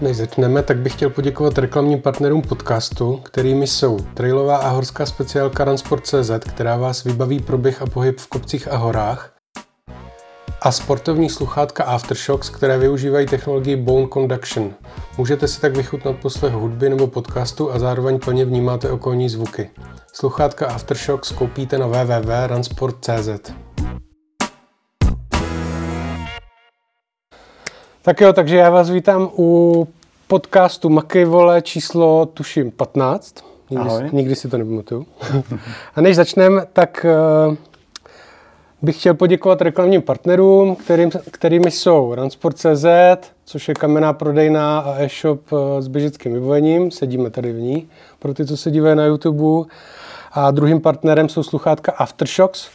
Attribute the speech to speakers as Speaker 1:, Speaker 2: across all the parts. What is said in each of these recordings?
Speaker 1: Než začneme, tak bych chtěl poděkovat reklamním partnerům podcastu, kterými jsou trailová a horská speciálka Runsport.cz, která vás vybaví proběh a pohyb v kopcích a horách, a sportovní sluchátka Aftershocks, které využívají technologii Bone Conduction. Můžete si tak vychutnat poslech hudby nebo podcastu a zároveň plně vnímáte okolní zvuky. Sluchátka Aftershocks koupíte na www.runsport.cz. Tak jo, takže já vás vítám u podcastu Makejvole číslo, tuším, 15. Nikdy,
Speaker 2: Ahoj.
Speaker 1: nikdy si to nepamatuju. A než začneme, tak uh, bych chtěl poděkovat reklamním partnerům, kterým, kterými jsou Runsport.cz, což je kamenná prodejna a e-shop eh, s běžeckým vyvojením. Sedíme tady v ní, pro ty, co se dívají na YouTube. A druhým partnerem jsou sluchátka Aftershocks.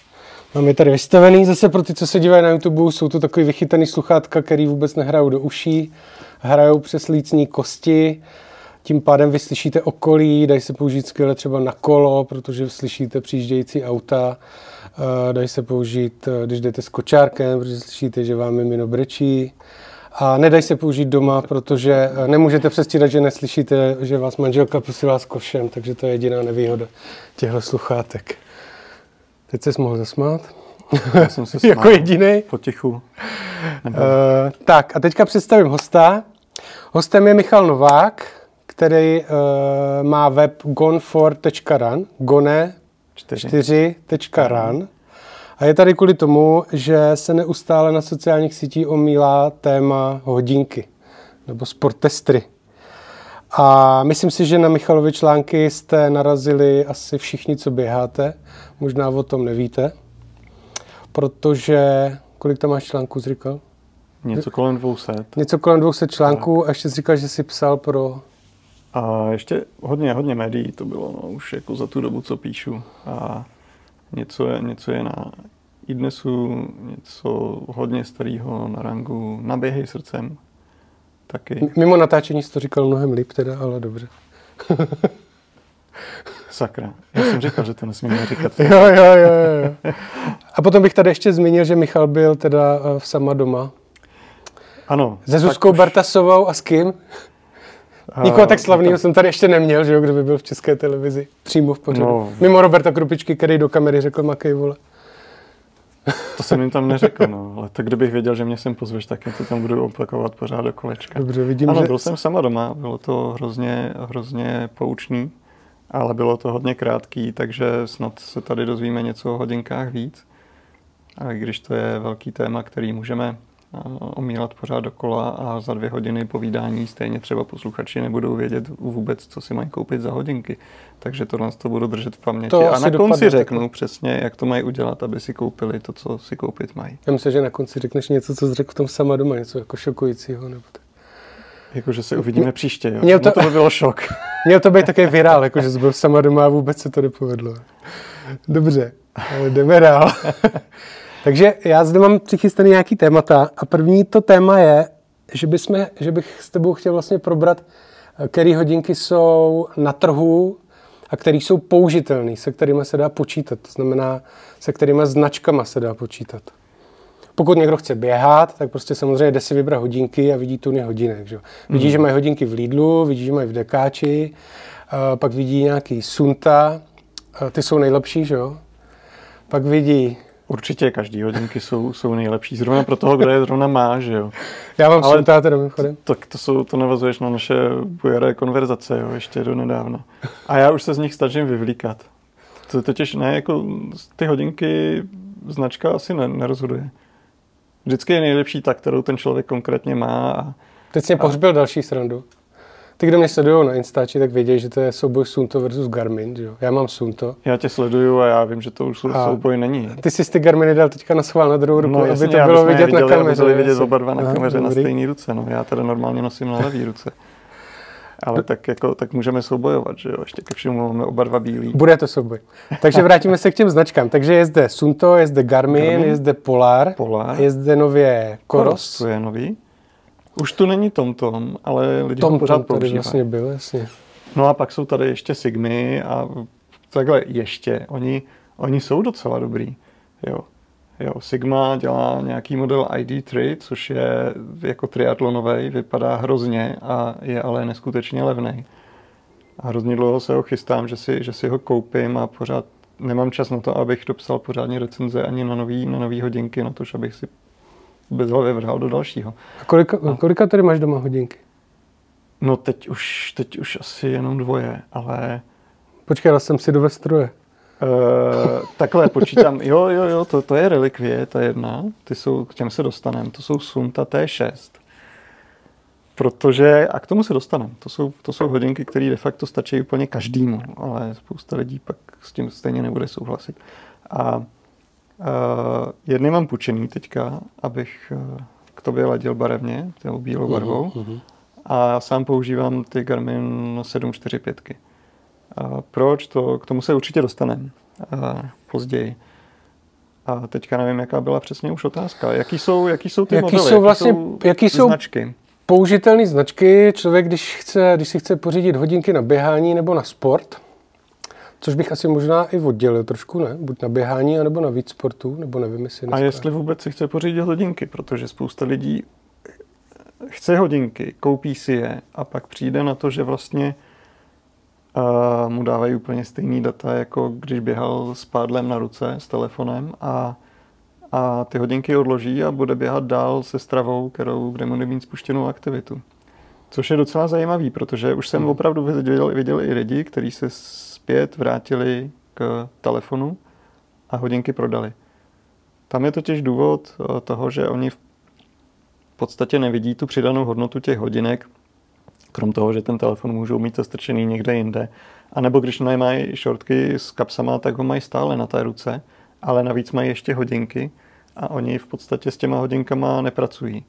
Speaker 1: Mám je tady vystavený zase pro ty, co se dívají na YouTube. Jsou to takový vychytaný sluchátka, který vůbec nehrajou do uší. Hrajou přes lícní kosti. Tím pádem vy slyšíte okolí, dají se použít skvěle třeba na kolo, protože slyšíte přijíždějící auta. Dají se použít, eh, když jdete s kočárkem, protože slyšíte, že vám mimino brečí. A nedají se použít doma, protože eh, nemůžete přestírat, že neslyšíte, že vás manželka posílá s košem, takže to je jediná nevýhoda těchto sluchátek. Teď se mohl zasmát.
Speaker 2: Já jsem se
Speaker 1: jako jediný.
Speaker 2: Potichu.
Speaker 1: Uh, tak a teďka představím hosta. Hostem je Michal Novák, který uh, má web gone4.run, gone
Speaker 2: čtyři.
Speaker 1: 4.run. A je tady kvůli tomu, že se neustále na sociálních sítích omílá téma hodinky nebo sportestry. A myslím si, že na Michalovi články jste narazili asi všichni, co běháte. Možná o tom nevíte, protože kolik tam máš článků, jsi říkal?
Speaker 2: Něco kolem 200.
Speaker 1: Něco kolem 200 článků a ještě jsi říkal, že jsi psal pro...
Speaker 2: A ještě hodně, hodně médií to bylo, no, už jako za tu dobu, co píšu. A něco je, něco je na iDnesu, něco hodně starého na rangu Naběhej srdcem. Taky.
Speaker 1: Mimo natáčení jsi to říkal mnohem líp teda, ale dobře.
Speaker 2: Sakra. Já jsem říkal, že to nesmíme říkat.
Speaker 1: Jo, jo, jo, jo. A potom bych tady ještě zmínil, že Michal byl teda eh, v sama doma.
Speaker 2: Ano.
Speaker 1: Se Zuzkou
Speaker 2: už-
Speaker 1: Bartasovou a s kým?
Speaker 2: a-
Speaker 1: Nikoho tak slavného jsem tady ještě neměl, že jo, kdo by byl v české televizi přímo v pořadu.
Speaker 2: No.
Speaker 1: Mimo Roberta Krupičky, který do kamery řekl Makej, vole.
Speaker 2: To jsem jim tam neřekl, no. Ale tak kdybych věděl, že mě sem pozveš, tak to tam budu opakovat pořád do kolečka.
Speaker 1: Dobře, vidím,
Speaker 2: Ano,
Speaker 1: že...
Speaker 2: byl jsem sama doma, bylo to hrozně, hrozně poučný, ale bylo to hodně krátký, takže snad se tady dozvíme něco o hodinkách víc. A když to je velký téma, který můžeme omílat pořád dokola a za dvě hodiny povídání stejně třeba posluchači nebudou vědět vůbec, co si mají koupit za hodinky. Takže tohle to budu držet v paměti.
Speaker 1: To
Speaker 2: a na konci řeknu
Speaker 1: takhle.
Speaker 2: přesně, jak to mají udělat, aby si koupili to, co si koupit mají.
Speaker 1: Já myslím, že na konci řekneš něco, co jsi řekl v tom sama doma, něco jako šokujícího. Nebo tak.
Speaker 2: Jakože se uvidíme příště, jo.
Speaker 1: Měl
Speaker 2: No
Speaker 1: to-
Speaker 2: to by bylo šok.
Speaker 1: Měl to být takový virál, jako že jsi byl sama doma a vůbec se to nepovedlo. Dobře, ale jdeme dál. Takže já zde mám přichystaný nějaký témata a první to téma je, že, bychom, že bych s tebou chtěl vlastně probrat, eh, které hodinky jsou na trhu a které jsou použitelné, se kterými se dá počítat. To znamená, se kterými značkama se dá počítat. Pokud někdo chce běhat, tak prostě samozřejmě jde si vybrat hodinky a vidí tuny hodinek. Že? Vidí, že mají hodinky v Lidlu, vidí, že mají v Dekáči, a pak vidí nějaký Sunta, a ty jsou nejlepší, že jo? Pak vidí,
Speaker 2: Určitě každý hodinky jsou, jsou nejlepší, zrovna pro toho, kdo je zrovna má, že jo.
Speaker 1: já mám
Speaker 2: Ale-
Speaker 1: teda mimochodem.
Speaker 2: Tak to, jsou, to navazuješ na naše bujaré konverzace, jo, ještě do nedávna. A já už se z nich snažím vyvlíkat. To totiž ne, jako ty hodinky značka asi ne, nerozhoduje. Vždycky je nejlepší ta, kterou ten člověk konkrétně má a
Speaker 1: Teď jsem pohřbil další srandu. Ty, kdo mě sledují na Instači, tak vědí, že to je souboj Sunto versus Garmin, že jo? Já mám Sunto.
Speaker 2: já tě sleduju a já vím, že to už
Speaker 1: A-
Speaker 2: souboj není.
Speaker 1: Ty jsi ty Garminy dal teďka na schvál na druhou ruku,
Speaker 2: No, jasně,
Speaker 1: aby to
Speaker 2: aby
Speaker 1: bylo vidět na
Speaker 2: viděli, aby
Speaker 1: kameře.
Speaker 2: byli vidět
Speaker 1: jasně.
Speaker 2: oba dva na
Speaker 1: Aha,
Speaker 2: kameře na stejné ruce. No, já teda normálně nosím na levý ruce. Ale tak, jako, tak můžeme soubojovat, že jo? Ještě ke všemu máme oba dva bílí.
Speaker 1: Bude to souboj. Takže vrátíme se k těm značkám. Takže je zde Sunto, je zde Garmin,
Speaker 2: Garmin.
Speaker 1: je zde Polar,
Speaker 2: Polar.
Speaker 1: je zde nově
Speaker 2: Koros,
Speaker 1: Koros.
Speaker 2: to je nový. Už tu není TomTom, ale lidi
Speaker 1: Tom,
Speaker 2: ho pořád
Speaker 1: Tom tady
Speaker 2: používají.
Speaker 1: vlastně byl, jasně.
Speaker 2: No a pak jsou tady ještě Sigmy a takhle ještě. Oni, oni jsou docela dobrý. Jo. Jo, Sigma dělá nějaký model ID3, což je jako triatlonový, vypadá hrozně a je ale neskutečně levný. A hrozně dlouho se ho chystám, že si, že si ho koupím a pořád nemám čas na to, abych dopsal pořádně recenze ani na nový, na nový hodinky, na to, abych si bez hlavy vrhal do dalšího.
Speaker 1: A kolika, a... kolika tady máš doma hodinky?
Speaker 2: No teď už, teď už asi jenom dvoje, ale...
Speaker 1: Počkej, ale jsem si do stroje.
Speaker 2: Uh, takhle počítám, jo, jo, jo, to, to je relikvie, ta jedna, ty jsou, k těm se dostaneme, to jsou Sunta T6. Protože, a k tomu se dostaneme, to jsou, to jsou hodinky, které de facto stačí úplně každému, ale spousta lidí pak s tím stejně nebude souhlasit. A jedny mám půjčený teďka, abych uh, k tobě ladil barevně, tou bílou mhm, barvou. Uh-huh. A sám používám ty Garmin 745. A proč? To, k tomu se určitě dostaneme později. A teďka nevím, jaká byla přesně už otázka. Jaký jsou, jaký jsou ty
Speaker 1: jaký
Speaker 2: modely?
Speaker 1: Jsou vlastně, jaký jsou,
Speaker 2: jaký
Speaker 1: jsou značky? Použitelné značky. Člověk, když, chce, když si chce pořídit hodinky na běhání nebo na sport, což bych asi možná i oddělil trošku, ne? Buď na běhání, nebo na víc sportů, nebo nevím, jestli
Speaker 2: A jestli vůbec si chce pořídit hodinky, protože spousta lidí chce hodinky, koupí si je a pak přijde na to, že vlastně a mu dávají úplně stejný data, jako když běhal s pádlem na ruce, s telefonem a, a ty hodinky odloží a bude běhat dál se stravou, kterou, kde bude mít spuštěnou aktivitu. Což je docela zajímavý, protože už jsem hmm. opravdu viděl, viděl i lidi, kteří se zpět vrátili k telefonu a hodinky prodali. Tam je totiž důvod eh, toho, že oni v podstatě nevidí tu přidanou hodnotu těch hodinek, krom toho, že ten telefon můžou mít zastrčený někde jinde. A nebo když nemají šortky s kapsama, tak ho mají stále na té ruce, ale navíc mají ještě hodinky a oni v podstatě s těma hodinkama nepracují.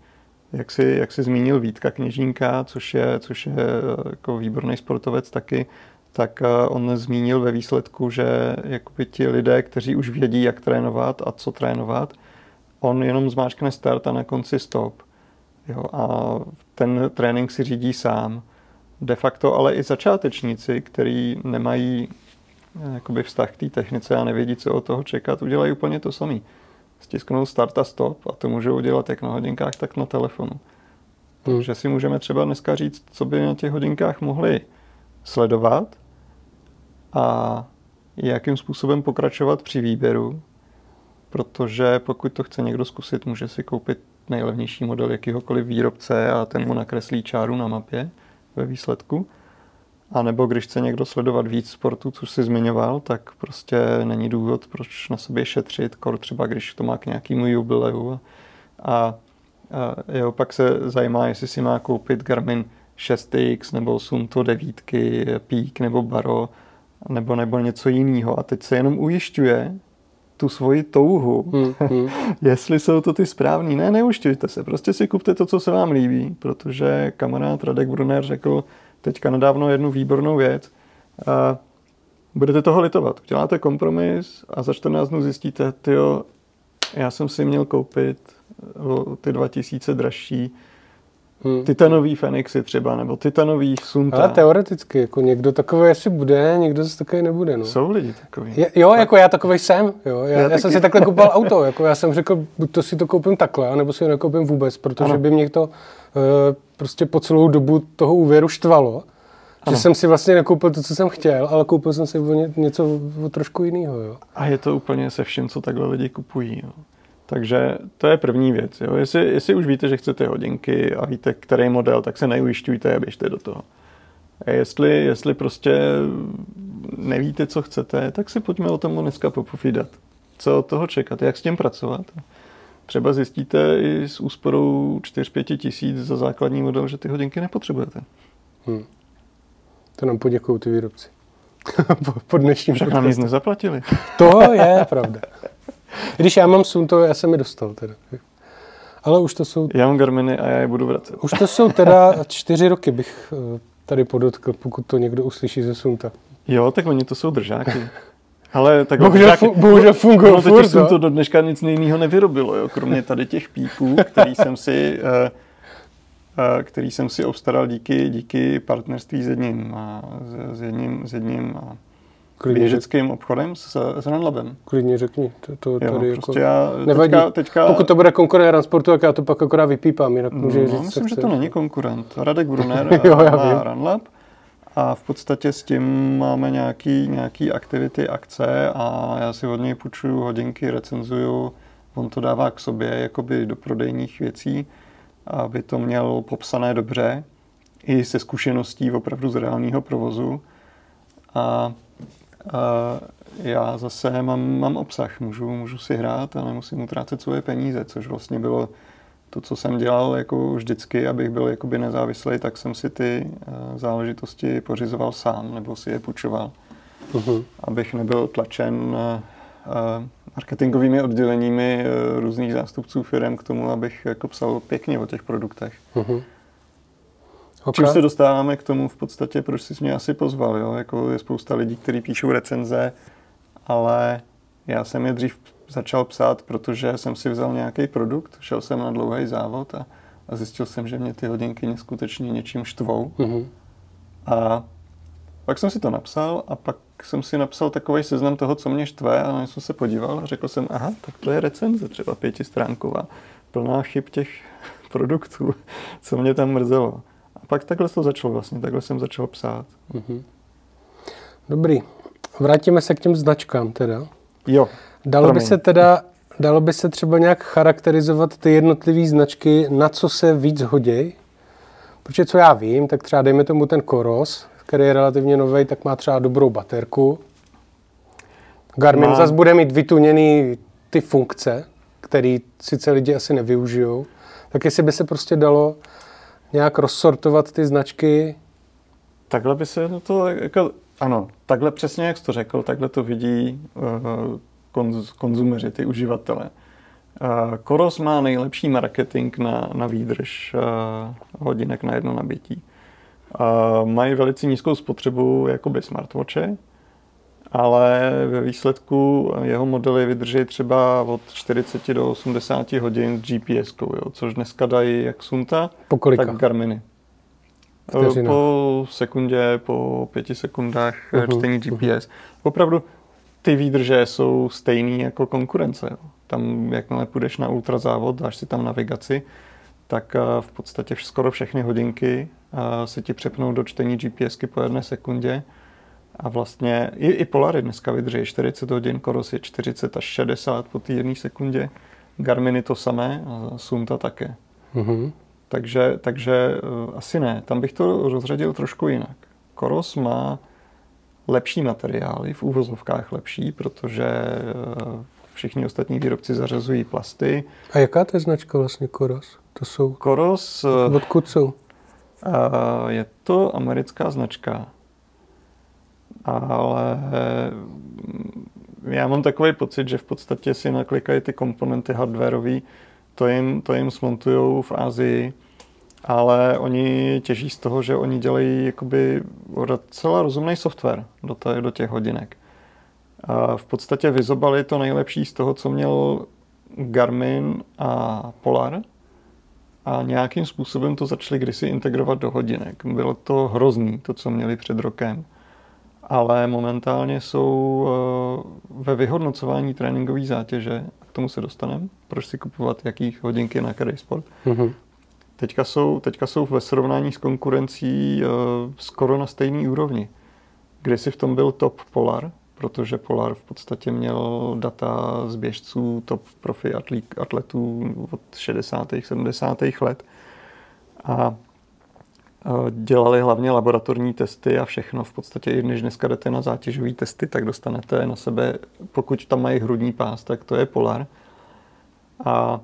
Speaker 2: Jak si, jak si zmínil Vítka Kněžínka, což je, což je eh, jako výborný sportovec taky, tak eh, on zmínil ve výsledku, že jakoby ti lidé, kteří už vědí, jak trénovat a co trénovat, on jenom zmáčkne start a na konci stop. Jo, a ten trénink si řídí sám. De facto ale i začátečníci, kteří nemají eh, jakoby vztah k té technice a nevědí, co od toho čekat, udělají úplně to samý. Stisknou start a stop a to můžou udělat jak na hodinkách, tak na telefonu. Hmm. Takže si můžeme třeba dneska říct, co by na těch hodinkách mohli sledovat a jakým způsobem pokračovat při výběru, protože pokud to chce někdo zkusit, může si koupit nejlevnější model jakýhokoliv výrobce a ten mu nakreslí čáru na mapě ve výsledku. A nebo když chce někdo sledovat víc sportů, což si zmiňoval, tak prostě není důvod, proč na sobě šetřit, kor třeba když to má k nějakému jubileu. A, a jeho pak se zajímá, jestli si má koupit Garmin 6X nebo Sunto 9, Peak nebo Baro nebo, nebo něco jiného. A teď se jenom ujišťuje, tu svoji touhu, hmm, hmm. jestli jsou to ty správný. Ne, neuštějte se, prostě si kupte to, co se vám líbí, protože kamarád Radek Brunner řekl teďka nedávno jednu výbornou věc. A budete toho litovat. Uděláte kompromis a za 14 dnů zjistíte, tyjo, já jsem si měl koupit ty 2000 dražší Hmm. Titanový Fenixy třeba, nebo titanový Sunta.
Speaker 1: Ale teoreticky, jako někdo takový asi bude, někdo zase takový nebude. No.
Speaker 2: Jsou lidi takový.
Speaker 1: Je, jo, jako já takový jsem. Jo. Já, já, já jsem si takhle koupil auto. Jako já jsem řekl, buď to si to koupím takhle, nebo si ho nekoupím vůbec, protože ano. by mě to uh, prostě po celou dobu toho úvěru štvalo. Ano. Že jsem si vlastně nekoupil to, co jsem chtěl, ale koupil jsem si o ně, něco o trošku jiného. Jo.
Speaker 2: A je to úplně se vším, co takhle lidi kupují. Jo. Takže to je první věc. Jo. Jestli, jestli už víte, že chcete hodinky a víte, který model, tak se neujišťujte a běžte do toho. A jestli, jestli prostě nevíte, co chcete, tak si pojďme o tom dneska popovídat. Co od toho čekat, jak s tím pracovat. Třeba zjistíte i s úsporou 4-5 tisíc za základní model, že ty hodinky nepotřebujete. Hmm.
Speaker 1: To nám poděkují ty výrobci. po dnešním
Speaker 2: Však nám nic nezaplatili.
Speaker 1: to je pravda. Když já mám sun, to já jsem mi dostal teda. Ale už to jsou...
Speaker 2: Já mám Garminy a já je budu vracet.
Speaker 1: Už to jsou teda čtyři roky, bych eh, tady podotkl, pokud to někdo uslyší ze Sunta.
Speaker 2: Jo, tak oni to jsou držáky. Ale tak
Speaker 1: bohužel, držáky, fu- bohužel fungují
Speaker 2: no, furt, no. to do dneška nic jiného nevyrobilo, jo, kromě tady těch píků, který jsem si, uh, uh, který jsem si obstaral díky, díky partnerství s jedním, uh, s, s jedním, s jedním uh,
Speaker 1: Klidně,
Speaker 2: běžeckým obchodem s, s Runlabem.
Speaker 1: klidně řekni. To, to
Speaker 2: Jo,
Speaker 1: tady
Speaker 2: prostě
Speaker 1: jako...
Speaker 2: já
Speaker 1: Nevadí.
Speaker 2: teďka, teďka
Speaker 1: Pokud to bude konkurent Runsportu, tak já to pak akorát vypípám, jinak může
Speaker 2: no,
Speaker 1: říct,
Speaker 2: myslím, že to není konkurent. Radek Brunner
Speaker 1: Jo, já
Speaker 2: má
Speaker 1: vím.
Speaker 2: Runlab a v podstatě s tím máme nějaký, nějaký aktivity, akce a já si od něj půjčuju hodinky, recenzuju, on to dává k sobě jakoby do prodejních věcí, aby to měl popsané dobře, i se zkušeností opravdu z reálného provozu. A, a já zase mám, mám obsah, můžu, můžu si hrát a nemusím utrácet svoje peníze, což vlastně bylo to, co jsem dělal jako vždycky, abych byl jakoby nezávislý, tak jsem si ty eh, záležitosti pořizoval sám nebo si je půjčoval,
Speaker 1: Mhm.
Speaker 2: abych nebyl tlačen eh, eh, marketingovými odděleními různých zástupců firm k tomu, abych jako psal pěkně o těch produktech.
Speaker 1: Mhm. Ok.
Speaker 2: Čím se dostáváme k tomu v podstatě, proč jsi mě asi pozval, jo? Jako je spousta lidí, kteří píšou recenze, ale já jsem je dřív začal psát, protože jsem si vzal nějaký produkt, šel jsem na dlouhý závod a, a zjistil jsem, že mě ty hodinky neskutečně něčím štvou.
Speaker 1: Mhm.
Speaker 2: A pak jsem si to napsal a pak jsem si napsal takový seznam toho, co mě štve a na něco jsem se podíval a řekl jsem, aha, tak to je recenze třeba pětistránková, plná chyb těch produktů, co mě tam mrzelo. Pak takhle to začalo vlastně, takhle jsem začal psát.
Speaker 1: Dobrý. Vrátíme se k těm značkám teda.
Speaker 2: Jo,
Speaker 1: Dalo by
Speaker 2: Promiň.
Speaker 1: se teda, dalo by se třeba nějak charakterizovat ty jednotlivé značky, na co se víc hodí? Protože co já vím, tak třeba dejme tomu ten Koros, který je relativně nový, tak má třeba dobrou baterku. Garmin
Speaker 2: Má-
Speaker 1: zase bude mít vytuněný ty funkce, které sice lidi asi nevyužijou. Tak jestli by se prostě dalo nějak rozsortovat ty značky.
Speaker 2: takhle by se to jako, ano, takhle přesně jak jsi to řekl, takhle to vidí uh, konz, konzumeři, ty uživatelé. Uh, Koros má nejlepší marketing na, na výdrž uh, hodinek na jedno nabití. Uh, mají velice nízkou spotřebu jakoby smartwatche, ale ve výsledku jeho modely vydrží třeba od 40 do 80 hodin s GPS, jo, což dneska dají jak Sunta,
Speaker 1: Po kolika?
Speaker 2: tak Garminy.
Speaker 1: Vteřina.
Speaker 2: Po sekundě, po pěti sekundách
Speaker 1: Mhm,
Speaker 2: uh-huh, čtení GPS. Opravdu ty výdrže jsou stejný jako konkurence. Jo. Tam, jakmile půjdeš na ultrazávod, dáš si tam navigaci, tak eh, v podstatě skoro všechny hodinky eh, se ti přepnou do čtení GPSky po jedné sekundě. A vlastně i, i Polary dneska vydrží 40 hodin, Koros je 40 až 60 po té jedné sekundě. Garminy to samé a Sunta také.
Speaker 1: Mhm.
Speaker 2: Takže, takže uh, asi ne. Tam bych to rozřadil trošku jinak. Koros má lepší materiály, v úvozovkách lepší, protože uh, všichni ostatní výrobci zařazují plasty.
Speaker 1: A jaká to je značka vlastně Koros? To jsou,
Speaker 2: Koros uh,
Speaker 1: odkud jsou?
Speaker 2: je to americká značka, ale mm, já mám takový pocit, že v podstatě si naklikají ty komponenty hardwareové, to jim, to jim smontujou v Asii, ale oni těží z toho, že oni dělají jakoby docela rozumný software do, té, do těch hodinek. A v podstatě vyzobali to nejlepší z toho, co měl Garmin a Polar a nějakým způsobem to začali kdysi integrovat do hodinek. Bylo to hrozný, to, co měli před rokem. Ale momentálně jsou eh, ve vyhodnocování tréninkové zátěže, a k tomu se dostaneme, proč si kupovat jaký hodinky na který sport.
Speaker 1: Mhm.
Speaker 2: Teďka jsou, teďka jsou ve srovnání s konkurencí uh, skoro na stejné úrovni. Kdysi v tom byl top Polar, protože Polar v podstatě měl data z běžců top profi atlí, atletů od 60. 70. let. A eh, dělali hlavně laboratorní testy a všechno. V podstatě, i když dneska jdete na zátěžové testy, tak dostanete na sebe, pokud tam mají hrudní pás, tak to je Polar. A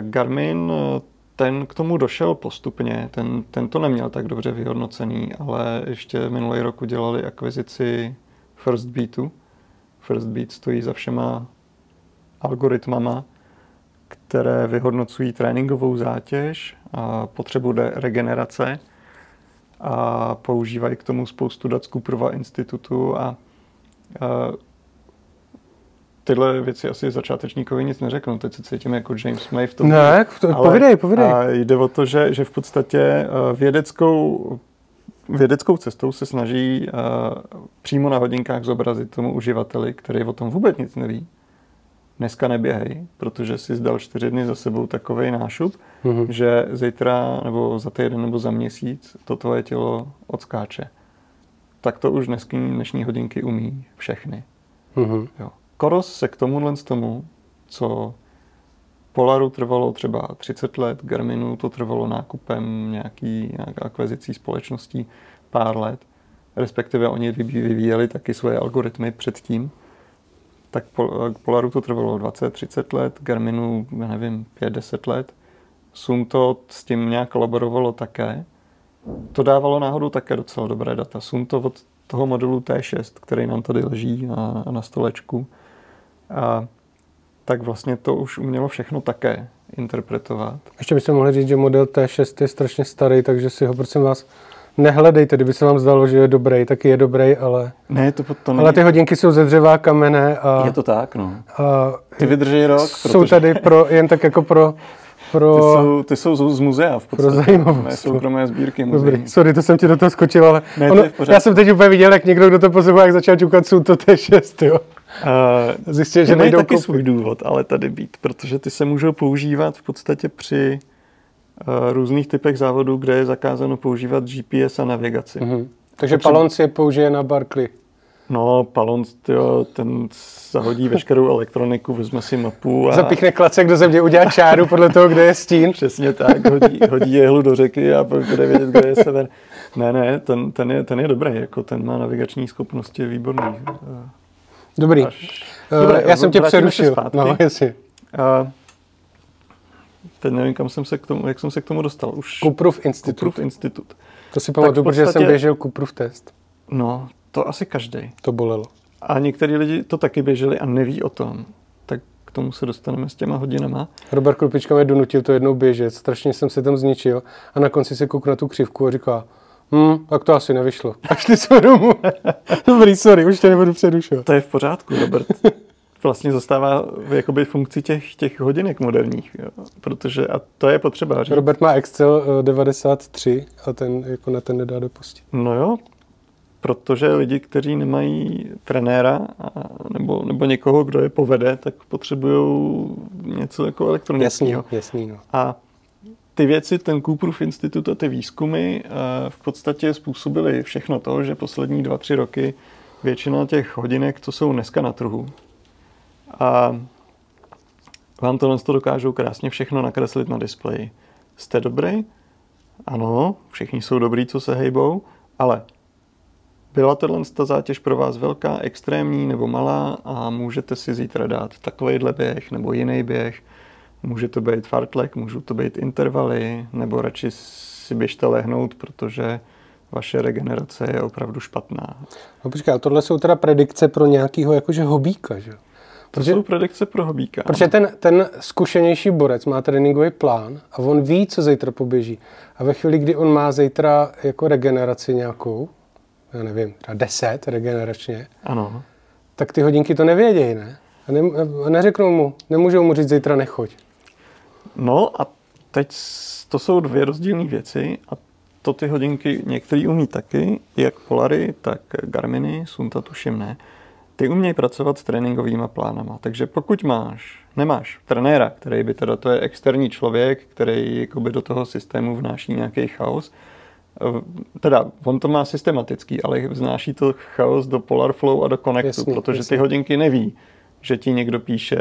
Speaker 2: Garmin ten k tomu došel postupně, ten, ten to neměl tak dobře vyhodnocený, ale ještě minulý rok udělali akvizici First Beatu. First Beat stojí za všema algoritmama, které vyhodnocují tréninkovou zátěž potřebu regenerace a používají k tomu spoustu dat z Cooperova institutu a, a tyhle věci asi začátečníkovi nic neřeknu. Teď se cítím jako James May v tom.
Speaker 1: Ne, to, povidej, povidej.
Speaker 2: A jde o to, že, že v podstatě eh, vědeckou vědeckou cestou se snaží uh, přímo na hodinkách zobrazit tomu uživateli, který o tom vůbec nic neví. Dneska neběhej, protože si zdal čtyři dny za sebou takový nášup, mm-hmm. že zítra nebo za týden nebo za měsíc to tvoje tělo odskáče. Tak to už dnesky, dnešní hodinky umí všechny. Mm-hmm. Jo. Koros se k tomuhle z tomu, co Polaru trvalo třeba 30 let, Garminu to trvalo nákupem nějaký, nějak akvizicí společností pár let, respektive oni vyvíjeli taky svoje algoritmy předtím, tak Polaru to trvalo 20-30 let, Garminu, já nevím, 5-10 let. Sunto s tím nějak kolaborovalo také. To dávalo náhodou také docela dobré data. Sunto od toho modulu T6, který nám tady leží na, na stolečku, a tak vlastně to už umělo všechno také interpretovat.
Speaker 1: Ještě byste mohli říct, že model T6 je strašně starý, takže si ho prosím vás nehledejte, kdyby se vám zdalo, že je dobrý, tak je dobrý, ale...
Speaker 2: Ne, to, to není...
Speaker 1: Ale ty hodinky jsou ze dřeva, kamene a...
Speaker 2: Je to tak, no. A ty vydrží rok,
Speaker 1: Jsou protože... tady pro, jen tak jako pro... pro...
Speaker 2: Ty, jsou, ty jsou z muzea v podstatě. Pro zajímavost. soukromé sbírky muzea. Dobrý,
Speaker 1: sorry, to jsem ti do toho skočil, ale... Ne, ono, já jsem teď úplně viděl, jak někdo, kdo to poslouchá, jak začal čukat, jsou to T6, jo.
Speaker 2: Uh, Zjistil, že mají taky svůj důvod, ale tady být, protože ty se můžou používat v podstatě při různých typech závodů, kde je zakázáno používat GPS a navigaci. Uh-huh.
Speaker 1: Takže Potřeba... Je použije na Barkley.
Speaker 2: No, Palons, tyjo, ten zahodí veškerou elektroniku, vezme si mapu a...
Speaker 1: Zapíchne klacek do země, udělá čáru podle toho, kde je stín.
Speaker 2: Přesně tak, hodí, hodí jehlu do řeky a bude vědět, kde je sever. Ne, ne, ten, ten, je, ten je dobrý, jako ten má navigační schopnosti výborný.
Speaker 1: Dobrý. Až... Dobré, já jsem tě přerušil. No, jestli. Uh,
Speaker 2: teď nevím, kam jsem se k tomu, jak jsem se k tomu dostal. Už
Speaker 1: Kuprův institut.
Speaker 2: Kuprův institut.
Speaker 1: To si pamatuju, podstatě... protože jsem běžel Kuprův test.
Speaker 2: No, to asi každý.
Speaker 1: To bolelo.
Speaker 2: A některý lidi to taky běželi a neví o tom. Tak k tomu se dostaneme s těma hodinama.
Speaker 1: Robert Krupička mě donutil to jednou běžet, strašně jsem se tam zničil a na konci se koukl na tu křivku a říká, Hmm, tak to asi nevyšlo. A šli jsme domů. Dobrý, sorry, už tě nebudu přerušovat.
Speaker 2: To je v pořádku, Robert. Vlastně zastává jakoby funkci těch, těch hodinek moderních, jo. protože a to je potřeba říct.
Speaker 1: Robert má Excel 93 eh, a ten jako na ten nedá dopustit.
Speaker 2: No jo, protože lidi, kteří nemají trenéra a, nebo, nebo někoho, kdo je povede, tak potřebují něco jako elektronického.
Speaker 1: Jasný, jasný, no.
Speaker 2: A ty věci, ten Cooperův institut a ty výzkumy eh, v podstatě způsobily všechno to, že poslední dva, tři roky většina těch hodinek, co jsou dneska na trhu, a vám tohle to dokážou krásně všechno nakreslit na displeji. Jste dobrý? Ano, všichni jsou dobrý, co se hejbou, ale byla tohle ta zátěž pro vás velká, extrémní nebo malá a můžete si zítra dát takovýhle běh nebo jiný běh, Může to být fartlek, můžou to být intervaly, nebo radši si běžte lehnout, protože vaše regenerace je opravdu špatná.
Speaker 1: No počkej, tohle jsou teda predikce pro nějakého jakože hobíka, že?
Speaker 2: Protože, to jsou predikce pro hobíka.
Speaker 1: Protože ten, ten zkušenější borec má tréninkový plán a on ví, co zítra poběží. A ve chvíli, kdy on má zítra jako regeneraci nějakou, já nevím, třeba 10 regeneračně,
Speaker 2: ano.
Speaker 1: tak ty hodinky to nevědějí, ne? A, ne, a neřeknou mu, nemůžou mu říct zítra nechoď.
Speaker 2: No a teď to jsou dvě rozdílné věci a to ty hodinky některý umí taky, jak Polary, tak Garminy, Sunta tuším ne. Ty umějí pracovat s tréninkovými plánama, takže pokud máš, nemáš trenéra, který by teda, to je externí člověk, který jakoby do toho systému vnáší nějaký chaos, teda on to má systematický, ale vznáší to chaos do Polar Flow a do Connectu, jasný, protože jasný. ty hodinky neví, že ti někdo píše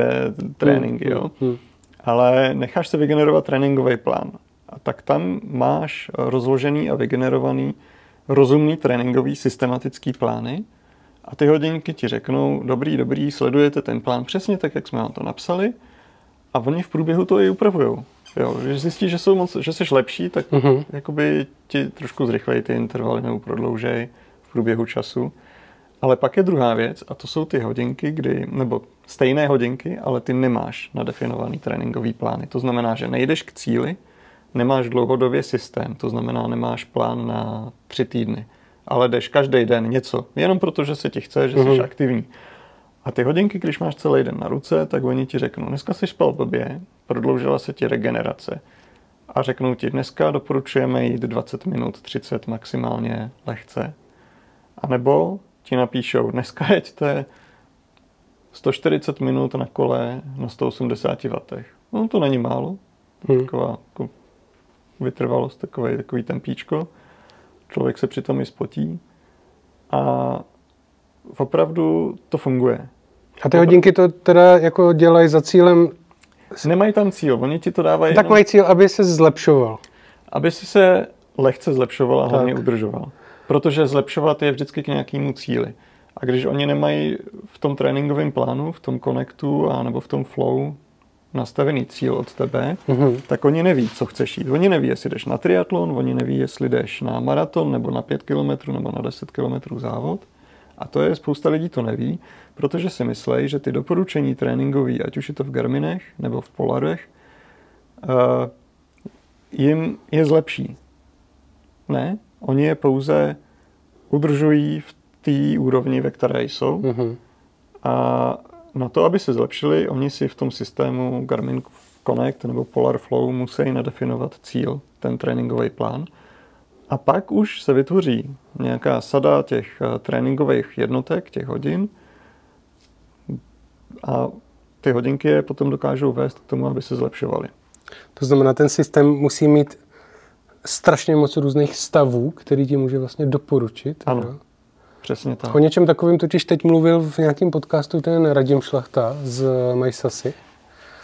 Speaker 2: tréninky, hmm, jo. Hmm, hmm ale necháš se vygenerovat tréninkový plán. A tak tam máš rozložený a vygenerovaný rozumný tréninkový systematický plány a ty hodinky ti řeknou, dobrý, dobrý, sledujete ten plán přesně tak, jak jsme vám to napsali a oni v průběhu to i upravují. Jo, že zjistí, že, jsou moc, že jsi lepší, tak mm-hmm. jakoby ti trošku zrychlejí ty intervaly nebo prodloužej v průběhu času. Ale pak je druhá věc a to jsou ty hodinky, kdy, nebo stejné hodinky, ale ty nemáš nadefinovaný tréninkový plány. To znamená, že nejdeš k cíli, nemáš dlouhodobě systém, to znamená, nemáš plán na tři týdny, ale jdeš každý den něco, jenom proto, že se ti chce, že mm-hmm. jsi mhm. aktivní. A ty hodinky, když máš celý den na ruce, tak oni ti řeknou, dneska jsi spal blbě, prodloužila se ti regenerace. a řeknou ti, dneska doporučujeme jít 20 minut, 30 maximálně lehce. A nebo ti napíšou, dneska jeďte 140 minut na kole na 180 W. No to není málo. Hmm. Taková jako vytrvalost, takový, takový tempíčko. Člověk se přitom i spotí. A opravdu to funguje.
Speaker 1: A ty hodinky to teda jako dělají za cílem...
Speaker 2: Nemají tam cíl, oni ti to dávají...
Speaker 1: Tak jenom... mají cíl, aby se zlepšoval.
Speaker 2: Aby si se lehce zlepšoval a hlavně tak. udržoval. Protože zlepšovat je vždycky k nějakému cíli. A když oni nemají v tom tréninkovém plánu, v tom connectu a nebo v tom flow nastavený cíl od tebe, mm-hmm. tak oni neví, co chceš jít. Oni neví, jestli jdeš na triatlon, oni neví, jestli jdeš na maraton, nebo na 5 km, nebo na 10 km závod. A to je, spousta lidí to neví, protože si myslí, že ty doporučení tréninkový, ať už je to v Garminech nebo v Polarech, uh, jim je zlepší. Ne, oni je pouze udržují v té úrovni, ve které jsou. Mm-hmm. A na to, aby se zlepšili, oni si v tom systému Garmin Connect nebo Polar Flow musí nadefinovat cíl, ten tréninkový plán. A pak už se vytvoří nějaká sada těch eh, tréninkových jednotek, těch hodin. A ty hodinky je potom dokážou vést k tomu, aby se zlepšovaly.
Speaker 1: To znamená, ten systém musí mít strašně moc různých stavů, který ti může vlastně doporučit.
Speaker 2: Ano, že? Přesně tak.
Speaker 1: O něčem takovým totiž teď mluvil v nějakém podcastu ten Radim Šlachta z Majsasy.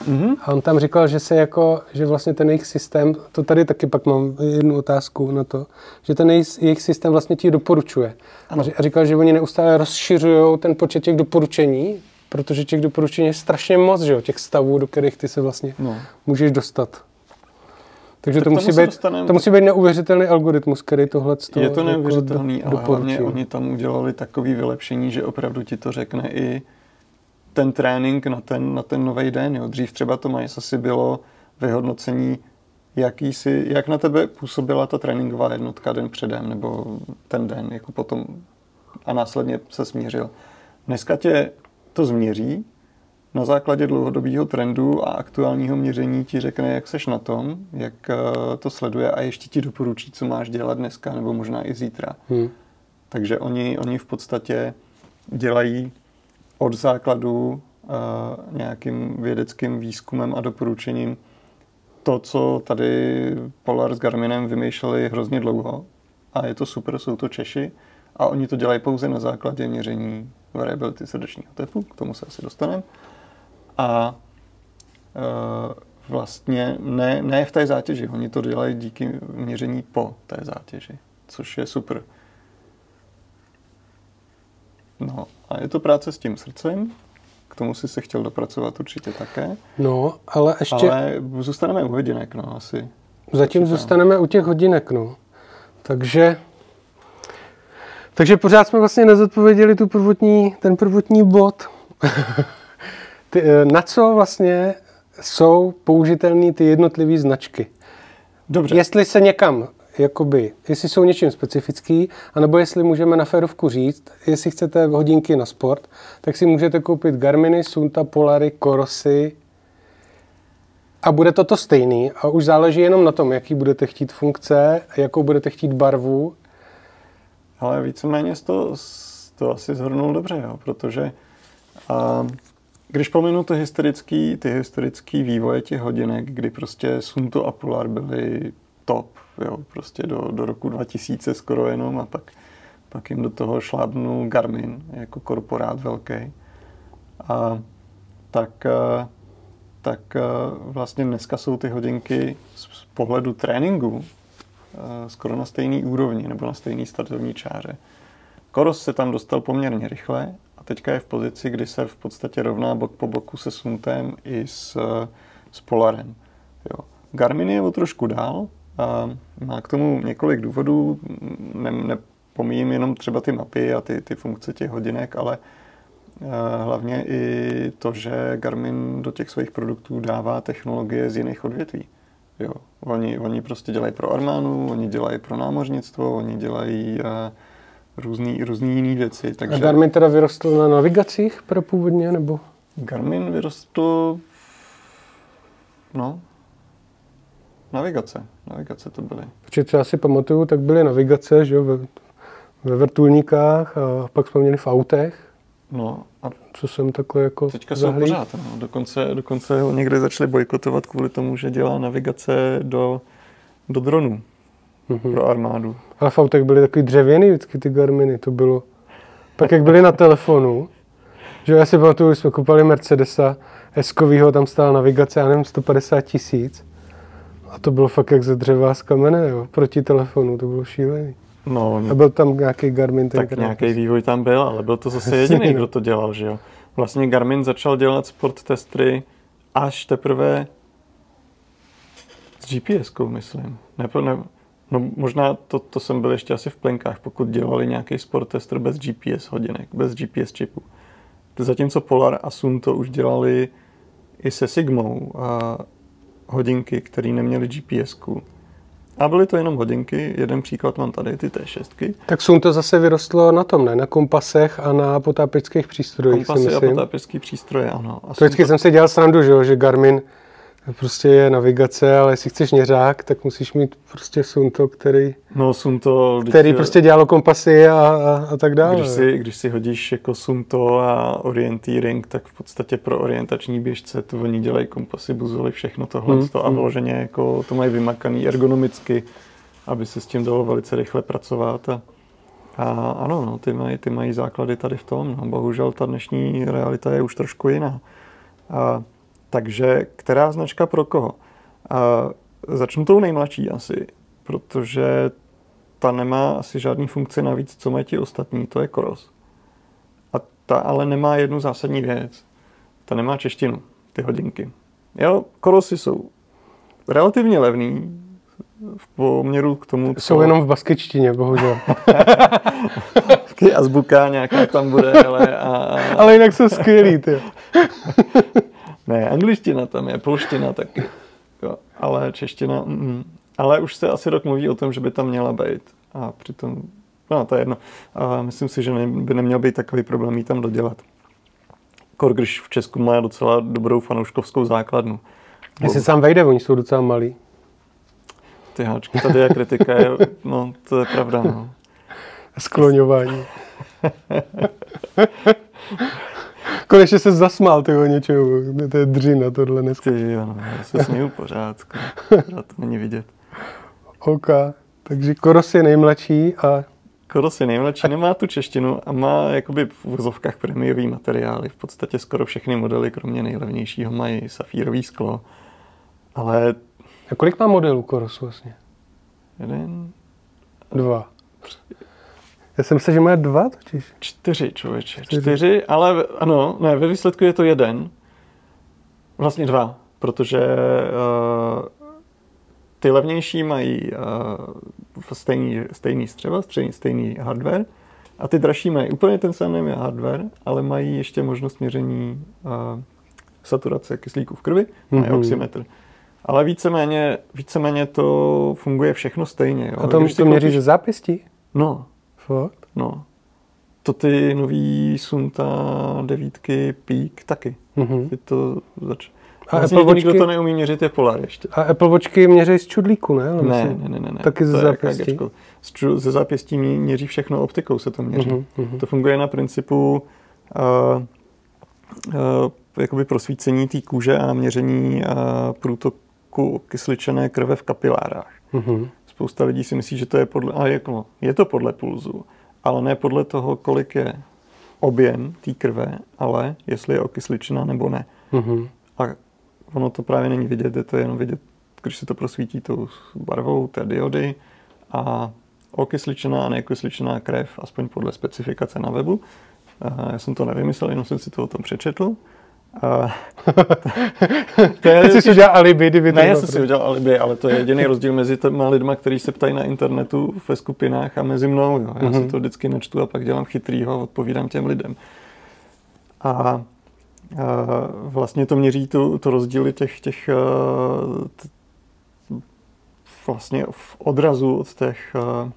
Speaker 1: Mm-hmm. A on tam říkal, že se jako, že vlastně ten jejich systém, to tady taky pak mám jednu otázku na to, že ten jejich, systém vlastně ti doporučuje. Ano. A říkal, že oni neustále rozšiřují ten počet těch doporučení, protože těch doporučení je strašně moc, že jo, těch stavů, do kterých ty se vlastně no. můžeš dostat. Takže tak to, musí být, dostaneme... to musí být neuvěřitelný algoritmus, který tohle
Speaker 2: Je to jako neuvěřitelný, jako ale hlavně oni tam udělali takový vylepšení, že opravdu ti to řekne i ten trénink na ten, na ten nový den. Jo. Dřív třeba to mají asi bylo vyhodnocení, jaký si, jak na tebe působila ta tréninková jednotka den předem nebo ten den, jako potom a následně se smířil. Dneska tě to změří na základě dlouhodobého trendu a aktuálního měření ti řekne, jak seš na tom, jak eh, to sleduje a ještě ti doporučí, co máš dělat dneska nebo možná i zítra. Hmm. Takže oni, oni v podstatě dělají od základu uh, nějakým vědeckým výzkumem a doporučením to, co tady Polar s Garminem vymýšleli hrozně dlouho. A je to super, jsou to Češi. A oni to dělají pouze na základě měření variability srdečního tepu, k tomu se asi dostaneme a e, vlastně ne, ne v té zátěži. Oni to dělají díky měření po té zátěži, což je super. No a je to práce s tím srdcem, k tomu si se chtěl dopracovat určitě také.
Speaker 1: No, ale ještě...
Speaker 2: Ale zůstaneme u hodinek, no, asi.
Speaker 1: Zatím Počítám. zůstaneme u těch hodinek, no. Takže... Takže pořád jsme vlastně nezodpověděli tu prvotní, ten prvotní bod. Ty, eh, na co vlastně jsou použitelné ty jednotlivé značky?
Speaker 2: Dobře.
Speaker 1: Jestli se někam, jakoby, jestli jsou něčím specifický, anebo jestli můžeme na férovku říct, jestli chcete hodinky na sport, tak si můžete koupit Garminy, Sunta, Polary, Korosy a bude to to stejný a už záleží jenom na tom, jaký budete chtít funkce, jakou budete chtít barvu.
Speaker 2: Ale víceméně to, to asi zhrnul dobře, jo, protože uh, když pominu ty historický, ty historický vývoje těch hodinek, kdy prostě Sunto a Polar byly top, jo, prostě do, do roku 2000 skoro jenom a pak, pak jim do toho šlábnul Garmin jako korporát velký. A tak, eh, tak eh, vlastně dneska jsou ty hodinky z pohledu tréninku eh, skoro na stejný úrovni nebo na stejný startovní čáře. Koros se tam dostal poměrně rychle a teďka je v pozici, kdy se v podstatě rovná bok po boku se Suntem i s, s Polarem. Jo. Garmin je o trošku dál a má k tomu několik důvodů. Ne, nepomíjím jenom třeba ty mapy a ty, ty funkce těch hodinek, ale uh, hlavně i to, že Garmin do těch svých produktů dává technologie z jiných odvětví. Jo. Oni, oni prostě dělají pro armánu, oni dělají pro námořnictvo, oni dělají uh, různý, různý jiný věci.
Speaker 1: Takže... A Garmin teda vyrostl na navigacích pro původně, nebo?
Speaker 2: Garmin vyrostl, no, navigace. Navigace to byly.
Speaker 1: Protože co já si pamatuju, tak byly navigace, že jo, ve, ve vrtulníkách a pak jsme měli v autech,
Speaker 2: No a
Speaker 1: co jsem takhle jako
Speaker 2: teďka jsou
Speaker 1: zahlíd.
Speaker 2: pořád. No. Dokonce, dokonce ho někdy začali bojkotovat kvůli tomu, že dělá navigace do, do dronů
Speaker 1: Mhm.
Speaker 2: pro armádu.
Speaker 1: Ale v autech byly takový dřevěný vždycky ty Garminy, to bylo. Pak jak byly na telefonu, že jo, já si pamatuju, že jsme kupovali Mercedesa S-kovýho, tam stála navigace, já nevím, 150 tisíc. A to bylo fakt jak ze dřeva z kamene, jo, proti telefonu, to bylo šílený.
Speaker 2: No,
Speaker 1: A byl tam nějaký Garmin
Speaker 2: tak nějaký vývoj tam byl, ale byl to zase jediný, kdo to dělal, že jo. Vlastně Garmin začal dělat sport testry až teprve s GPS-kou, myslím. Ne, ne, no možná to, to jsem byl ještě asi v plenkách, pokud dělali nějaký sport tester bez GPS hodinek, bez GPS čipu. Zatímco Polar a Sunto už dělali i se Sigmou a hodinky, které neměly GPS-ku. A byly to jenom hodinky, jeden příklad mám tady, ty T6.
Speaker 1: Tak Sun to zase vyrostlo na tom, ne? Na kompasech a na potápěčských přístrojích, si
Speaker 2: Kompasy a
Speaker 1: myslím.
Speaker 2: potápěčské přístroje, ano. A
Speaker 1: To vždycky jsem si dělal srandu, že, jo, že Garmin prostě je navigace, ale jestli chceš měřák, tak musíš mít prostě Sunto, který,
Speaker 2: No Sunto,
Speaker 1: který
Speaker 2: když,
Speaker 1: prostě dělalo kompasy a, a, a tak dále.
Speaker 2: když, si, když si hodíš jako Sunto a orienteering, tak v podstatě pro orientační běžce to oni dělají kompasy, buzoly, všechno tohle
Speaker 1: Hmm,
Speaker 2: a
Speaker 1: hmm.
Speaker 2: vyloženě jako to mají vymakaný ergonomicky, aby se s tím dalo velice rychle pracovat. A, a ano, no, ty, mají, ty mají základy tady v tom. No. Bohužel ta dnešní realita je už trošku jiná. A, takže která značka pro koho? A, začnu tou nejmladší asi, protože ta nemá asi žádný funkci navíc, co mají ti ostatní, to je Koros. A ta ale nemá jednu zásadní věc. Ta nemá češtinu, ty hodinky. Jo, Korosy jsou relativně levný v poměru k tomu, co...
Speaker 1: Jsou jenom v baskečtině, bohužel.
Speaker 2: Taky azbuka nějaká tam bude, ale a,
Speaker 1: ale jinak jsou skvělý, ty.
Speaker 2: ne, angličtina tam je, polština taky, jo, ale čeština, mm, ale už se asi rok mluví o tom, že by tam měla být a přitom, no to je jedno, a myslím si, že ne, by neměl být takový problém jí tam dodělat. Kor, když v Česku má docela dobrou fanouškovskou základnu.
Speaker 1: Jestli sám vejde, oni jsou docela malí.
Speaker 2: Ty háčky, tady je kritika, je, no to je pravda, no.
Speaker 1: Skloňování. Konečně se zasmál toho něčeho. To je dřina tohle dneska.
Speaker 2: Ty jo, no, já se směju pořád, skoro. pořád to není vidět.
Speaker 1: OK. Takže Koros je nejmladší a
Speaker 2: Koros je nejmladší, nemá tu češtinu a má jakoby v uvozovkách prémiový materiály. V podstatě skoro všechny modely, kromě nejlevnějšího, mají safírový sklo. Ale
Speaker 1: a kolik má modelů Korosu vlastně?
Speaker 2: jeden,
Speaker 1: Dva. Já jsem myslel, že má dva totiž.
Speaker 2: čtyři člověče.
Speaker 1: Čtyři.
Speaker 2: Čtyři, ale ano, ne, ve výsledku je to jeden. Vlastně dva, protože uh, ty levnější mají uh, stejný, stejný střeva, stejný, stejný hardware a ty dražší mají úplně ten samý hardware, ale mají ještě možnost měření uh, saturace kyslíku v krvi, mají
Speaker 1: Mhm.
Speaker 2: oximetr. Ale víceméně, víceméně to funguje všechno stejně. Jo.
Speaker 1: A to,
Speaker 2: Když
Speaker 1: to měří
Speaker 2: koupíš-
Speaker 1: ze zápěstí?
Speaker 2: No,
Speaker 1: Fakt?
Speaker 2: no. To ty nový Sunta devítky Peak taky.
Speaker 1: Mhm.
Speaker 2: Ty to zač...
Speaker 1: A
Speaker 2: Vlastně
Speaker 1: Apple
Speaker 2: to neumí měřit, je Polar ještě.
Speaker 1: A Apple Watchky měří z čudlíku, ne?
Speaker 2: Ne, ne, ne, ne, ne.
Speaker 1: Taky ze zápěstí?
Speaker 2: Ze zápěstí mě- měří všechno optikou, se to měří.
Speaker 1: Mhm, mhm.
Speaker 2: To funguje na principu uh, uh, jakoby prosvícení té kůže a měření uh, průtoku kysličené krve v kapilárách.
Speaker 1: Mhm.
Speaker 2: Spousta lidí si myslí, že to je podle, ale jako, je to podle pulzu, ale ne podle toho, kolik je objem té krve, ale jestli je okysličená nebo ne.
Speaker 1: Mhm.
Speaker 2: A ono to právě není vidět, je to jenom vidět, když se to prosvítí tou barvou té diody a okysličená a neokysličená krev, aspoň podle specifikace na webu. A já jsem to nevymyslel, jenom jsem si to o tom přečetl. A to je,
Speaker 1: Teď jsi si udělal alibi, kdyby to
Speaker 2: ne, já jsem si udělal alibi, ale to je jediný rozdíl mezi těma lidma, kteří se ptají na internetu ve skupinách a mezi mnou. Jo. Já
Speaker 1: Mhm.
Speaker 2: si to vždycky nečtu a pak dělám chytrýho a odpovídám těm lidem. A, a vlastně to měří tu, to rozdíly těch, těch a, t, vlastně v odrazu od těch, a,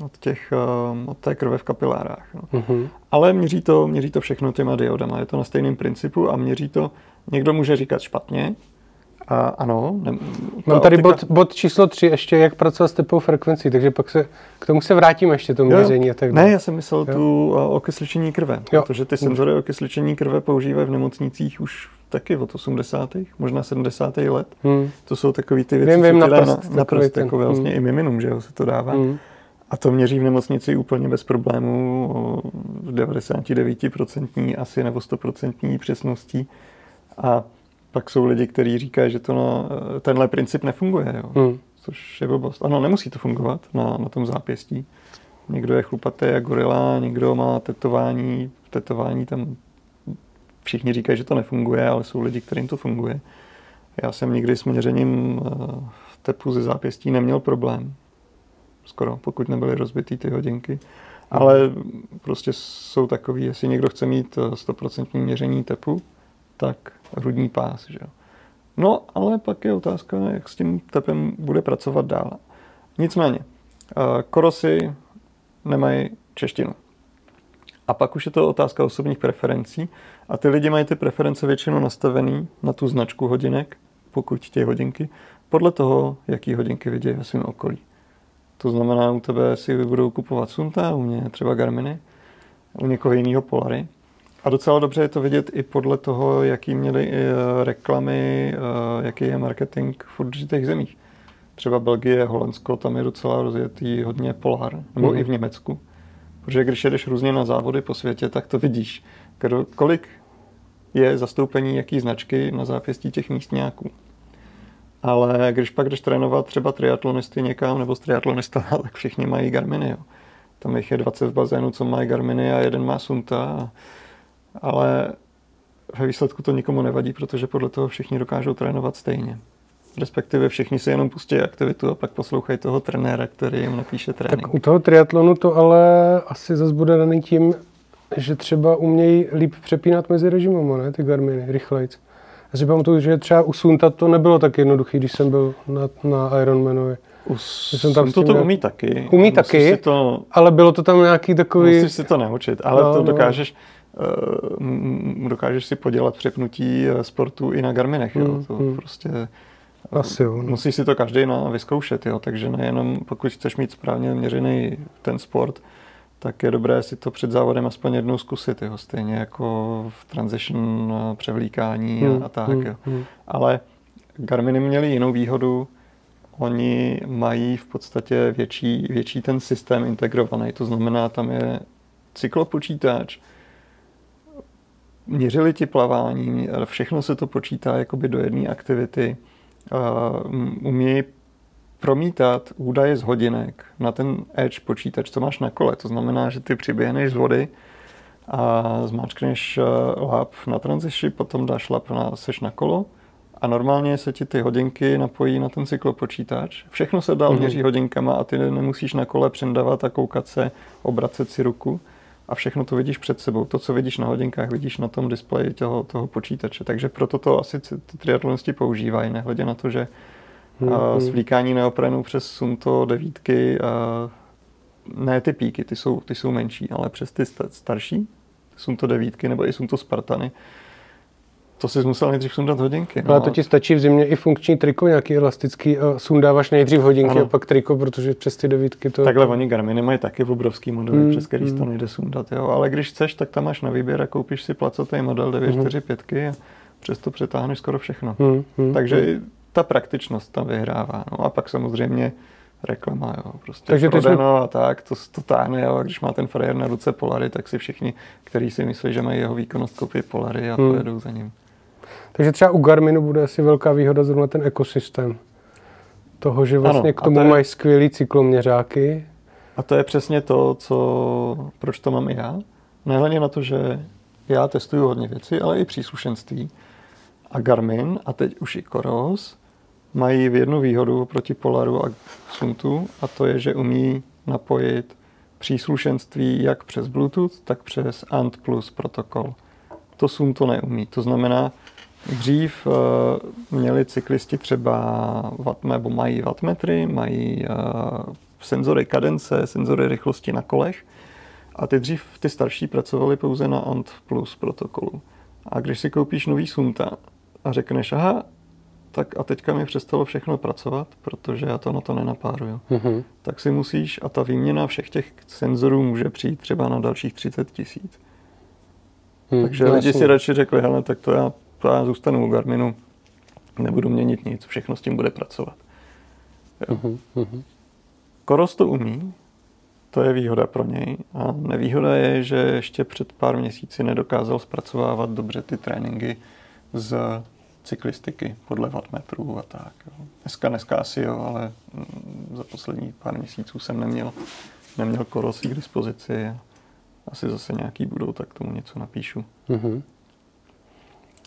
Speaker 2: od, těch, a, od té krve v kapilárách. No.
Speaker 1: Mhm.
Speaker 2: Ale měří to, měří to všechno těma diodama. Je to na stejném principu a měří to, někdo může říkat špatně, A ano. Ne,
Speaker 1: Mám tady optika... bod, bod číslo 3, ještě jak pracovat s tepovou frekvencí, takže pak se k tomu se vrátíme ještě, to měření a tak
Speaker 2: dále. Ne, já jsem myslel jo. tu okysličení krve, jo. protože ty senzory okysličení krve používají v nemocnicích už taky od 80. možná 70. let. Hmm. To jsou takové ty věci,
Speaker 1: vím, vím,
Speaker 2: co
Speaker 1: na prst,
Speaker 2: na, na prst jako vlastně hmm. i miminum, že jo, se to dává. Hmm. A to měří v nemocnici úplně bez problémů, v 99% asi nebo 100% přesností. A pak jsou lidi, kteří říkají, že to na, tenhle princip nefunguje, jo. Hmm. což je blbost. Ano, nemusí to fungovat na, na tom zápěstí. Někdo je chlupatý jak gorila, někdo má tetování, tetování tam všichni říkají, že to nefunguje, ale jsou lidi, kterým to funguje. Já jsem nikdy s měřením eh, tepu ze zápěstí neměl problém. Skoro, pokud nebyly rozbitý ty hodinky. Ale prostě jsou takový, jestli někdo chce mít 100% eh, měření tepu, tak hrudní pás. Že? No, ale pak je otázka, jak s tím tepem bude pracovat dál. Nicméně, eh, korosy nemají češtinu. A pak už je to otázka osobních preferencí. A ty lidi mají ty preference většinou nastavený na tu značku hodinek, pokud chtějí hodinky, podle toho, jaký hodinky vidí ve svém okolí. To znamená, u tebe si budou kupovat Sunta, u mě třeba Garminy, u někoho jiného Polary. A docela dobře je to vidět i podle toho, jaký měli eh, reklamy, eh, jaký je marketing v určitých zemích. Třeba Belgie, Holandsko, tam je docela rozjetý hodně Polar, nebo mm. i v Německu. Protože když jedeš různě na závody po světě, tak to vidíš. Kolik je zastoupení jaký značky na zápěstí těch místňáků. Ale když pak jdeš trénovat třeba triatlonisty někam nebo s triatlonista, tak všichni mají Garminy. Jo. Tam jich je 20 v bazénu, co mají Garminy a jeden má Sunta. Ale ve výsledku to nikomu nevadí, protože podle toho všichni dokážou trénovat stejně. Respektive všichni si jenom pustí aktivitu a pak poslouchají toho trenéra, který jim napíše trénink.
Speaker 1: Tak u toho triatlonu to ale asi zase bude daný tím, že třeba umějí líp přepínat mezi režimama, ne, ty Garminy, rychlejc. Já si pamatuju, že třeba u Sunta to nebylo tak jednoduché, když jsem byl na, na Ironmanovi.
Speaker 2: U jsem tam to to umí taky.
Speaker 1: Umí Musíš taky, to, ale bylo to tam nějaký takový...
Speaker 2: Musíš si to naučit, ale no, to no. dokážeš, uh, dokážeš si podělat přepnutí eh, sportu i na Garminech. Jo? Hmm, to hmm. prostě
Speaker 1: asi jo. No.
Speaker 2: Musí si to každý na, vyzkoušet, jo? takže nejenom pokud chceš mít správně měřený ten sport, tak je dobré si to před závodem aspoň jednou zkusit, jo? stejně jako v transition převlíkání hmm, a, a tak. Hmm, jo? Hmm. Ale Garminy měli jinou výhodu, oni mají v podstatě větší, větší ten systém integrovaný, to znamená, tam je cyklopočítač, měřili ti plavání, všechno se to počítá jakoby do jedné aktivity, umějí promítat údaje z hodinek na ten edge počítač, co máš na kole. To znamená, že ty přiběhneš z vody a zmáčkneš eh, lap na transiši, potom dáš lap na, seš na kolo a normálně se ti ty hodinky napojí na ten cyklopočítač. Všechno se dál mm-hmm. měří hodinkama a ty nemusíš na kole přendávat a koukat se, obracet si ruku a všechno to vidíš před sebou. To, co vidíš na hodinkách, vidíš na tom displeji toho, toho počítače. Takže proto to asi ty triatlonisti používají, nehledě na to, že mm-hmm. svlíkání neoprenu přes Sunto devítky, ne ty píky, ty jsou, ty jsou menší, ale přes ty starší, Sunto devítky nebo i Sunto Spartany, to jsi musel nejdřív sundat hodinky.
Speaker 1: No. Ale to ti stačí v zimě i funkční triko, nějaký elastický, a sundáváš nejdřív hodinky ano. a pak triko, protože přes ty devítky to...
Speaker 2: Takhle oni Garminy mají taky v obrovský modely, hmm. přes který hmm. to nejde sundat. Jo. Ale když chceš, tak tam máš na výběr a koupíš si placatý model 945 hmm. a přes to přetáhneš skoro všechno. Hmm. Hmm. Takže hmm. Ta praktičnost tam vyhrává. No a pak samozřejmě reklama, jo, prostě Takže prodeno jsme... a tak, to, to táhne, jo, a když má ten frajer na ruce Polary, tak si všichni, kteří si myslí, že mají jeho výkonnost, koupí Polary a hmm. pojedou za ním.
Speaker 1: Takže třeba u Garminu bude asi velká výhoda zrovna ten ekosystém. Toho, že vlastně ano, k tomu to je... mají skvělý cykloměřáky.
Speaker 2: A to je přesně to, co, proč to mám i já. Nehledně na to, že já testuju hodně věci, ale i příslušenství. A Garmin a teď už i Koros mají v jednu výhodu proti Polaru a Suntu a to je, že umí napojit příslušenství jak přes Bluetooth, tak přes ANT plus protokol. To Sunto neumí. To znamená, Dřív uh, měli cyklisti třeba watt, nebo mají wattmetry, mají uh, senzory kadence, senzory rychlosti na kolech a ty dřív ty starší pracovali pouze na ANT plus protokolu. A když si koupíš nový Sunta a řekneš, aha, tak a teďka mi přestalo všechno pracovat, protože já to na to nenapáruju.
Speaker 1: Mhm.
Speaker 2: Tak si musíš, a ta výměna všech těch senzorů může přijít třeba na dalších 30 tisíc.
Speaker 1: Hm,
Speaker 2: Takže
Speaker 1: no
Speaker 2: lidi si radši řekli, hele, tak to já, to já zůstanu u Garminu, nebudu měnit nic, všechno s tím bude pracovat.
Speaker 1: Mhm, mhm.
Speaker 2: Koros to umí, to je výhoda pro něj. A nevýhoda je, že ještě před pár měsíci nedokázal zpracovávat dobře ty tréninky z cyklistiky podle wattmetrů a tak. Jo. Dneska, dneska asi jo, ale mm, za poslední pár měsíců jsem neměl, neměl korosy k dispozici. Asi zase nějaký budou, tak tomu něco napíšu.
Speaker 1: Mhm.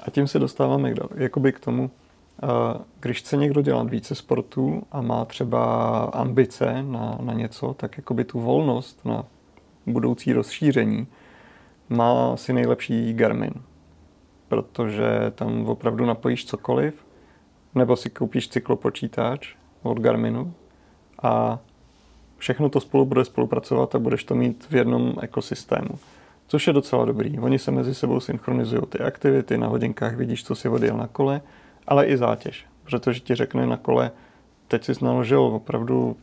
Speaker 2: A tím se dostáváme k, jakoby k tomu, eh, když chce někdo dělat více sportů a má třeba ambice na, na něco, tak jakoby tu volnost na budoucí rozšíření má si nejlepší Garmin. Protože tam opravdu napojíš cokoliv, nebo si koupíš cyklopočítač od Garminu a všechno to spolu bude spolupracovat a budeš to mít v jednom ekosystému. Což je docela dobrý. Oni se mezi sebou synchronizují ty aktivity, na hodinkách vidíš, co si odjel na kole, ale i zátěž. Protože ti řekne na kole, teď jsi naložil opravdu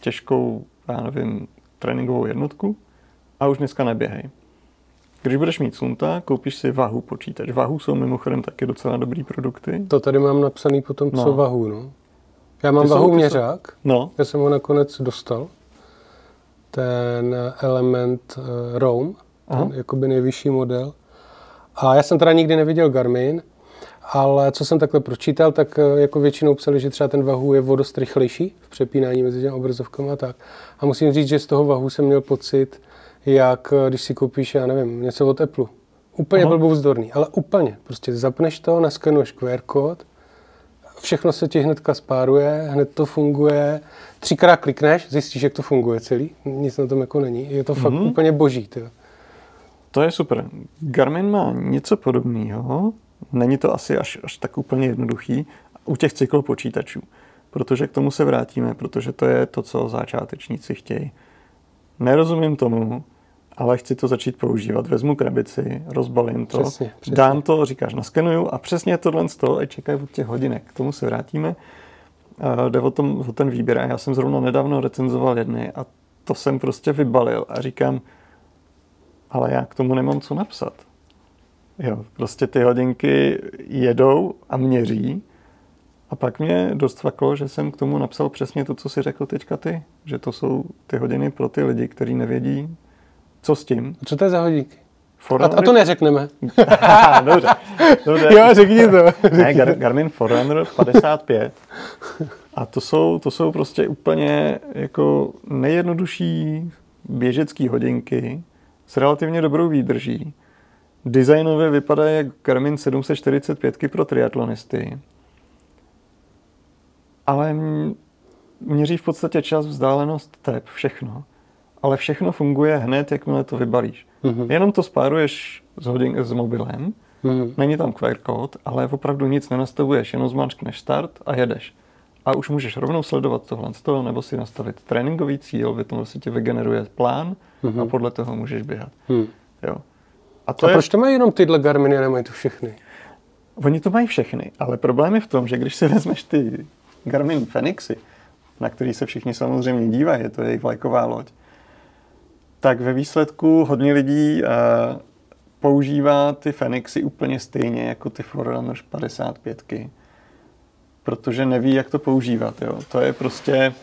Speaker 2: těžkou, já nevím, tréninkovou jednotku a už dneska neběhej. Když budeš mít slunta, koupíš si vahu počítač. Vahu jsou mimochodem taky docela dobrý produkty.
Speaker 1: To tady mám napsaný potom, co
Speaker 2: No.
Speaker 1: vahu, no. Já mám
Speaker 2: Ty jsou-
Speaker 1: vahu
Speaker 2: jsou-
Speaker 1: měřák,
Speaker 2: No,
Speaker 1: já jsem ho nakonec dostal. Ten Element uh, Roam,
Speaker 2: Aha.
Speaker 1: ten jakoby nejvyšší model. A já jsem teda nikdy neviděl Garmin, ale co jsem takhle pročítal, tak eh, jako většinou psali, že třeba ten vahu je o dost rychlejší v přepínání mezi těmi obrazovkami a tak. A musím říct, že z toho vahu jsem měl pocit, jak eh, když si koupíš, já nevím, něco od Apple. Úplně
Speaker 2: Aha.
Speaker 1: blbouzdorný, ale úplně. Prostě zapneš to, naskenuješ QR kód, všechno se ti hnedka spáruje, hned to funguje. Třikrát klikneš, zjistíš, jak to funguje celý. Nic na tom jako není. Je to fakt
Speaker 2: Mhm.
Speaker 1: úplně boží. Tyjo.
Speaker 2: To je super. Garmin má něco podobného, není to asi až, až tak úplně jednoduchý, u těch cyklopočítačů, protože k tomu se vrátíme, protože to je to, co začátečníci chtějí. Nerozumím tomu, ale chci to začít používat. Vezmu krabici, rozbalím to,
Speaker 1: Přesně, přesně.
Speaker 2: dám to, říkáš, naskenuju a přesně tohle z toho, a čekají od těch hodinek. K tomu se vrátíme. Uh, jde o, tom, o ten výběr. A já jsem zrovna nedávno recenzoval jedny a to jsem prostě vybalil a říkám, ale já k tomu nemám co napsat. Jo, prostě ty hodinky jedou a měří a pak mě dost faklo, že jsem k tomu napsal přesně to, co si řekl teďka ty, že to jsou ty hodiny pro ty lidi, kteří nevědí, co s tím.
Speaker 1: Co to je za hodinky? A,
Speaker 2: Forerunner-
Speaker 1: a to neřekneme.
Speaker 2: dobře, dobře.
Speaker 1: Jo, řekni to.
Speaker 2: Ne, Gar- Garmin Forerunner 55. A to jsou, to jsou prostě úplně jako nejjednodušší běžecké hodinky s relativně dobrou výdrží. Designově vypadá jak Garmin 745 pro triatlonisty. Ale měří v podstatě čas, vzdálenost, tep, všechno. Ale všechno funguje hned, jakmile to vybalíš.
Speaker 1: Mhm.
Speaker 2: Jenom to spáruješ s, hodin- s mobilem,
Speaker 1: Mhm.
Speaker 2: Není tam QR kód, ale opravdu nic nenastavuješ, jenom zmáčkneš start a jedeš. A už můžeš rovnou sledovat tohle z toho, nebo si nastavit tréninkový cíl, ve tom se ti vygeneruje plán
Speaker 1: Mhm.
Speaker 2: a podle toho můžeš běhat.
Speaker 1: Hmm.
Speaker 2: Jo. A to
Speaker 1: A
Speaker 2: je,
Speaker 1: proč to mají jenom tyhle Garminy a nemají to všechny?
Speaker 2: oni to mají všechny, ale problém je v tom, že když si vezmeš ty Garmin Fenixy, na který se všichni samozřejmě dívají, je to jejich vlajková loď, tak ve výsledku hodně lidí uh, používá ty Fenixy úplně stejně jako ty Forerunner 55, protože neví, jak to používat. Jo. To je prostě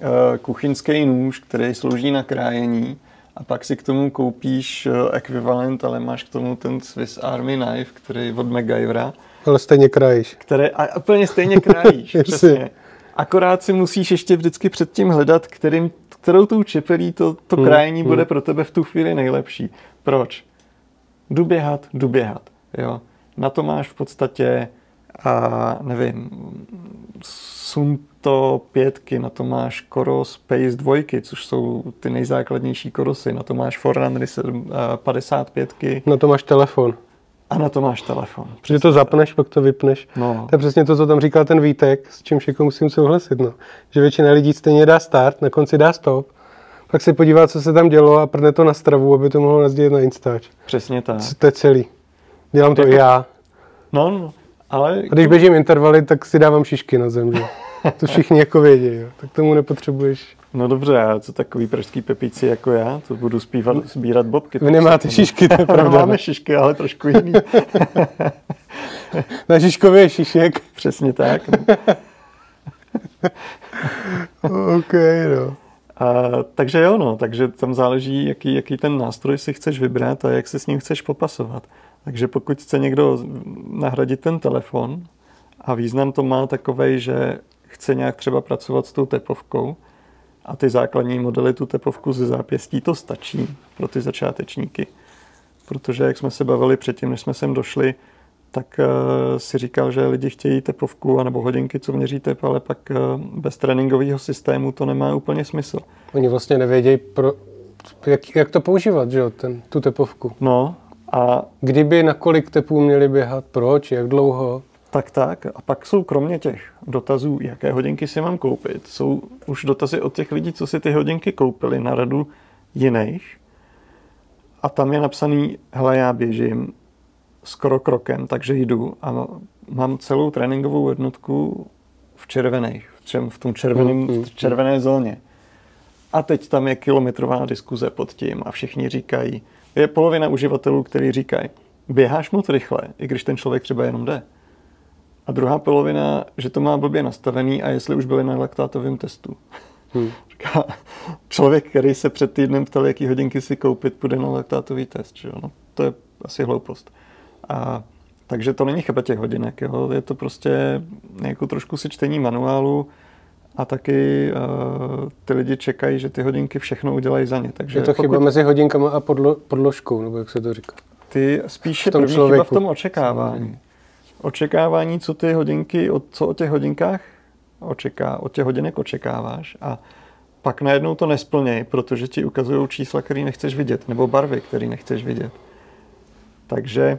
Speaker 2: uh, kuchyňský nůž, který slouží na krájení a pak si k tomu koupíš uh, ekvivalent, ale máš k tomu ten Swiss Army Knife, který od MacGyvera,
Speaker 1: Ale stejně krajíš.
Speaker 2: které a úplně stejně.
Speaker 1: Jasně.
Speaker 2: přesně. Akorát si musíš ještě vždycky předtím hledat, kterým, kterou tou čepelí to, to
Speaker 1: Hmm,
Speaker 2: krájení
Speaker 1: hmm.
Speaker 2: bude pro tebe v tu chvíli nejlepší. Proč? Jdu běhat, jdu běhat. Jo. Na to máš v podstatě, a nevím, Sunto pětky, na to máš Koros Pace dvojky, což jsou ty nejzákladnější korosy, na to máš Forerunnery 7, a 55
Speaker 1: Na to máš telefon.
Speaker 2: A na to máš telefon.
Speaker 1: Že to zapneš, pak to vypneš.
Speaker 2: No.
Speaker 1: To je přesně to, co tam říkal ten Vítek, s čímž jako musím souhlasit. No. Že většina lidí stejně dá start, na konci dá stop, pak se podívá, co se tam dělo a prdne to na stravu, aby to mohlo nazdílet na Instač.
Speaker 2: Přesně tak.
Speaker 1: To je celý. Dělám to
Speaker 2: Jako-
Speaker 1: i já.
Speaker 2: No, no. Ale
Speaker 1: A když běžím intervaly, tak si dávám šišky na zem, že? To všichni jako vědí, jo. Tak tomu nepotřebuješ.
Speaker 2: No dobře, a co takový pražský pepíci jako já, to budu zpívat, sbírat bobky.
Speaker 1: Vy nemáte šišky, to je pravda.
Speaker 2: Máme šišky, ale trošku jiný.
Speaker 1: Na Žižkově šišek.
Speaker 2: Přesně tak. No.
Speaker 1: OK, no.
Speaker 2: A, takže jo, no, takže tam záleží, jaký, jaký ten nástroj si chceš vybrat a jak se s ním chceš popasovat. Takže pokud chce někdo nahradit ten telefon a význam to má takovej, že chce nějak třeba pracovat s tou tepovkou a ty základní modely tu tepovku ze zápěstí, to stačí pro ty začátečníky. Protože jak jsme se bavili předtím, než jsme sem došli, tak uh, si říkal, že lidi chtějí tepovku anebo hodinky, co měří tep, ale pak uh, bez tréninkového systému to nemá úplně smysl.
Speaker 1: Oni vlastně nevědějí, pro, jak, jak to používat, že jo, ten, tu tepovku.
Speaker 2: No a
Speaker 1: Kdyby na kolik tepů měli běhat, proč, jak dlouho.
Speaker 2: Tak tak. A pak jsou kromě těch dotazů, jaké hodinky si mám koupit, jsou už dotazy od těch lidí, co si ty hodinky koupili na radu jiných. A tam je napsaný, hele, já běžím skoro krokem, takže jdu a mám celou tréninkovou jednotku v červených, v, čem, v tom červeném,
Speaker 1: Mm, mm,
Speaker 2: v červené zóně. A teď tam je kilometrová diskuze pod tím a všichni říkají, je polovina uživatelů, kteří říkají, běháš moc rychle, i když ten člověk třeba jenom jde. A druhá polovina, že to má blbě nastavený a jestli už byli na laktátovém testu.
Speaker 1: Hmm.
Speaker 2: Říká, člověk, který se před týdnem ptal, jaký hodinky si koupit, půjde na laktátový test. Že? jo? No, to je asi hloupost. A, takže to není chyba těch hodinek. Jo? Je to prostě jako trošku si čtení manuálu a taky uh, ty lidi čekají, že ty hodinky všechno udělají za ně. Takže
Speaker 1: Je to chyba mezi hodinkama a podlo, podložkou, nebo jak se to říká.
Speaker 2: ty spíše
Speaker 1: v tom
Speaker 2: první chyba v
Speaker 1: člověku.
Speaker 2: tom očekávání. Očekávání, co ty hodinky, co o těch hodinkách očeká, od těch hodinek očekáváš a pak najednou to nesplněj, protože ti ukazují čísla, které nechceš vidět, nebo barvy, které nechceš vidět. Takže,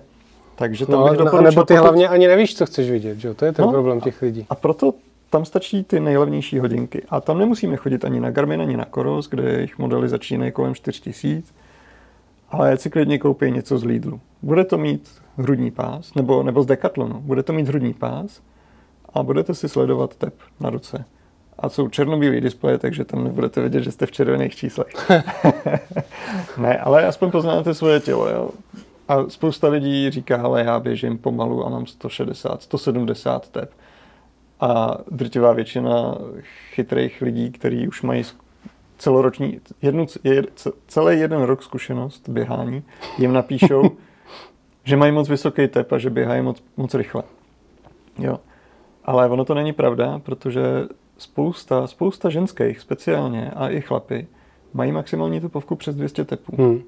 Speaker 2: takže tam
Speaker 1: No,
Speaker 2: bych
Speaker 1: no,
Speaker 2: doporučil,
Speaker 1: nebo ty
Speaker 2: pokud-
Speaker 1: hlavně ani nevíš, co chceš vidět, že? To je ten
Speaker 2: No,
Speaker 1: problém těch lidí.
Speaker 2: A proto tam stačí ty nejlevnější hodinky. A tam nemusíme chodit ani na Garmin, ani na Coros, kde jejich modely začínají kolem 4000, ale si klidně koupí něco z Lidlu. Bude to mít hrudní pás, nebo, nebo z Decathlonu. Bude to mít hrudní pás a budete si sledovat tep na ruce. A jsou černobílý displeje, takže tam nebudete vědět, že jste v červených číslech. ne, ale aspoň poznáte svoje tělo. Jo? A spousta lidí říká, ale já běžím pomalu a mám 160, 170 tep. A drtivá většina chytrých lidí, kteří už mají celoroční, jednu, je, ce- celý jeden rok zkušenost běhání, jim napíšou, že mají moc vysoký tep a že běhají moc, moc rychle. Jo. Ale ono to není pravda, protože spousta, spousta ženských speciálně a i chlapy mají maximální tepovku přes 200 tepů.
Speaker 1: Hmm.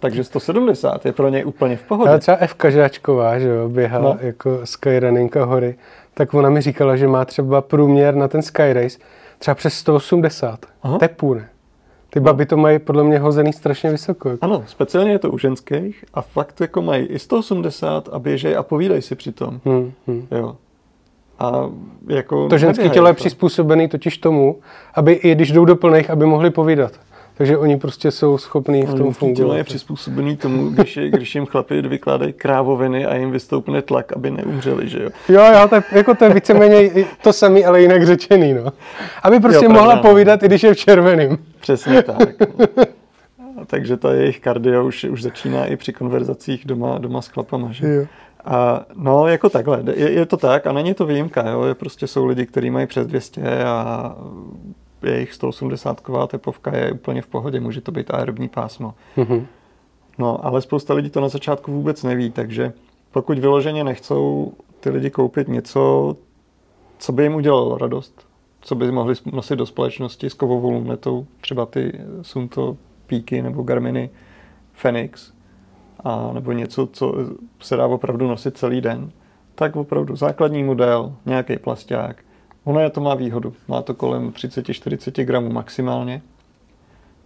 Speaker 2: Takže 170 je pro ně úplně v pohodě.
Speaker 1: Ale třeba F. Žáčková, že jo, běhala
Speaker 2: No.
Speaker 1: jako skyrunning hory, tak ona mi říkala, že má třeba průměr na ten skyrace třeba přes 180
Speaker 2: Aha.
Speaker 1: tepů, ne? Ty baby to mají podle mě hozený strašně vysoko. Jako.
Speaker 2: Ano, speciálně je to u ženských a fakt jako mají i 180 a běžej a povídají si přitom.
Speaker 1: Hmm, hmm.
Speaker 2: Jo. A jako
Speaker 1: To ženské tělo je
Speaker 2: rychle.
Speaker 1: přizpůsobený totiž tomu, aby i když jdou do plných, aby mohli povídat. Takže oni prostě jsou schopní v tom
Speaker 2: Ženský tělo
Speaker 1: fungovat.
Speaker 2: je přizpůsobený tomu, když, je, když jim chlapi vykládají krávoviny a jim vystoupne tlak, aby neumřeli, že jo.
Speaker 1: Jo, jo, je, jako to je víceméně to samé, ale jinak řečený, no. Aby prostě
Speaker 2: Jo,
Speaker 1: mohla
Speaker 2: pravda, no.
Speaker 1: povídat, i když je v červeném.
Speaker 2: Přesně tak. A Takže ta jejich kardio už, už začíná i při konverzacích doma, doma s chlapama, že?
Speaker 1: Jo.
Speaker 2: A no, jako takhle, je, je to tak a není to výjimka, jo? Je prostě jsou lidi, kteří mají přes 200 a jejich 180 ková tepovka je úplně v pohodě, může to být aerobní pásmo.
Speaker 1: Mhm.
Speaker 2: No, ale spousta lidí to na začátku vůbec neví, takže pokud vyloženě nechcou ty lidi koupit něco, co by jim udělalo radost, co by mohli nosit do společnosti s kovovou lumnetou, třeba ty Sunto Píky nebo Garminy Phoenix, a nebo něco, co se dá opravdu nosit celý den, tak opravdu základní model, nějaký plasták. Ono je to má výhodu. Má to kolem 30-40 gramů maximálně.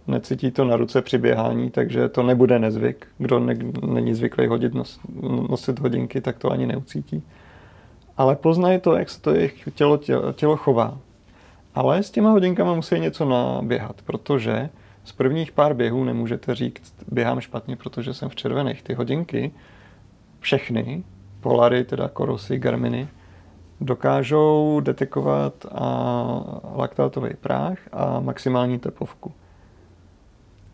Speaker 2: Necítí to na ruce při běhání, takže to nebude nezvyk. Kdo ne, není zvyklý hodit nos, nosit hodinky, tak to ani neucítí. Ale poznají to, jak se to jejich tělo, tělo, tělo chová. Ale s těma hodinkama musí něco naběhat, protože z prvních pár běhů nemůžete říct, běhám špatně, protože jsem v červených. Ty hodinky, všechny, Polary, teda Korosy, Garminy, dokážou detekovat a laktátový práh a maximální tepovku.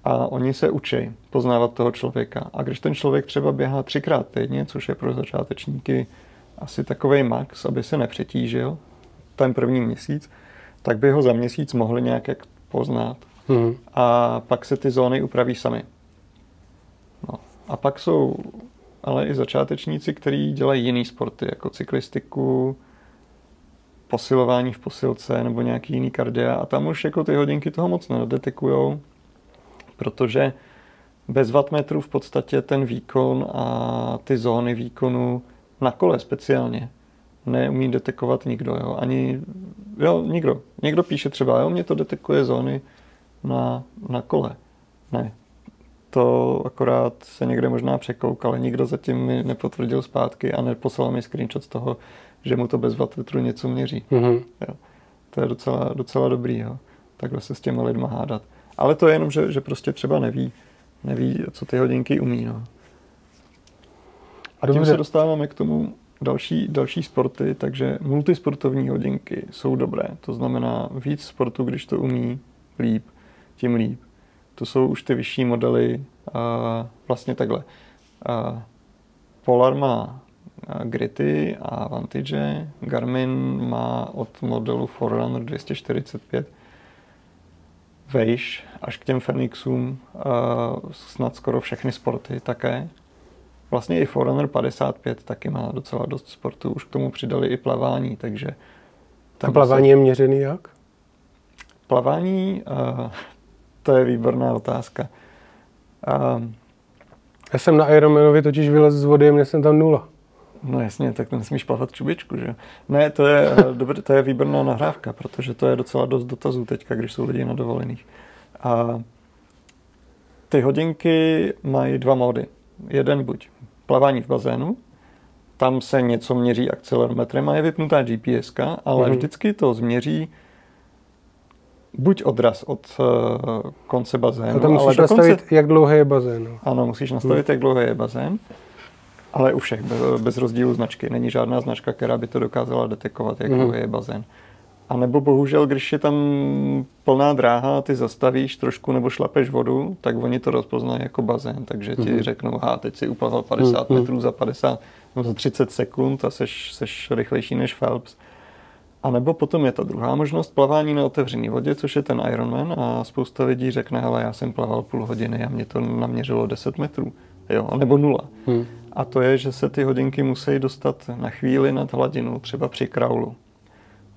Speaker 2: A oni se učí poznávat toho člověka. A když ten člověk třeba běhá třikrát týdně, což je pro začátečníky asi takový max, aby se nepřetížil ten první měsíc, tak by ho za měsíc mohli nějak jak poznat. Hmm. A pak se ty zóny upraví sami. No. A pak jsou ale i začátečníci, kteří dělají jiný sporty, jako cyklistiku, posilování v posilce nebo nějaký jiný kardia a tam už jako ty hodinky toho moc nedetekujou, protože bez wattmetru v podstatě ten výkon a ty zóny výkonu na kole speciálně neumí detekovat nikdo. Jo? Ani, jo, nikdo. Někdo píše třeba, jo, mě to detekuje zóny na, na kole. Ne. To akorát se někde možná překouk, ale nikdo zatím mi nepotvrdil zpátky a neposlal mi screenshot z toho, že mu to bez wattmetru něco měří. Mm-hmm. Jo. To je docela, docela dobrý, jo. takhle se s těmi lidma hádat. Ale to je jenom, že, že prostě třeba neví, neví, co ty hodinky umí. No. A tím se dostáváme k tomu další, další sporty, takže multisportovní hodinky jsou dobré. To znamená víc sportu, když to umí líp, tím líp. To jsou už ty vyšší modely a vlastně takhle. A Polar má Gritty a Vantage. Garmin má od modelu Forerunner 245 vejš až k těm Fenixům snad skoro všechny sporty také. Vlastně i Forerunner 55 taky má docela dost sportu. Už k tomu přidali i plavání, takže...
Speaker 1: A plavání se... je měřený jak?
Speaker 2: Plavání, uh, to je výborná otázka. Uh,
Speaker 1: Já jsem na Ironmanovi totiž vylez z vody, mě jsem tam nula.
Speaker 2: No jasně, tak to nesmíš plavat čubičku, že? Ne, to je, dobrý, to je výborná nahrávka, protože to je docela dost dotazů teďka, když jsou lidi na dovolených. A ty hodinky mají dva módy. Jeden buď plavání v bazénu, tam se něco měří akcelerometrem a je vypnutá GPS, ale mm-hmm. vždycky to změří buď odraz od uh, konce bazénu. A
Speaker 1: tam musíš ale nastavit, dokonce... jak dlouhý je bazén. No.
Speaker 2: Ano, musíš nastavit, hmm. jak dlouhý je bazén. Ale u všech, bez, rozdílu značky. Není žádná značka, která by to dokázala detekovat, jak mm. je bazén. A nebo bohužel, když je tam plná dráha a ty zastavíš trošku nebo šlapeš vodu, tak oni to rozpoznají jako bazén, takže ti mm. řeknou, ha, teď si uplaval 50 mm. metrů za 50, no za 30 sekund a seš, seš rychlejší než Phelps. A nebo potom je ta druhá možnost plavání na otevřené vodě, což je ten Ironman a spousta lidí řekne, hele, já jsem plaval půl hodiny a mě to naměřilo 10 metrů, jo, nebo nula. Hmm a to je, že se ty hodinky musí dostat na chvíli nad hladinu, třeba při kraulu.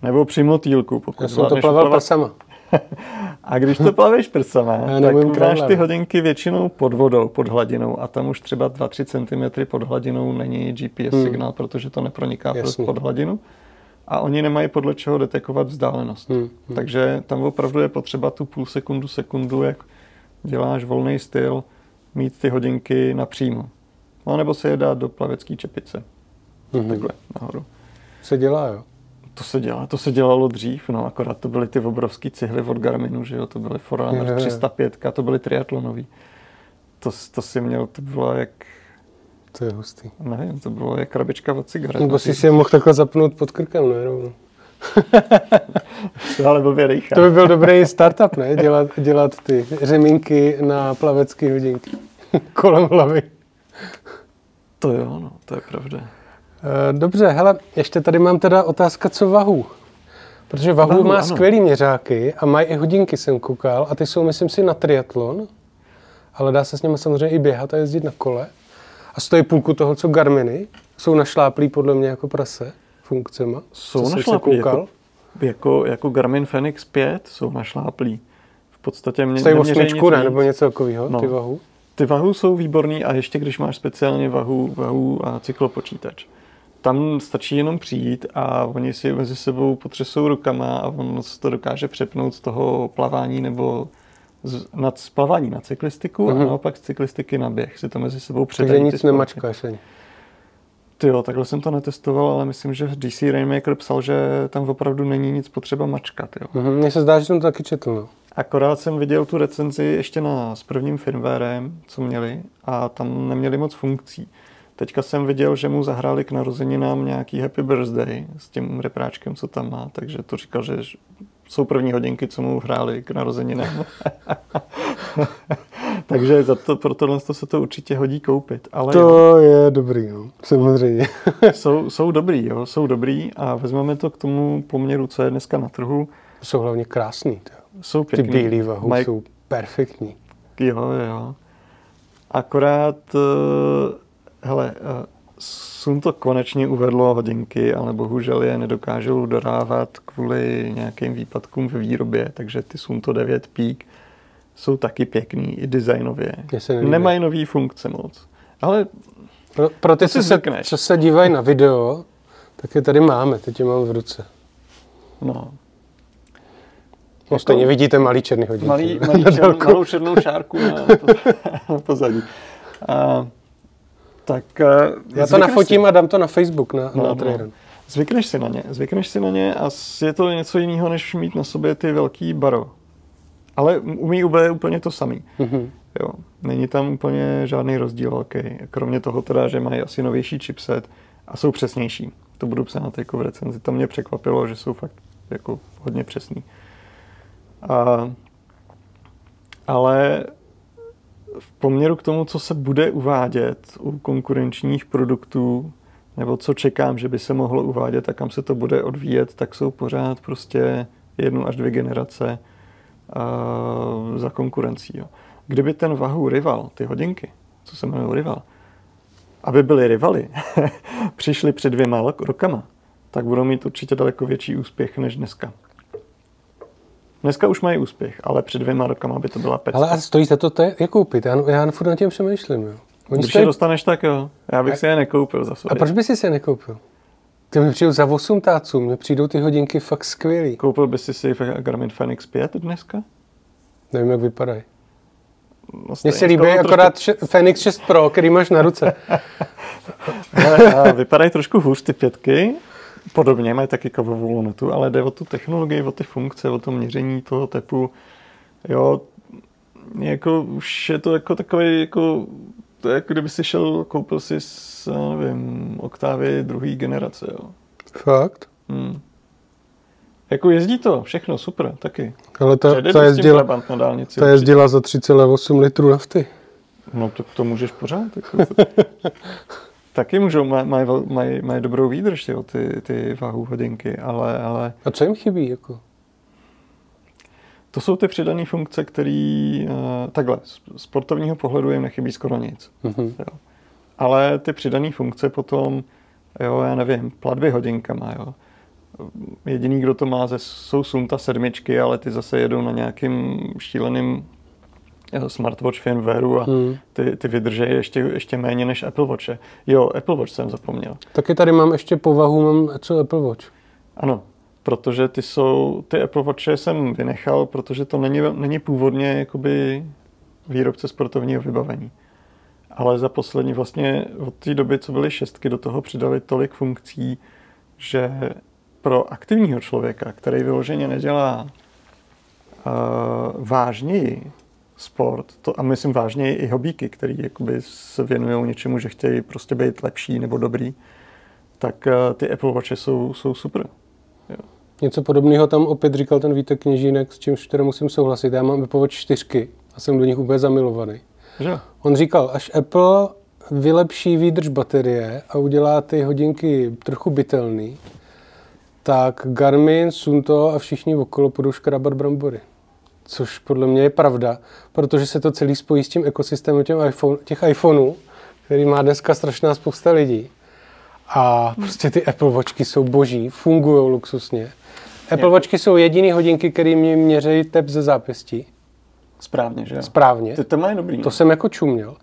Speaker 2: Nebo při motýlku,
Speaker 1: pokud Já jsem to plaval plavat... prsama.
Speaker 2: a když to plaveš prsama, tak máš ty hodinky většinou pod vodou, pod hladinou a tam už třeba 2-3 cm pod hladinou není GPS hmm. signál, protože to neproniká Jasný. pod hladinu a oni nemají podle čeho detekovat vzdálenost. Hmm. Hmm. Takže tam opravdu je potřeba tu půl sekundu, sekundu, jak děláš volný styl, mít ty hodinky napřímo. No nebo se je dát do plavecké čepice. Mm-hmm. Takhle nahoru.
Speaker 1: Se dělá, jo?
Speaker 2: To se dělá, to se dělalo dřív, no akorát to byly ty obrovské cihly od Garminu, že jo, to byly Forerunner 305, to byly triatlonový. To, to si měl, to bylo jak...
Speaker 1: To je hustý.
Speaker 2: Nevím, to bylo jak krabička od cigaret.
Speaker 1: Nebo si si je mohl takhle zapnout pod krkem, ne rovno.
Speaker 2: to ale blbě rychle.
Speaker 1: To by byl dobrý startup, ne? Dělat, dělat ty řemínky na plavecké hodinky kolem hlavy.
Speaker 2: To jo, no, to je pravda.
Speaker 1: Eh, dobře, hele, ještě tady mám teda otázka, co vahu. Protože Vahu, vahu má ano. skvělý měřáky a mají i hodinky, jsem koukal, a ty jsou, myslím si, na triatlon, ale dá se s nimi samozřejmě i běhat a jezdit na kole. A stojí půlku toho, co Garminy. Jsou našláplí podle mě jako prase funkcema.
Speaker 2: Jsou našláplí, jako, jako, jako Garmin Fenix 5 jsou našláplí. V podstatě mě
Speaker 1: Stojí osmičku, ne? Nebo něco takového, no. ty Vahu.
Speaker 2: Ty vahu jsou výborný a ještě když máš speciálně vahu, vahu a cyklopočítač. Tam stačí jenom přijít a oni si mezi sebou potřesou rukama a on se to dokáže přepnout z toho plavání nebo z, nad plavání na cyklistiku mm-hmm. a mhm. naopak z cyklistiky na běh. Si to mezi sebou předají.
Speaker 1: Takže nic nemačkáš ani.
Speaker 2: Ty jo, takhle jsem to netestoval, ale myslím, že DC Rainmaker psal, že tam opravdu není nic potřeba mačkat. Jo.
Speaker 1: Mm-hmm, mně se zdá, že jsem to taky četl. No.
Speaker 2: Akorát jsem viděl tu recenzi ještě na, s prvním firmwarem, co měli, a tam neměli moc funkcí. Teďka jsem viděl, že mu zahráli k narozeninám nějaký happy birthday s tím repráčkem, co tam má, takže to říkal, že jsou první hodinky, co mu hráli k narozeninám. takže za to, pro tohle se to určitě hodí koupit. Ale
Speaker 1: to jo, je dobrý, no. samozřejmě.
Speaker 2: jsou, jsou dobrý, jo, jsou dobrý a vezmeme to k tomu poměru, co je dneska na trhu.
Speaker 1: Jsou hlavně krásný. To.
Speaker 2: Jsou pěkný.
Speaker 1: Ty bílý vahu Maj... jsou perfektní.
Speaker 2: Jo, jo. Akorát, uh, hele, uh, Sun to konečně uvedlo hodinky, ale bohužel je nedokážou dodávat kvůli nějakým výpadkům ve výrobě, takže ty Sunto 9 Peak jsou taky pěkný i designově. Nemají nový funkce moc. Ale
Speaker 1: pro, pro ty, co se, co se dívají na video, tak je tady máme, teď je mám v ruce.
Speaker 2: No.
Speaker 1: No stejně vidíte malý černý hodinky.
Speaker 2: Malý, malý černou, malou černou šárku na, na pozadí. A, tak,
Speaker 1: Já to nafotím si. a dám to na Facebook, na, no, na
Speaker 2: no. Zvykneš si na ně, zvykneš si na ně a je to něco jiného, než mít na sobě ty velký baro. Ale umí úplně, úplně to samý. Mm-hmm. Jo. Není tam úplně žádný rozdíl velký. Kromě toho teda, že mají asi novější chipset a jsou přesnější. To budu psát jako v recenzi. To mě překvapilo, že jsou fakt jako hodně přesný. A, ale v poměru k tomu, co se bude uvádět u konkurenčních produktů, nebo co čekám, že by se mohlo uvádět a kam se to bude odvíjet, tak jsou pořád prostě jednu až dvě generace uh, za konkurencí. Jo. Kdyby ten Vahu Rival, ty hodinky, co se jmenují Rival, aby byly rivaly, přišli před dvěma rokama, tak budou mít určitě daleko větší úspěch než dneska. Dneska už mají úspěch, ale před dvěma rokama by to byla pecka.
Speaker 1: Ale a stojí za to, to je, je koupit? Já, já furt na tím přemýšlím. Jo.
Speaker 2: Oni Když stojí... je dostaneš, tak jo. Já bych a... si je nekoupil za svoje.
Speaker 1: A proč bys si je nekoupil? Ty mi přijdou za 8 táců, mně přijdou ty hodinky fakt skvělý.
Speaker 2: Koupil bys si si Garmin Fenix 5 dneska?
Speaker 1: Nevím, jak vypadají. No, Mně se líbí akorát trošku... Fenix 6 Pro, který máš na ruce.
Speaker 2: Vypadají trošku hůř ty pětky, podobně, mají taky kovovou lunetu, ale jde o tu technologii, o ty funkce, o to měření toho tepu. Jo, jako už je to jako takový, jako, to je jako kdyby si šel, koupil si s, nevím, oktávy druhé generace, jo.
Speaker 1: Fakt?
Speaker 2: Hmm. Jako jezdí to, všechno, super, taky.
Speaker 1: Ale ta, ta, jezdila, na dálnici, ta jezdila za 3,8 litrů nafty.
Speaker 2: No to, to můžeš pořád. Jako taky můžou, mají maj, maj dobrou výdrž, jo, ty, ty váhu hodinky, ale, ale...
Speaker 1: A co jim chybí, jako?
Speaker 2: To jsou ty přidané funkce, které uh, takhle, z sportovního pohledu jim nechybí skoro nic. Mm-hmm. Jo. Ale ty přidané funkce potom, jo, já nevím, platby hodinkama, jo. Jediný, kdo to má, jsou Sunta sedmičky, ale ty zase jedou na nějakým šíleným smartwatch firmwareu a hmm. ty, ty vydrží ještě, ještě méně než Apple Watch. Jo, Apple Watch jsem zapomněl.
Speaker 1: Taky tady mám ještě povahu, mám co Apple Watch.
Speaker 2: Ano, protože ty jsou, ty Apple Watche jsem vynechal, protože to není, není původně jakoby výrobce sportovního vybavení. Ale za poslední vlastně od té doby, co byly šestky, do toho přidali tolik funkcí, že pro aktivního člověka, který vyloženě nedělá uh, vážněji sport, to, a myslím vážně i hobíky, který jakoby se věnují něčemu, že chtějí prostě být lepší nebo dobrý, tak uh, ty Apple Watche jsou, jsou super. Jo.
Speaker 1: Něco podobného tam opět říkal ten Vítek Kněžínek, s čímž teda musím souhlasit. Já mám Apple Watch 4 a jsem do nich úplně zamilovaný.
Speaker 2: Že?
Speaker 1: On říkal, až Apple vylepší výdrž baterie a udělá ty hodinky trochu bytelný, tak Garmin, Sunto a všichni okolo budou škrabat brambory což podle mě je pravda, protože se to celý spojí s tím ekosystémem těch, iPhone, těch iPhoneů, který má dneska strašná spousta lidí. A prostě ty Apple Watchky jsou boží, fungují luxusně. Apple Watchky jsou jediný hodinky, které mě měří tep ze zápěstí.
Speaker 2: Správně, že jo?
Speaker 1: Správně.
Speaker 2: Ty to mají dobrý.
Speaker 1: To jsem jako čuměl.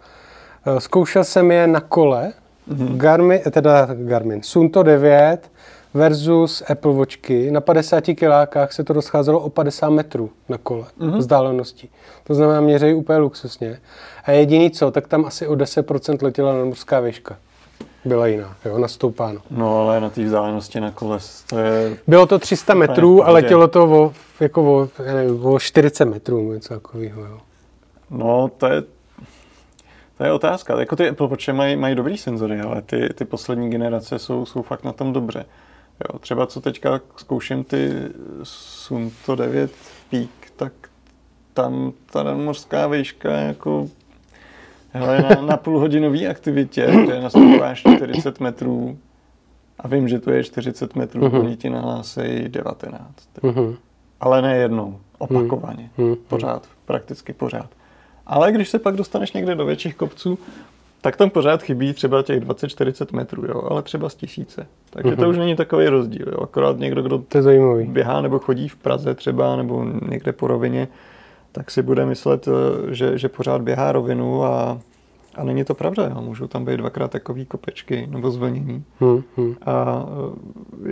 Speaker 1: Eh, zkoušel jsem je na kole, mm-hmm. Garmin, teda Garmin, Sunto 9, versus Apple Watchky. Na 50 kilákách se to rozcházelo o 50 metrů na kole mm-hmm. vzdálenosti. To znamená, měřejí úplně luxusně. A jediný co, tak tam asi o 10% letěla morská výška. Byla jiná, jo, nastoupáno.
Speaker 2: No, ale na té vzdálenosti na kole to je...
Speaker 1: Bylo to 300 metrů a letělo to o, jako o, nevím, o 40 metrů, něco takového, jo.
Speaker 2: No, to je To je otázka. Jako ty Apple Watche mají, mají dobrý senzory, ale ty, ty poslední generace jsou, jsou fakt na tom dobře. Jo, třeba co teďka zkouším ty Sunto 9 Peak, tak tam ta mořská výška jako hele, na, na půlhodinové aktivitě, kde nastupáš 40 metrů a vím, že tu je 40 metrů, uh-huh. oni ti nahlásejí 19. Uh-huh. Ale ne jednou, opakovaně, uh-huh. pořád, prakticky pořád. Ale když se pak dostaneš někde do větších kopců, tak tam pořád chybí třeba těch 20-40 metrů, jo, ale třeba z tisíce. Takže uh-huh. to už není takový rozdíl. Jo. Akorát někdo, kdo
Speaker 1: to je zajímavý.
Speaker 2: běhá nebo chodí v Praze třeba, nebo někde po rovině, tak si bude myslet, eh, že, že pořád běhá rovinu a, a není to pravda. Jo. Můžou tam být dvakrát takový kopečky nebo zvlnění. Hmm, hmm. A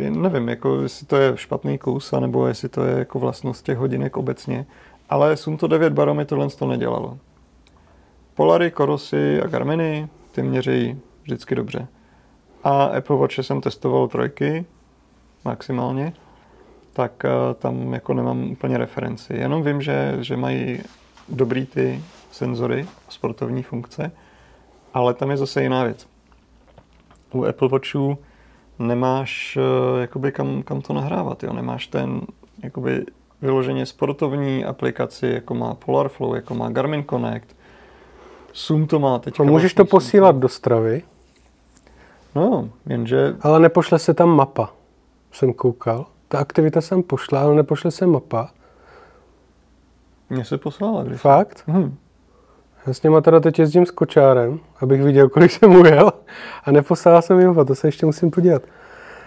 Speaker 2: eh, nevím, jako, jestli to je špatný kus, nebo jestli to je jako vlastnost těch hodinek obecně. Ale Sunto 9 baromy tohle to nedělalo. Polary, Korosy a Garminy, ty měří vždycky dobře. A Apple Watch jsem testoval trojky maximálně tak eh, tam jako nemám úplně referenci. Jenom vím, že, že mají dobrý ty senzory, sportovní funkce, ale tam je zase jiná věc. U Apple Watchů nemáš eh, jakoby kam, kam to nahrávat, jo? nemáš ten jakoby vyloženě sportovní aplikaci, jako má Polarflow, jako má Garmin Connect, Zoom to má teď.
Speaker 1: A můžeš to posílat do stravy?
Speaker 2: No, jenže...
Speaker 1: Ale nepošle se tam mapa, jsem koukal ta aktivita jsem pošla, ale nepošle se mapa.
Speaker 2: Mně se poslala, když
Speaker 1: Fakt? Hmm. Já s něma teda teď jezdím s kočárem, abych viděl, kolik jsem ujel a neposlala jsem jim to se ještě musím podívat.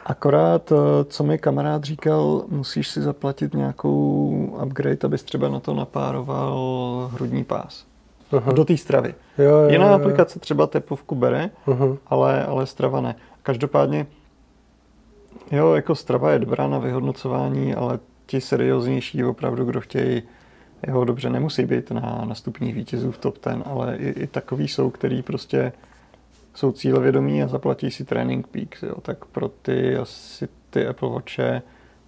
Speaker 2: Akorát, eh, co mi kamarád říkal, musíš si zaplatit nějakou upgrade, abys třeba na to napároval hrudní pás. Aha. Do té stravy. Jo, jo, Jiná jo, jo. aplikace třeba tepovku bere, ale, ale strava ne. Každopádně Jo, jako strava je dobrá na vyhodnocování, ale ti serióznější opravdu, kdo chtějí jeho dobře nemusí být na, na stupních vítězů v top ten, ale i, i takový jsou, který prostě jsou cílevědomí a zaplatí si Training Peaks, jo. tak pro ty asi ty Apple Watche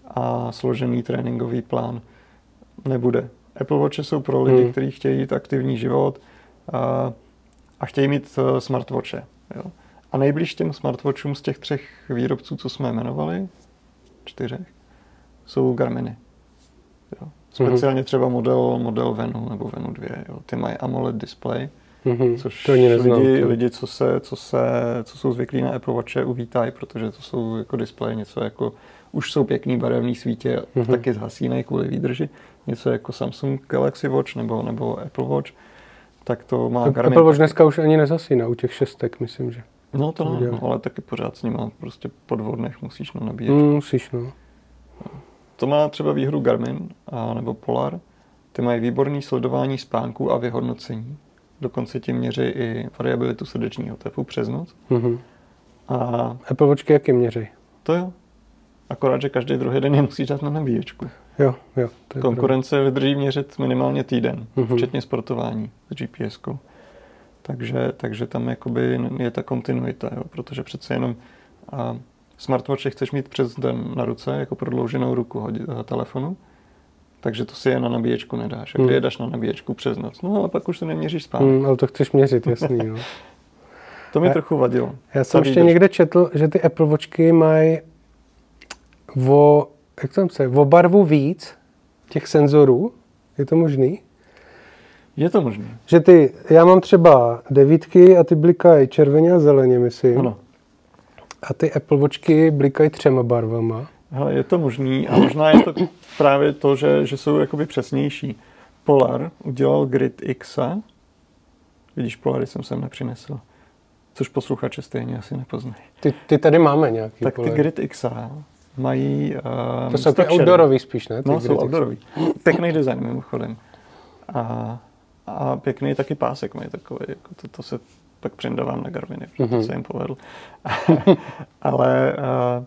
Speaker 2: a složený tréninkový plán nebude. Apple Watche jsou pro lidi, hmm. kteří chtějí jít aktivní život a, a chtějí mít uh, smartwatche. Jo. A nejblíž těm smartwatchům z těch třech výrobců, co jsme jmenovali, čtyřech, jsou Garminy. Jo. Speciálně třeba model, model Venu nebo Venu 2. Jo. Ty mají AMOLED display, mm-hmm. což to neznám, lidi, lidi co, se, co, se, co jsou zvyklí na Apple Watche, uvítají, protože to jsou jako display, něco jako už jsou pěkný barevný svítě, mm-hmm. taky zhasínají kvůli výdrži. Něco jako Samsung Galaxy Watch nebo, nebo Apple Watch, tak to má
Speaker 1: Garmin. Apple Watch dneska už ani nezasíná u těch šestek, myslím, že.
Speaker 2: No to ne, no, ale taky pořád s nima prostě po dvodnech musíš no, nabíjet.
Speaker 1: Mm, musíš, no.
Speaker 2: To má třeba výhru Garmin a, nebo Polar. Ty mají výborný sledování spánku a vyhodnocení. Dokonce ti měří i variabilitu srdečního tepu přes noc. Mm-hmm.
Speaker 1: A Apple Watchky jaký měří?
Speaker 2: To jo. Akorát, že každý druhý den je musíš dát na nabíječku.
Speaker 1: Jo, jo.
Speaker 2: To je Konkurence pravda. vydrží měřit minimálně týden, mm-hmm. včetně sportování s GPS-kou. Takže, takže tam jakoby je ta kontinuita, jo, protože přece jenom a smartwatch chceš mít přes den na ruce, jako prodlouženou ruku hodit, eh, telefonu, takže to si je na nabíječku nedáš. A kdy hmm. je dáš na nabíječku přes noc? No ale pak už to neměříš spát. Hmm,
Speaker 1: ale to chceš měřit, jasný. No.
Speaker 2: to mi a, trochu vadilo.
Speaker 1: Já jsem ještě někde četl, že ty Apple Watchky mají o, jak jsem se, o barvu víc těch senzorů. Je to možný?
Speaker 2: Je to možné.
Speaker 1: Že ty, já mám třeba devítky a ty blikají červeně a zeleně, myslím. Ano. A ty Apple Watchky blikají třema barvama.
Speaker 2: Hele, je to možný a možná je to právě to, že, že jsou jakoby přesnější. Polar udělal Grid X. Vidíš, Polary jsem sem nepřinesl. Což posluchače stejně asi nepoznají.
Speaker 1: Ty, ty tady máme nějaký
Speaker 2: Tak
Speaker 1: Polary.
Speaker 2: ty Grid X mají...
Speaker 1: Um, to jsou ty outdoorový spíš, ne?
Speaker 2: Ty no, jsou outdoorový. Pěkný design mimochodem. A a pěkný taky pásek mají takový, jako to, to se pak přindávám na Garminy, protože mm-hmm. to se jim povedl. Ale uh,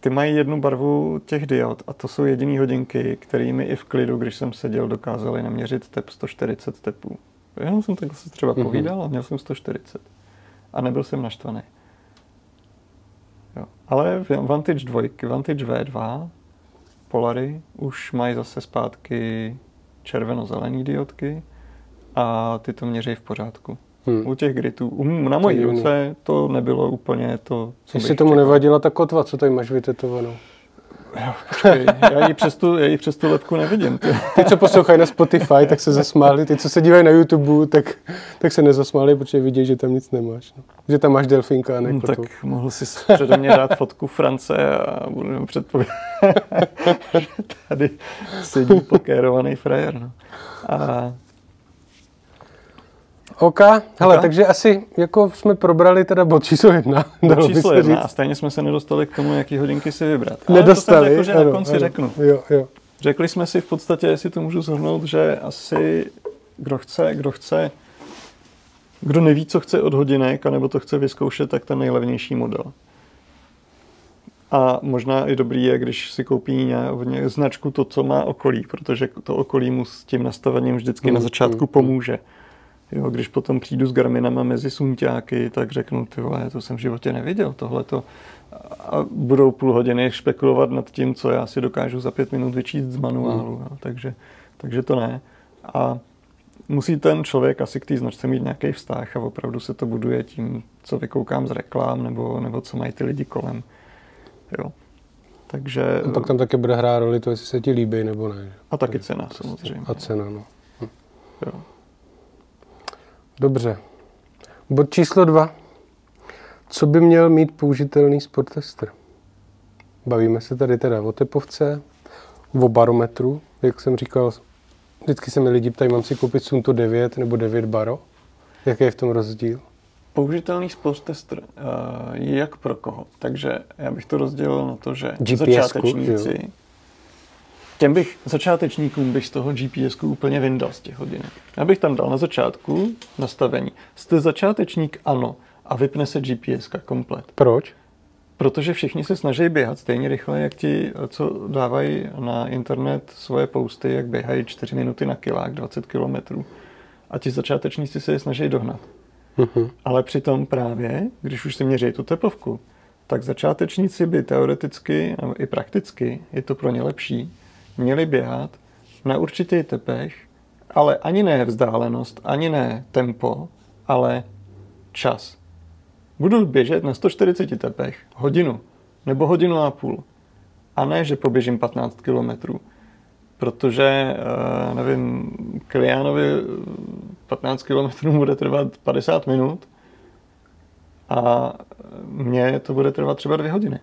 Speaker 2: ty mají jednu barvu těch diod a to jsou jediné hodinky, kterými i v klidu, když jsem seděl, dokázali naměřit tep 140 tepů. Jenom jsem takhle se třeba mm-hmm. povídal a měl jsem 140. A nebyl jsem naštvaný. Jo. Ale Vantage 2, Vantage V2, Polary už mají zase zpátky červeno-zelený diodky a ty to měří v pořádku. Hmm. U těch gritů. U, na mojí ruce to nebylo úplně to,
Speaker 1: co Jestli tomu nevadila ta kotva, co tady máš vytetovanou?
Speaker 2: Počkej, já ji přes tu, já ji přes tu lepku nevidím.
Speaker 1: Ty. ty, co poslouchají na Spotify, tak se zasmáli. Ty, co se dívají na YouTube, tak, tak se nezasmáli, protože vidí, že tam nic nemáš. No. Že tam máš delfínka a ne
Speaker 2: no, Tak mohl si přede mě dát fotku France a budeme předpovědět, tady sedí pokérovaný frajer. No. A
Speaker 1: OK, hele, okay. takže asi jako jsme probrali teda bod číslo jedna.
Speaker 2: Bod číslo jedna říct. a stejně jsme se nedostali k tomu, jaký hodinky si vybrat.
Speaker 1: Ale nedostali.
Speaker 2: to jsem řekl, že ano, na konci ano, řeknu.
Speaker 1: Jo, jo.
Speaker 2: Řekli jsme si v podstatě, jestli to můžu zhrnout, že asi kdo chce, kdo chce, kdo neví, co chce od hodinek, anebo to chce vyzkoušet, tak ten nejlevnější model. A možná i dobrý je, když si koupí značku to, co má okolí, protože to okolí mu s tím nastavením vždycky mm, na začátku mm, pomůže. Jo, když potom přijdu s Garminama mezi sunťáky, tak řeknu, ty vole, to jsem v životě neviděl, tohleto. A budou půl hodiny špekulovat nad tím, co já si dokážu za pět minut vyčíst z manuálu. Mm. Jo, takže, takže to ne. A musí ten člověk asi k té značce mít nějaký vztah a opravdu se to buduje tím, co vykoukám z reklám nebo, nebo co mají ty lidi kolem. Jo. Takže...
Speaker 1: A pak tam taky bude hrát roli to, jestli se ti líbí nebo ne.
Speaker 2: A taky cena samozřejmě.
Speaker 1: A cena, no. Hm. Jo. Dobře. Bod číslo dva. Co by měl mít použitelný sportester? Bavíme se tady teda o tepovce, o barometru, jak jsem říkal, vždycky se mi lidi ptají, mám si koupit Sunto 9 nebo 9 baro? Jaký je v tom rozdíl?
Speaker 2: Použitelný sportester uh, je jak pro koho. Takže já bych to rozdělil na to, že
Speaker 1: GPS
Speaker 2: začátečníci, jo těm bych, začátečníkům bych z toho gps úplně vyndal z těch hodinek. Já bych tam dal na začátku nastavení. Jste začátečník? Ano. A vypne se gps komplet.
Speaker 1: Proč?
Speaker 2: Protože všichni se snaží běhat stejně rychle, jak ti, co dávají na internet svoje posty, jak běhají 4 minuty na kilák, 20 kilometrů. A ti začátečníci se je snaží dohnat. Uh-huh. Ale přitom právě, když už si měří tu tepovku, tak začátečníci by teoreticky i prakticky, je to pro ně lepší, měli běhat na určitý tepech, ale ani ne vzdálenost, ani ne tempo, ale čas. Budu běžet na 140 tepech hodinu nebo hodinu a půl. A ne, že poběžím 15 kilometrů. Protože, eh, nevím, Kiliánovi 15 kilometrů bude trvat 50 minut a mně to bude trvat třeba dvě hodiny.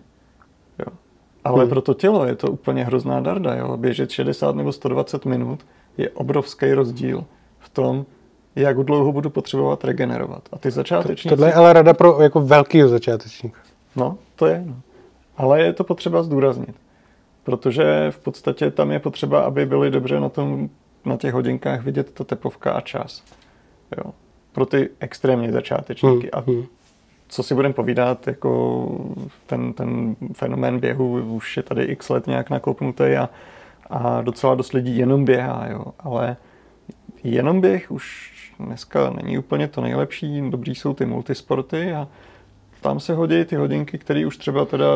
Speaker 2: Ale hmm. pro to tělo je to úplně hrozná darda. Jo? Běžet 60 nebo 120 minut je obrovský rozdíl v tom, jak dlouho budu potřebovat regenerovat. A ty začátečníci...
Speaker 1: Tohle je ale rada pro jako velkýho začátečníka.
Speaker 2: No, to je. No. Ale je to potřeba zdůraznit. Protože v podstatě tam je potřeba, aby byli dobře na, tom, na těch hodinkách vidět ta tepovka a čas. Jo. Pro ty extrémně začátečníky. Hmm. A hmm co si budeme povídat, jako ten, ten fenomén běhu už je tady x let nějak nakopnutý a, a docela dost lidí jenom běhá, jo. ale jenom běh už dneska není úplně to nejlepší, dobrý jsou ty multisporty a tam se hodí ty hodinky, které už třeba teda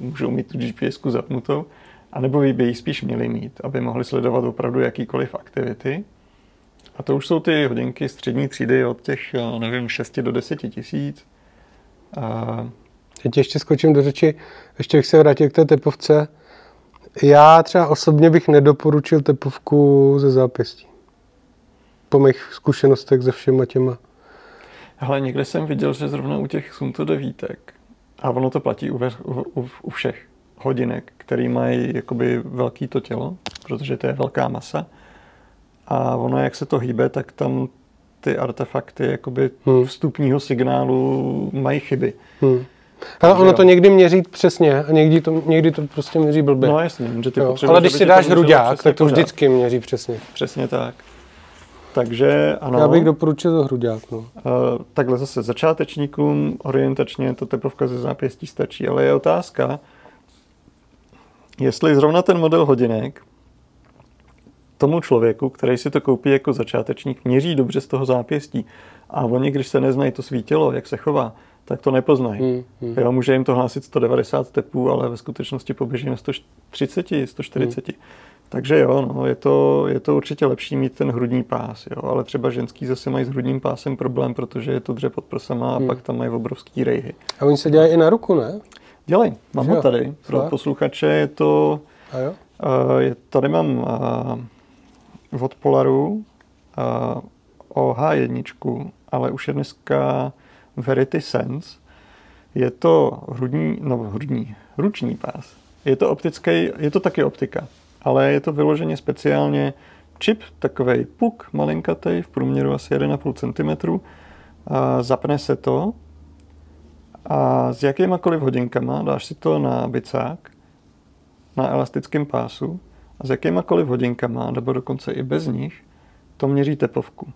Speaker 2: můžou mít tu gps zapnutou, anebo by ji spíš měli mít, aby mohli sledovat opravdu jakýkoliv aktivity. A to už jsou ty hodinky střední třídy od těch, nevím, 6 do 10 tisíc.
Speaker 1: A... Ti ještě skočím do řeči, ještě bych se vrátil k té tepovce. Já třeba osobně bych nedoporučil tepovku ze zápěstí. Po mých zkušenostech se všema těma.
Speaker 2: Ale někde jsem viděl, že zrovna u těch Sunto devítek, a ono to platí u, u, u všech hodinek, který mají jakoby velký to tělo, protože to je velká masa. A ono, jak se to hýbe, tak tam ty artefakty jakoby hmm. vstupního signálu mají chyby. Hmm.
Speaker 1: Ale ono to někdy měří přesně a někdy to, někdy to prostě měří blbě.
Speaker 2: No jasně, že ty
Speaker 1: Ale když si dáš hruďák, tak to pořád. vždycky měří přesně.
Speaker 2: Přesně tak. Takže ano.
Speaker 1: Já bych doporučil to hruďák. No. Uh,
Speaker 2: takhle zase začátečníkům orientačně to tepovka ze zápěstí stačí, ale je otázka, jestli zrovna ten model hodinek tomu člověku, který si to koupí jako začátečník, měří dobře z toho zápěstí. A oni, když se neznají to svý tělo, jak se chová, tak to nepoznají. Hmm, hmm. Jo, může jim to hlásit 190 tepů, ale ve skutečnosti poběží na 130, 140. Hmm. Takže jo, no, je, to, je to určitě lepší mít ten hrudní pás, jo, ale třeba ženský zase mají s hrudním pásem problém, protože je to dře pod prsama a
Speaker 1: Hmm.
Speaker 2: pak tam mají obrovský rejhy.
Speaker 1: A oni se dělají i na ruku, ne?
Speaker 2: Dělej, mám
Speaker 1: Že
Speaker 2: ho tady. Pro posluchače je to,
Speaker 1: A jo?
Speaker 2: uh, je, tady mám uh, od Polaru uh, OH1, ale už je dneska Verity Sense. Je to hrudní, no hrudní, ruční pás. Je to optický, je to taky optika, ale je to vyloženě speciálně čip, takový puk malinkatej, v průměru asi 1,5 cm. A zapne se to a s jakýmakoliv hodinkama dáš si to na bicák, na elastickém pásu a s jakýmakoliv hodinkama, nebo dokonce i bez nich, to měří tepovku.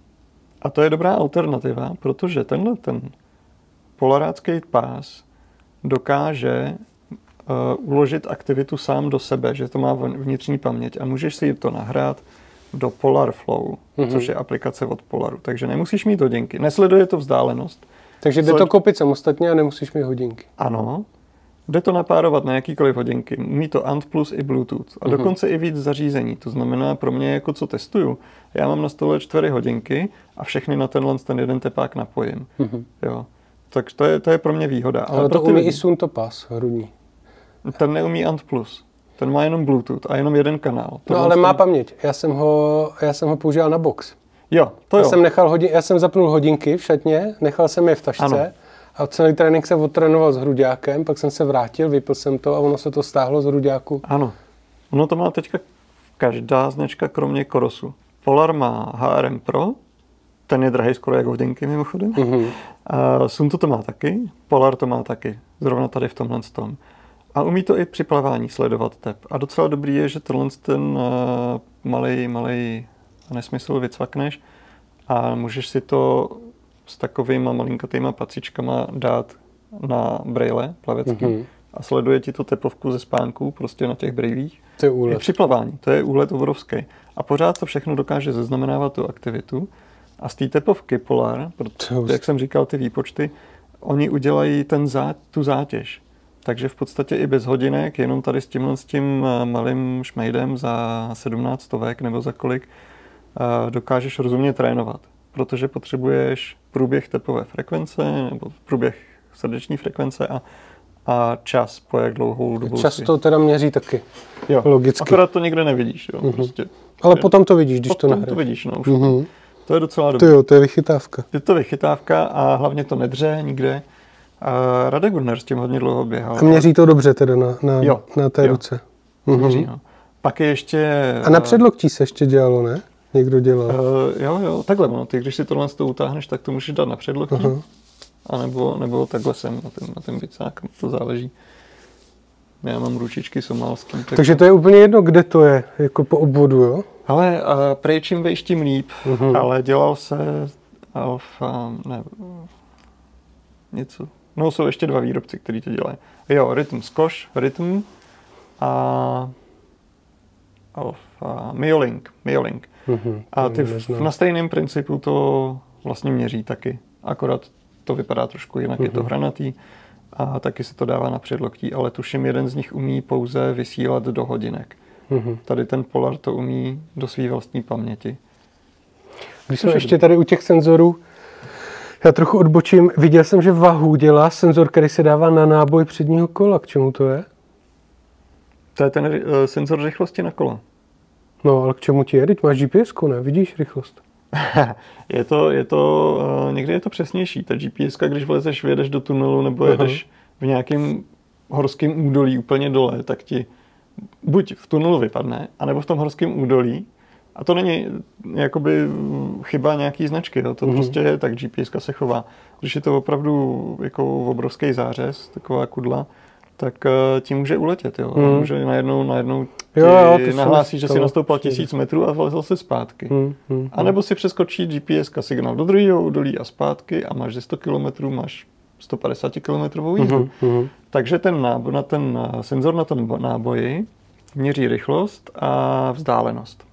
Speaker 2: A to je dobrá alternativa, protože tenhle ten polarácký pás dokáže uh, uložit aktivitu sám do sebe, že to má vn- vnitřní paměť a můžeš si to nahrát do Polar Flow,
Speaker 1: Mhm.
Speaker 2: mm-hmm. což je aplikace od Polaru. Takže nemusíš mít hodinky. Nesleduje to vzdálenost.
Speaker 1: Takže jde
Speaker 2: Co-
Speaker 1: to kopit samostatně a nemusíš mít hodinky.
Speaker 2: Ano, jde to napárovat na jakýkoliv hodinky. Umí to ANT plus i Bluetooth. A
Speaker 1: Mhm.
Speaker 2: dokonce i víc zařízení. To znamená pro mě, jako co testuju, já mám na stole čtyři hodinky a všechny na tenhle ten jeden tepák napojím.
Speaker 1: Mhm.
Speaker 2: Jo. Tak to je, to je pro mě výhoda.
Speaker 1: Ale
Speaker 2: pro
Speaker 1: to umí
Speaker 2: lidi-
Speaker 1: i Suntopas hrudní.
Speaker 2: Ten neumí ANT plus. Ten má jenom Bluetooth a jenom jeden kanál.
Speaker 1: No
Speaker 2: Tohle
Speaker 1: ale
Speaker 2: ten-
Speaker 1: má paměť. Já jsem ho, já jsem ho používal na box.
Speaker 2: Jo, to
Speaker 1: Já
Speaker 2: jo.
Speaker 1: jsem, nechal hodin, já jsem zapnul hodinky v šatně, nechal jsem je v tašce
Speaker 2: Ano.
Speaker 1: A celý trénink jsem odtrénoval s hruďákem, pak jsem se vrátil, vypil jsem to a ono se to stáhlo z hruďáku.
Speaker 2: Ano. Ono to má teďka každá značka, kromě Korosu. Polar má HRM Pro, ten je drahý skoro jak hodinky mimochodem.
Speaker 1: Mhm.
Speaker 2: A Sunto to má taky, Polar to má taky, zrovna tady v tomhle tom. A umí to i při plavání sledovat tep. A docela dobrý je, že tenhle ten uh, malý, malý nesmysl vycvakneš a můžeš si to s takovýma malinkatýma pacičkama dát na brejle plavecký
Speaker 1: Mhm.
Speaker 2: a sleduje ti to tepovku ze spánku prostě na těch brejlích.
Speaker 1: To je
Speaker 2: I
Speaker 1: úlet.
Speaker 2: při plavání, to je úlet obrovský. A pořád to všechno dokáže zaznamenávat tu aktivitu. A z té tepovky Polar, protože, jak jsem říkal, ty výpočty, oni udělají ten zá, tu zátěž. Takže v podstatě i bez hodinek, jenom tady s tímhle s tím eh, malým šmejdem za 17 stovek nebo za kolik, eh, dokážeš rozumně trénovat. Protože potřebuješ průběh tepové frekvence nebo průběh srdeční frekvence a, a čas, po jak dlouhou dobu si-
Speaker 1: Často teda měří taky.
Speaker 2: Jo,
Speaker 1: Logicky.
Speaker 2: Akorát to nikde nevidíš, jo,
Speaker 1: Mhm.
Speaker 2: prostě.
Speaker 1: Ale potom to vidíš, když to
Speaker 2: Potom to
Speaker 1: nahraješ.
Speaker 2: vidíš, no, už
Speaker 1: Mhm.
Speaker 2: to je docela
Speaker 1: To
Speaker 2: dobré.
Speaker 1: jo, to je vychytávka.
Speaker 2: Je to vychytávka a hlavně to nedře nikde. A Radek Gunner s tím hodně dlouho běhal.
Speaker 1: A měří to dobře teda na, na,
Speaker 2: Jo,
Speaker 1: na té
Speaker 2: jo.
Speaker 1: ruce.
Speaker 2: Měří,
Speaker 1: Mhm.
Speaker 2: no. Pak je ještě...
Speaker 1: A na předloktí se ještě dělalo, ne? Někdo dělal.
Speaker 2: Uh, jo, jo, takhle, no. Ty, když si tohle z toho utáhneš, tak to můžeš dát na předloktí.
Speaker 1: Aha.
Speaker 2: A nebo, nebo takhle sem, na ten, na ten bicák, to záleží. Já mám ručičky somálský. Tak...
Speaker 1: Takže to je úplně jedno, kde to je, jako po obvodu, jo?
Speaker 2: Ale uh, prej čím vejš, tím líp.
Speaker 1: Mhm.
Speaker 2: Ale dělal se Alfa, ne, něco. No jsou ještě dva výrobci, kteří to dělají. Jo, Rytm Skoš, Rytm a Alfa, Miolink, Miolink.
Speaker 1: Mhm,
Speaker 2: A ty v,
Speaker 1: neznám.
Speaker 2: na stejném principu to vlastně měří taky. Akorát to vypadá trošku jinak, je to
Speaker 1: Mhm.
Speaker 2: hranatý a taky se to dává na předloktí, ale tuším, jeden z nich umí pouze vysílat do hodinek.
Speaker 1: Mhm.
Speaker 2: Tady ten Polar to umí do své vlastní paměti.
Speaker 1: Když jsme
Speaker 2: je
Speaker 1: ještě tady u těch senzorů, já trochu odbočím. Viděl jsem, že Wahoo dělá senzor, který se dává na náboj předního kola. K čemu to je?
Speaker 2: To je ten uh, senzor rychlosti na kolo.
Speaker 1: No, ale k čemu ti je? Teď máš gps ne? Vidíš rychlost?
Speaker 2: je to, je to, uh, někdy je to přesnější. Ta GPS, když vlezeš, vyjedeš do tunelu nebo
Speaker 1: Aha.
Speaker 2: jedeš v nějakém horském údolí úplně dole, tak ti buď v tunelu vypadne, anebo v tom horském údolí. A to není jakoby mm, chyba nějaký značky, jo. to
Speaker 1: Mhm.
Speaker 2: prostě je, tak GPS se chová. Když je to opravdu jako obrovský zářez, taková kudla, tak uh, ti může uletět, jo.
Speaker 1: Mhm.
Speaker 2: Může najednou, najednou ti
Speaker 1: Jo, jo, se mi
Speaker 2: nahlásí, že si nastoupil tisíc metrů a vlezl si zpátky.
Speaker 1: Hmm, hmm,
Speaker 2: A nebo si přeskočí GPS signál do druhého údolí a zpátky a máš ze 100 km, máš 150 km jízdu.
Speaker 1: hmm, hmm.
Speaker 2: Takže ten, nábo, na ten eh, senzor na tom bo- náboji měří rychlost a vzdálenost.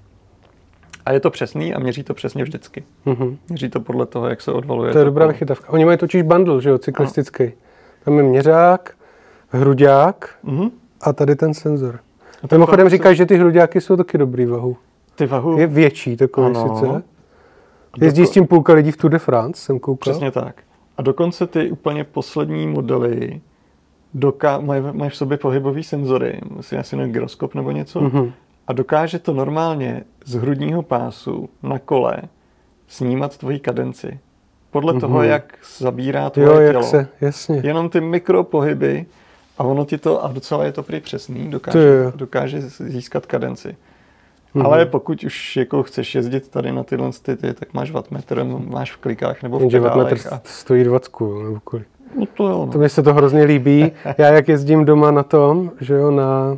Speaker 2: A je to přesný a měří to přesně vždycky.
Speaker 1: hmm.
Speaker 2: Měří to podle toho, jak se odvaluje.
Speaker 1: To je dobrá
Speaker 2: kolo.
Speaker 1: vychytávka. Oni mají totiž bundle, že jo, cyklistický. Tam je měřák, hruďák
Speaker 2: Mhm.
Speaker 1: a tady ten senzor. A Mimochodem říkáš, že ty hruďáky jsou taky dobrý vahu.
Speaker 2: Ty vahu...
Speaker 1: Je větší takový
Speaker 2: Ano.
Speaker 1: sice. Jezdí s tím půlka lidí v Tour de France, jsem koukal.
Speaker 2: Přesně tak. A dokonce ty úplně poslední modely doká- mají, mají v sobě pohybový senzory, musí asi na gyroskop nebo něco,
Speaker 1: Mhm.
Speaker 2: a dokáže to normálně z hrudního pásu na kole snímat tvoji kadenci. Podle toho, jak zabírá tvoje
Speaker 1: Jo, jak
Speaker 2: tělo.
Speaker 1: se, jasně.
Speaker 2: Jenom ty mikropohyby a ono ti to, a docela je to prý přesný, dokáže, dokáže získat kadenci.
Speaker 1: Mhm.
Speaker 2: Ale pokud už jako chceš jezdit tady na tyhle ty, tak máš wattmetr, máš v klikách nebo v
Speaker 1: Jenže wattmetr.
Speaker 2: A,
Speaker 1: stojí 20 jo, nebo kolik.
Speaker 2: no to jo,
Speaker 1: To
Speaker 2: no.
Speaker 1: mi se to hrozně líbí. Já jak jezdím doma na tom, že jo, na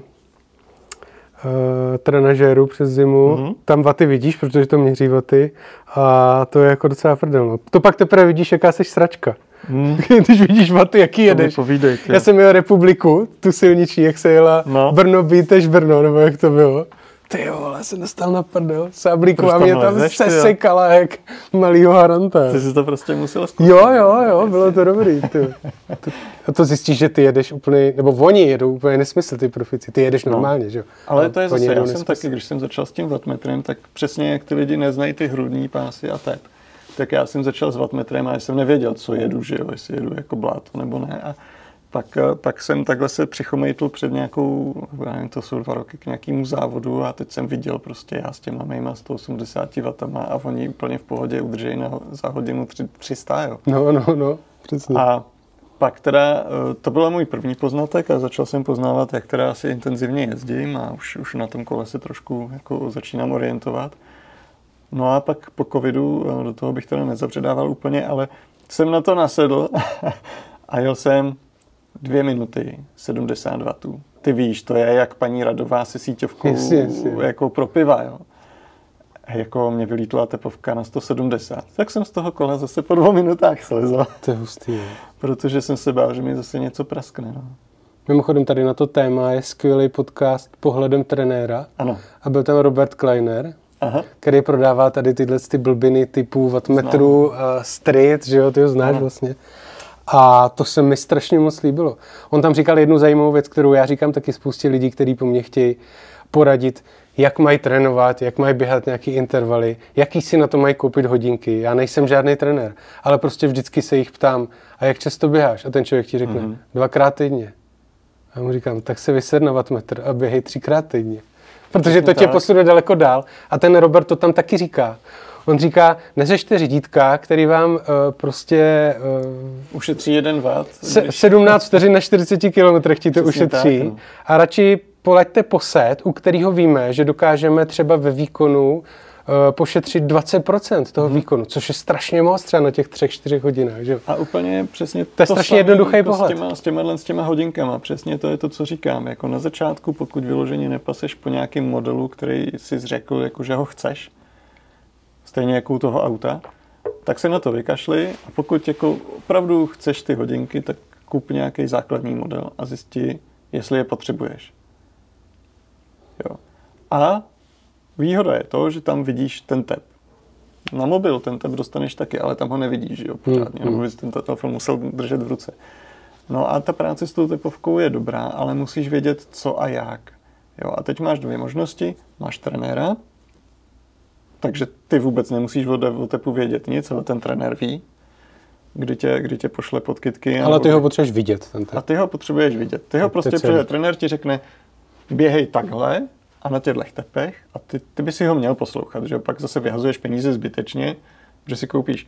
Speaker 1: uh, trenažéru přes zimu,
Speaker 2: Mhm.
Speaker 1: mm-hmm. tam vaty vidíš, protože to měří vaty a to je jako docela prdel. No. To pak teprve vidíš, jaká jsi sračka.
Speaker 2: Hmm,
Speaker 1: Když vidíš vaty, jaký jedeš.
Speaker 2: povídej.
Speaker 1: Já jsem měl republiku, tu silniční, jak se jela
Speaker 2: No.
Speaker 1: no. Brno, Bíteš, Brno, nebo jak to bylo. Ty jo, vole, jsem dostal na prdel. Sáblíku a
Speaker 2: tam
Speaker 1: mě tam
Speaker 2: jo?
Speaker 1: sesekala jak malýho haranta.
Speaker 2: Ty jsi to prostě musel zkusit.
Speaker 1: Jo, jo, jo, bylo to dobrý. Ty. A to zjistíš, že ty jedeš úplně, nebo oni jedou úplně nesmysl, ty profici. Ty jedeš normálně, že jo?
Speaker 2: Ale to je zase, já jsem
Speaker 1: nesmysl.
Speaker 2: taky, když jsem začal s tím wattmetrem, tak přesně jak ty lidi neznají ty hrudní pásy a tep, tak já jsem začal s wattmetrem a já jsem nevěděl, co jedu, že jo, jestli jedu jako bláto nebo ne. A pak, eh, pak jsem takhle se přichomejtl před nějakou, já nevím, to jsou dva roky k nějakému závodu a teď jsem viděl prostě já s těma mýma 180 W a oni úplně v pohodě udržejí na, za hodinu tři- 300, jo.
Speaker 1: No, no, no, přesně.
Speaker 2: A pak teda, eh, to byl můj první poznatek a začal jsem poznávat, jak teda asi intenzivně jezdím a už, už na tom kole se trošku jako začínám orientovat. No a pak po covidu, eh, do toho bych teda nezapředával úplně, ale jsem na to nasedl a jel jsem dvě minuty, 70 W. Ty víš, to je jak paní Radová se síťovkou
Speaker 1: Jasně, jasně.
Speaker 2: jako pro piva, jo. A jako mě vylítla tepovka na 170. Tak jsem z toho kola zase po dvou minutách slezl
Speaker 1: To je hustý, jo.
Speaker 2: protože jsem se bál, že mi zase něco praskne. No.
Speaker 1: Mimochodem tady na to téma je skvělý podcast Pohledem trenéra
Speaker 2: Ano.
Speaker 1: a byl tam Robert Kleiner,
Speaker 2: Aha.
Speaker 1: který prodává tady tyhle ty blbiny typu wattmetru, uh, street, že jo, ty ho znáš
Speaker 2: Ano.
Speaker 1: vlastně. A to se mi strašně moc líbilo. On tam říkal jednu zajímavou věc, kterou já říkám taky spoustě lidí, kteří po mně chtějí poradit, jak mají trénovat, jak mají běhat nějaký intervaly, jaký si na to mají koupit hodinky. Já nejsem žádný trenér, ale prostě vždycky se jich ptám, a jak často běháš? A ten člověk ti řekne,
Speaker 2: Mhm.
Speaker 1: mm-hmm. dvakrát týdně. A já mu říkám, tak se vysed na wattmetr a běhej třikrát týdně. Protože to tě posune daleko dál. A ten Robert to tam taky říká. On říká, neřešte řídítka, který vám uh, prostě uh,
Speaker 2: Ušetří jeden watt.
Speaker 1: se,
Speaker 2: když-
Speaker 1: 17 vteřin na 40 km ti to
Speaker 2: Přesně
Speaker 1: ušetří.
Speaker 2: tak, no.
Speaker 1: A radši polaďte po set, u kterého víme, že dokážeme třeba ve výkonu uh, pošetřit 20% toho
Speaker 2: Mhm.
Speaker 1: výkonu, což je strašně moc třeba na těch 3-4 hodinách. Že?
Speaker 2: A úplně přesně
Speaker 1: To je strašně jednoduchý
Speaker 2: jako
Speaker 1: pohled.
Speaker 2: S těma, s, těma, s těma hodinkama, přesně to je to, co říkám. Jako na začátku, pokud vyloženě nepaseš po nějakém modelu, který jsi řekl, jako že ho chceš, stejně jako u toho auta, tak se na to vykašli a pokud jako opravdu chceš ty hodinky, tak kup nějaký základní model a zjisti, jestli je potřebuješ. Jo. A výhoda je to, že tam vidíš ten tep. Na mobil ten tep dostaneš taky, ale tam ho nevidíš, že jo, pořádně,
Speaker 1: Hmm,
Speaker 2: nebo bys ten telefon musel držet v ruce. No a ta práce s tou tepovkou je dobrá, ale musíš vědět co a jak. Jo, a teď máš dvě možnosti. Máš trenéra, takže ty vůbec nemusíš o, tepu vědět nic, ale ten trenér ví, kdy tě, kdy tě pošle pod kytky.
Speaker 1: Ale ty ho potřebuješ vidět. Ten
Speaker 2: a
Speaker 1: tep.
Speaker 2: ty ho potřebuješ vidět. Ty ho prostě, protože trenér ti řekne, běhej takhle a na těchto tepech a ty, ty by si ho měl poslouchat, že pak zase vyhazuješ peníze zbytečně, že si koupíš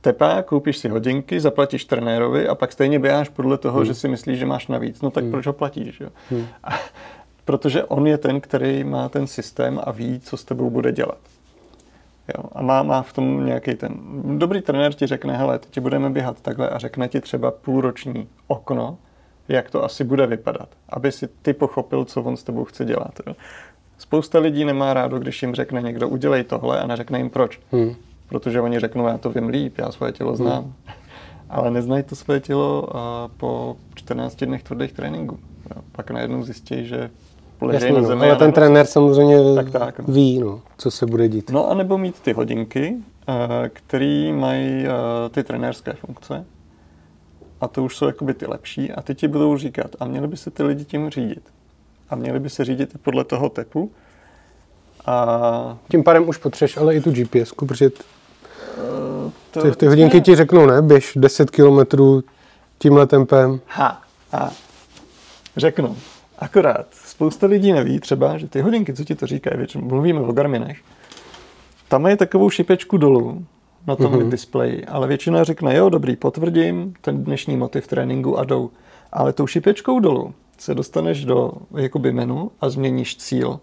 Speaker 2: tepa, koupíš si hodinky, zaplatíš trenérovi a pak stejně běháš podle toho, hmm. že si myslíš, že máš navíc. No tak hmm. proč ho platíš? Jo? Hmm. A, protože on je ten, který má ten systém a ví, co s tebou bude dělat. Jo, a má, má v tom nějaký ten... Dobrý trenér ti řekne, hele, teď budeme běhat takhle a řekne ti třeba půlroční okno, jak to asi bude vypadat, aby si ty pochopil, co on s tebou chce dělat. Jo. Spousta lidí nemá rádo, když jim řekne někdo, udělej tohle a neřekne jim proč.
Speaker 1: Hmm.
Speaker 2: Protože oni řeknou, já to vím líp, já svoje tělo znám. Hmm. Ale neznají to svoje tělo a po 14 dnech tvrdých tréninků. Jo. Pak najednou zjistí, že leží
Speaker 1: Jasně,
Speaker 2: na
Speaker 1: no.
Speaker 2: zemi.
Speaker 1: Ale
Speaker 2: a
Speaker 1: ten trenér samozřejmě
Speaker 2: Tak, tak, no.
Speaker 1: ví, no, co se bude dít.
Speaker 2: No a nebo mít ty hodinky, eh, které mají eh, ty trenérské funkce. A to už jsou jakoby ty lepší. A ty ti budou říkat, a měli by se ty lidi tím řídit. A měly by se řídit i podle toho tepu. A
Speaker 1: Tím pádem už potřeš ale i tu GPS, protože t-
Speaker 2: to,
Speaker 1: ty, ty hodinky ti řeknou, ne, běž 10 km tímhle tempem.
Speaker 2: Ha, ha. Řeknu. Akorát spousta lidí neví třeba, že ty hodinky, co ti to říkají, většinou mluvíme o Garminech, tam mají takovou šipečku dolů na tom mm-hmm. displeji, ale většina řekne, jo, dobrý, potvrdím ten dnešní motiv tréninku a jdou. Ale tou šipečkou dolů se dostaneš do jakoby menu a změníš cíl.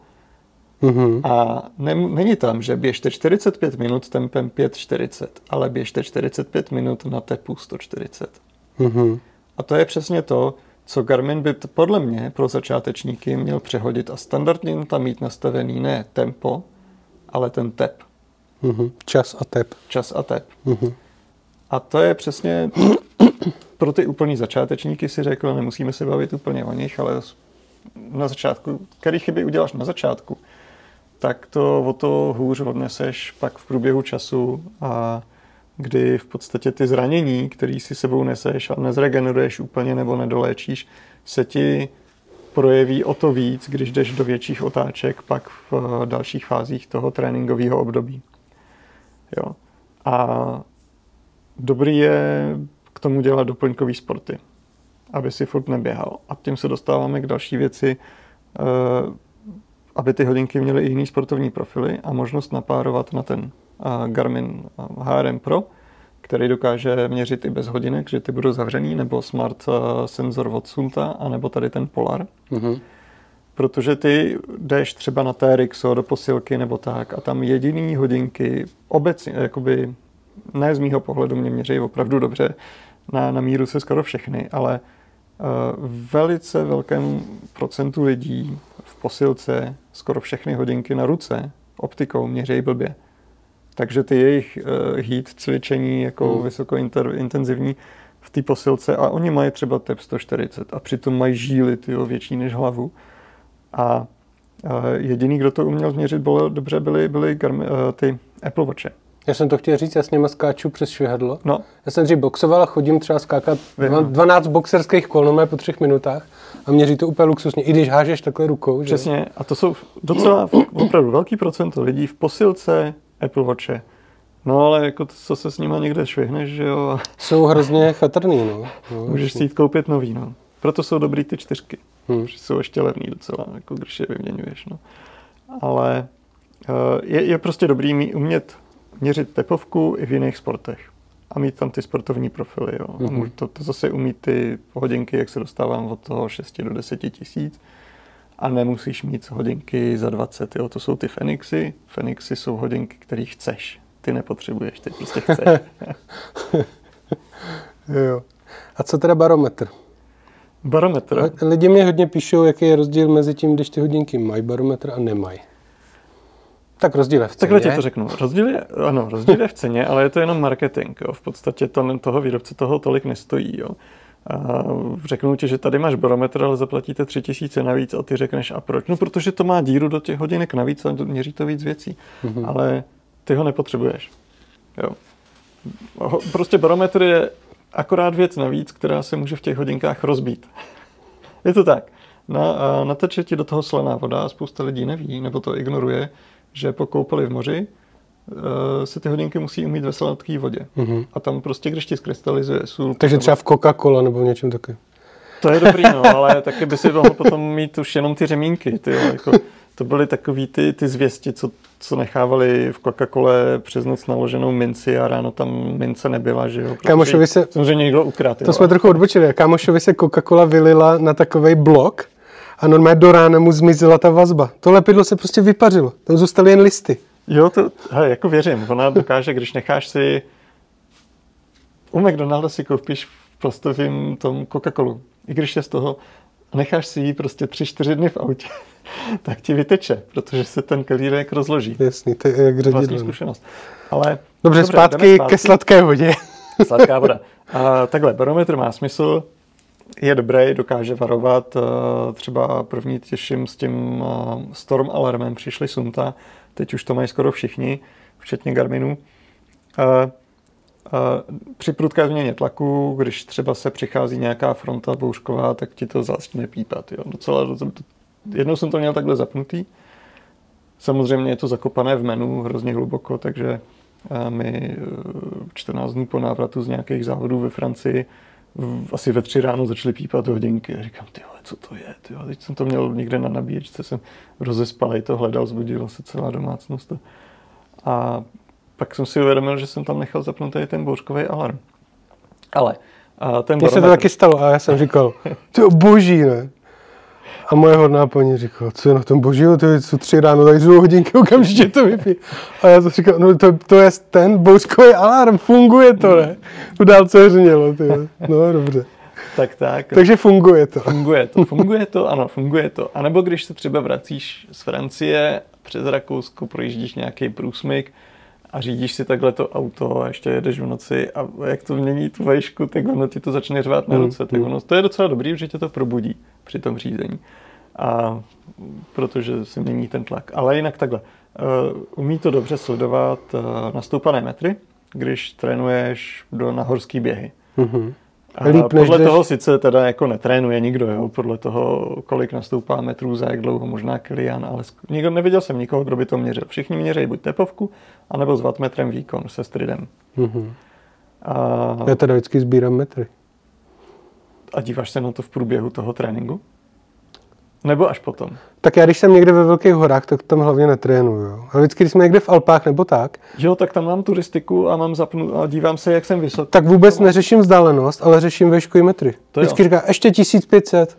Speaker 1: Mhm.
Speaker 2: A ne, není tam, že běžte 45 minut tempem 5,40, ale běžte 45 minut na tepu 140.
Speaker 1: Mhm.
Speaker 2: A to je přesně to, co Garmin by podle mě pro začátečníky měl přehodit a standardně tam mít nastavený ne tempo, ale ten tep,
Speaker 1: Mhm. Čas a tep.
Speaker 2: čas a tep.
Speaker 1: Mhm.
Speaker 2: A to je přesně pro ty úplní začátečníky si řekl, nemusíme se bavit úplně o nich, ale na začátku, který chyby uděláš na začátku, tak to o to hůř odneseš pak v průběhu času a kdy v podstatě ty zranění, který si sebou neseš a nezregeneruješ úplně nebo nedoléčíš, se ti projeví o to víc, když jdeš do větších otáček pak v eh, dalších fázích toho tréninkového období. Jo. A dobrý je k tomu dělat doplňkový sporty, aby si furt neběhal. A tím se dostáváme k další věci, eh, aby ty hodinky měly i jiný sportovní profily a možnost napárovat na ten eh, Garmin eh, HRM Pro, který dokáže měřit i bez hodinek, že ty budou zavřený, nebo smart eh, senzor od Sunta, anebo tady ten Polar.
Speaker 1: Mhm.
Speaker 2: Protože ty jdeš třeba na TRXO do posilky nebo tak a tam jediný hodinky obecně, jakoby ne z mýho pohledu mě měří opravdu dobře, na, na míru se skoro všechny, ale uh, velice velkému procentu lidí v posilce skoro všechny hodinky na ruce optikou měří blbě. Takže ty jejich uh, heat cvičení jako
Speaker 1: Hmm.
Speaker 2: vysokointenzivní v té posilce a oni mají třeba tep 140 a přitom mají žíly tyjo, větší než hlavu. A, a jediný, kdo to uměl změřit bylo, dobře, byly, byly Garmi, a, ty Apple Watche.
Speaker 1: Já jsem to chtěl říct, já s něma skáču přes švihadlo.
Speaker 2: No,
Speaker 1: Já jsem dřív boxoval a chodím třeba skákat
Speaker 2: Vím.
Speaker 1: dva- 12 boxerských kol normálně po třech minutách a měří to úplně luxusně, i když hážeš takhle rukou. Že?
Speaker 2: přesně. A to jsou docela opravdu velký procento lidí v posilce Apple Watche. No ale jako to, co se s nima někde švihneš, že jo,
Speaker 1: Jsou hrozně chatrný, no. no
Speaker 2: můžeš si jít koupit nový, no. Proto jsou dobrý ty čtyřky.
Speaker 1: Hmm.
Speaker 2: Jsou ještě levný docela, jako když je vyměňuješ, no. Ale eh, je, je prostě dobrý umět měřit tepovku i v jiných sportech. A mít tam ty sportovní profily, jo.
Speaker 1: Mhm.
Speaker 2: Mm-hmm. To, to zase umít ty hodinky, jak se dostávám od toho 6 do 10 tisíc. A nemusíš mít hodinky za 20, jo. To jsou ty Fenixy. Fenixy jsou hodinky, které chceš. Ty nepotřebuješ, ty prostě chceš.
Speaker 1: Jo. A co teda barometr?
Speaker 2: Barometr.
Speaker 1: Lidi mě hodně píšou, jaký je rozdíl mezi tím, když ty hodinky mají barometr a nemají. Tak rozdíl je v ceně.
Speaker 2: Takhle ti to řeknu. Rozdíl je, ano, rozdíl je v ceně, ale je to jenom marketing. Jo. V podstatě to, toho výrobce toho tolik nestojí. Jo. A řeknu ti, že tady máš barometr, ale zaplatíte tři tisíce navíc a ty řekneš, a proč? No, protože to má díru do těch hodinek navíc a měří to víc věcí.
Speaker 1: Mhm.
Speaker 2: Ale ty ho nepotřebuješ. Jo. Prostě barometr je akorát věc navíc, která se může v těch hodinkách rozbít. Je to tak. Na, a nateče ti do toho slaná voda a spousta lidí neví, nebo to ignoruje, že po koupeli v moři eh, se ty hodinky musí umít ve sladké vodě.
Speaker 1: Mhm.
Speaker 2: A tam prostě, když ti skrystalizuje sůl...
Speaker 1: Takže třeba v Coca-Cola nebo v něčem taky.
Speaker 2: To je dobrý, no, ale taky by si mohl potom mít už jenom ty řemínky. Ty, jo, jako, to byly takový ty, ty zvěsti, co, co nechávali v Coca-Cole přes noc naloženou minci a ráno tam mince nebyla, že jo.
Speaker 1: Kámošovi se-
Speaker 2: Samozřejmě někdo ukradl.
Speaker 1: To jsme trochu odbočili. Kámošovi se Coca-Cola vylila na takový blok a normálně do rána mu zmizela ta vazba. To lepidlo se prostě vypařilo. Tam zůstaly jen listy.
Speaker 2: Jo, to, hej, jako věřím. Ona dokáže, když necháš si u McDonalda si koupíš v plastovém tom Coca-Colu. I když je z toho a necháš si ji prostě tři, čtyři dny v autě, tak ti vyteče, protože se ten kelírek rozloží.
Speaker 1: Jasný, to je jak
Speaker 2: Vlastní zkušenost. Ale
Speaker 1: Dobře,
Speaker 2: Dobře,
Speaker 1: zpátky,
Speaker 2: zpátky.
Speaker 1: ke sladké vodě.
Speaker 2: Sladká voda. A, takhle, barometr má smysl, je dobrý, dokáže varovat. eh, Třeba první těším s tím eh, Storm Alarmem přišli Sunta, teď už to mají skoro všichni, včetně Garminu. Eh, Při prudké změně tlaku, když třeba se přichází nějaká fronta bouřková, tak ti to začne pípat. Jo. Docela, jednou jsem to měl takhle zapnutý. Samozřejmě je to zakopané v menu hrozně hluboko, takže mi 14 dnů po návratu z nějakých závodů ve Francii asi ve tři ráno začaly pípat hodinky. A říkám, ty co to je? Ty teď jsem to měl někde na nabíječce, jsem rozespalej to hledal, zbudila se celá domácnost. A pak jsem si uvědomil, že jsem tam nechal zapnutý ten bouřkový alarm. Ale a ten
Speaker 1: Mně se to taky stalo a já jsem říkal, ty boží, ne? A moje hodná paní říkala, co je na tom božího, to je co tři ráno, tak zhruba hodinky, okamžitě to vypí. A já to říkal, no to, to je ten bouřkový alarm, funguje to, ne? V dálce hřnělo, ty. No dobře.
Speaker 2: Tak, tak.
Speaker 1: Takže funguje to.
Speaker 2: Funguje to, funguje to, ano, funguje to. A nebo když se třeba vracíš z Francie, přes Rakousko, projíždíš nějaký průsmyk, a řídíš si takhle to auto a ještě jedeš v noci a jak to mění tu vejšku, tak ono ti to začne řvát na mm, ruce. Tak mm. ono, to je docela dobrý, že tě to probudí při tom řízení. A protože se mění ten tlak. Ale jinak takhle. Uh, umí to dobře sledovat uh, nastoupané metry, když trénuješ do nahorský běhy. Mm-hmm. Líp, podle jdeš... toho sice teda jako netrénuje nikdo, jo, podle toho, kolik nastoupá metrů za jak dlouho, možná Kilian, ale nikdo, neviděl jsem nikoho, kdo by to měřil. Všichni měří buď tepovku, anebo s wattmetrem výkon se stridem. Mm-hmm.
Speaker 1: A... Já teda vždycky sbírám metry.
Speaker 2: A díváš se na to v průběhu toho tréninku? Nebo až potom?
Speaker 1: Tak já, když jsem někde ve velkých horách, tak tam hlavně netrénuju. Jo. A vždycky, když jsme někde v Alpách nebo tak.
Speaker 2: Jo, tak tam mám turistiku a mám zapnu a dívám se, jak jsem vysoký.
Speaker 1: Tak vůbec neřeším vzdálenost, ale řeším výšku metry. To vždycky říká, ještě 1500.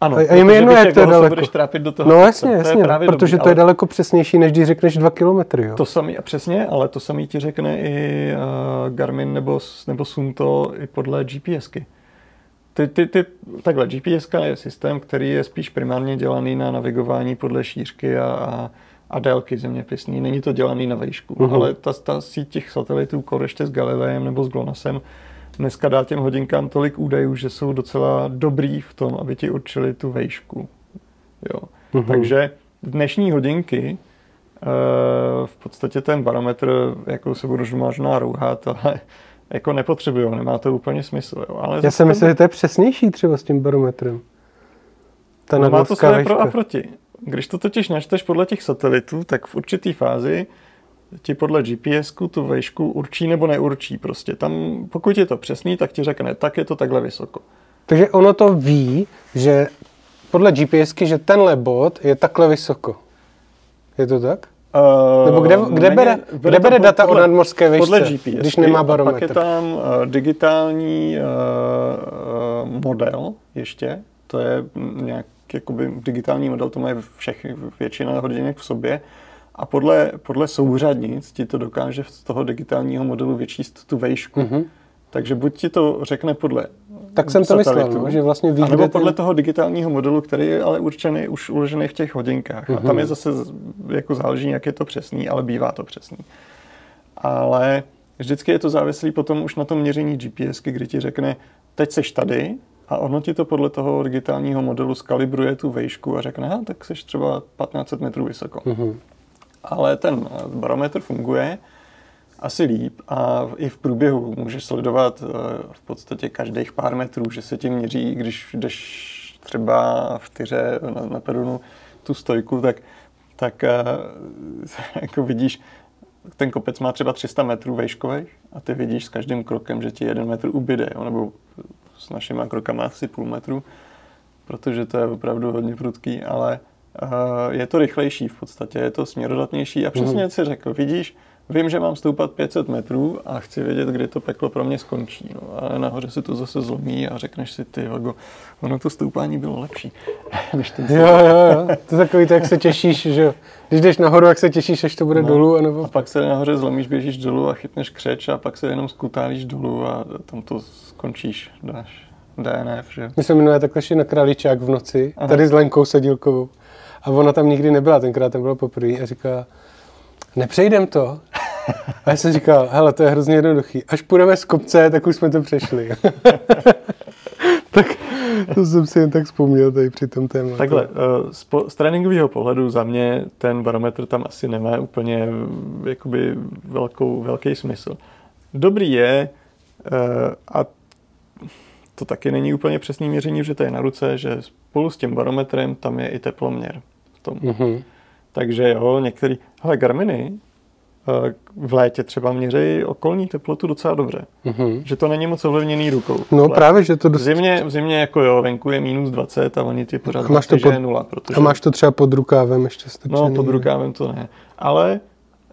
Speaker 2: Ano, a je mi jedno, jak to je daleko. budeš trápit do toho.
Speaker 1: No jasně, jasně, to je protože dobrý, to je daleko přesnější, než když řekneš 2 kilometry. Jo.
Speaker 2: To samý, přesně, ale to samý ti řekne i uh, Garmin nebo, nebo Sunto i podle GPSky. Ty, ty, ty, takhle, GPS je systém, který je spíš primárně dělaný na navigování podle šířky a, a, a délky zeměpisný. Není to dělaný na výšku, uh-huh. ale ta, ta síť těch satelitů, kor ještě s Galileem nebo s GLONASSem, dneska dá těm hodinkám tolik údajů, že jsou docela dobrý v tom, aby ti určili tu výšku. Jo. Uh-huh. Takže dnešní hodinky eh, v podstatě ten barometr, jako se budu možná rouhat, ale jako nepotřebují, nemá to úplně smysl. Jo.
Speaker 1: Ale Já si myslím, že to je přesnější třeba s tím barometrem.
Speaker 2: Ta no, má to své pro a proti. Když to totiž načteš podle těch satelitů, tak v určitý fázi ti podle GPS tu vejšku určí nebo neurčí. Prostě tam, pokud je to přesný, tak ti řekne, tak je to takhle vysoko.
Speaker 1: Takže ono to ví, že podle GPSky, že tenhle bod je takhle vysoko. Je to tak? Uh, Nebo kde, kde, bere, kde bere data podle, o nadmořské výšce, podle GPS, když nemá barometr?
Speaker 2: Pak je tam uh, digitální uh, model ještě, to je nějak jakoby digitální model, to mají všechny, většina hodinek v sobě. A podle, podle souřadnic ti to dokáže z toho digitálního modelu vyčíst tu vejšku. Mm-hmm. Takže buď ti to řekne podle
Speaker 1: tak jsem to myslel, no, že vlastně ví,
Speaker 2: nebo podle ten... toho digitálního modelu, který je ale určený, už uložený v těch hodinkách. Mm-hmm. A tam mhm. je zase, jako záleží, jak je to přesný, ale bývá to přesný. Ale vždycky je to závislý potom už na tom měření GPSky, kdy ti řekne, teď seš tady a ono ti to podle toho digitálního modelu skalibruje tu vejšku a řekne, tak seš třeba 1500 metrů vysoko. Mm-hmm. Ale ten barometr funguje asi líp a i v průběhu můžeš sledovat eh, v podstatě každých pár metrů, že se ti měří, když jdeš třeba v tyře na, na perunu tu stojku, tak, tak eh, jako vidíš, ten kopec má třeba 300 metrů vejškových a ty vidíš s každým krokem, že ti jeden metr ubyde, jo, nebo s našimi krokama asi půl metru, protože to je opravdu hodně prudký, ale uh, je to rychlejší v podstatě, je to směrodatnější a přesně mm. si řekl, vidíš, Vím, že mám stoupat 500 metrů a chci vědět, kdy to peklo pro mě skončí. No, ale nahoře se to zase zlomí a řekneš si, ty Vago, ono to stoupání bylo lepší.
Speaker 1: než ten jo, jo, jo. To je takový, tak se těšíš, že když jdeš nahoru, jak se těšíš, až to bude no, dolů. Anebo...
Speaker 2: A pak se nahoře zlomíš, běžíš dolů a chytneš křeč a pak se jenom skutálíš dolů a tam to skončíš, dáš DNF, že?
Speaker 1: My jsme minulé takhle šli na Kraličák v noci, Aha. tady s Lenkou Sedilkovou. A ona tam nikdy nebyla, tenkrát tam byla poprvé a říká, nepřejdem to. A já jsem říkal, hele, to je hrozně jednoduchý. Až půjdeme z kopce, tak už jsme to přešli. tak to jsem si jen tak vzpomněl tady při tom tématu.
Speaker 2: Takhle, eh, z, po, z tréninkového pohledu za mě ten barometr tam asi nemá úplně jakoby velkou, velký smysl. Dobrý je, eh, a to taky není úplně přesný měření, že to je na ruce, že spolu s tím barometrem tam je i teploměr. V tom.
Speaker 1: Mhm.
Speaker 2: Takže jo, některý, hele, Garminy eh, v létě třeba měří okolní teplotu docela dobře.
Speaker 1: Mhm.
Speaker 2: Že to není moc ovlivněný rukou.
Speaker 1: No
Speaker 2: Ale
Speaker 1: právě, že to
Speaker 2: v
Speaker 1: dost...
Speaker 2: zimě, v zimě jako jo, venku je minus 20 a oni ti pořád
Speaker 1: A máš to
Speaker 2: že
Speaker 1: pod-
Speaker 2: je nula. Protože,
Speaker 1: A máš to třeba pod rukávem ještě strčený.
Speaker 2: No, pod rukávem to ne. Ale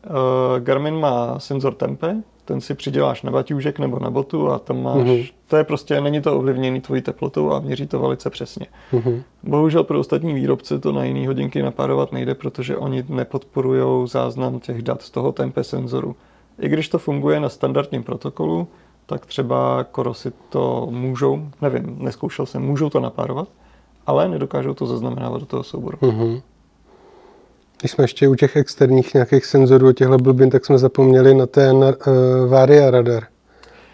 Speaker 2: uh, Garmin má senzor tempe, ten si přiděláš na baťůžek nebo na botu a tam máš,
Speaker 1: Mhm.
Speaker 2: to je prostě, není to ovlivněný tvojí teplotou a měří to velice přesně.
Speaker 1: Mhm.
Speaker 2: Bohužel pro ostatní výrobce to na jiný hodinky napárovat nejde, protože oni nepodporují záznam těch dat z toho tempe senzoru. I když to funguje na standardním protokolu, tak třeba Korosy to můžou, nevím, neskoušel jsem, můžou to napárovat, ale nedokážou to zaznamenávat do toho souboru.
Speaker 1: Mhm. Když jsme ještě u těch externích nějakých senzorů, těchto blbin, tak jsme zapomněli na ten uh, Varia radar.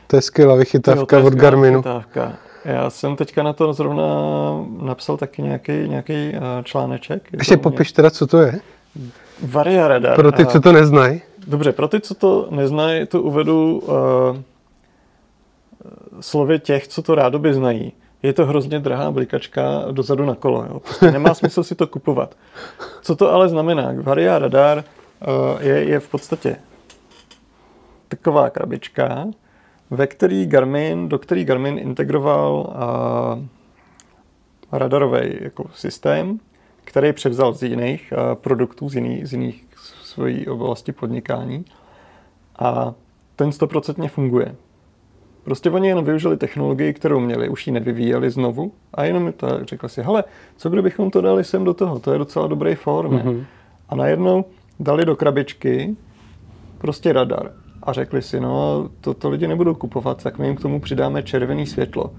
Speaker 1: To je skvělá vychytávka od Garminu.
Speaker 2: Chytávka. Já jsem teďka na to zrovna napsal taky nějaký, nějaký eh, článeček. Je
Speaker 1: Ještě popiš teda, co to je,
Speaker 2: Varia radar.
Speaker 1: pro ty,
Speaker 2: A-
Speaker 1: co to neznají.
Speaker 2: Dobře, pro ty, co to neznají, to uvedu uh, slově těch, co to rádoby znají. Je to hrozně drahá blikačka dozadu na kolo. Jo? Prostě nemá smysl si to kupovat. Co to ale znamená? Varia Radar uh, je, je v podstatě taková krabička, ve který Garmin, do který Garmin integroval uh, radarový jako systém, který převzal z jiných uh, produktů, z jiných, z jiných svojí oblasti podnikání a ten stoprocentně funguje. Prostě oni jenom využili technologii, kterou měli, už ji nevyvíjeli znovu a jenom to řekli si, hele, co kdybychom to dali sem do toho, to je docela dobrý form.
Speaker 1: Mhm.
Speaker 2: Mm-hmm. A najednou dali do krabičky prostě radar a řekli si, no to, to lidi nebudou kupovat, tak my jim k tomu přidáme červený světlo,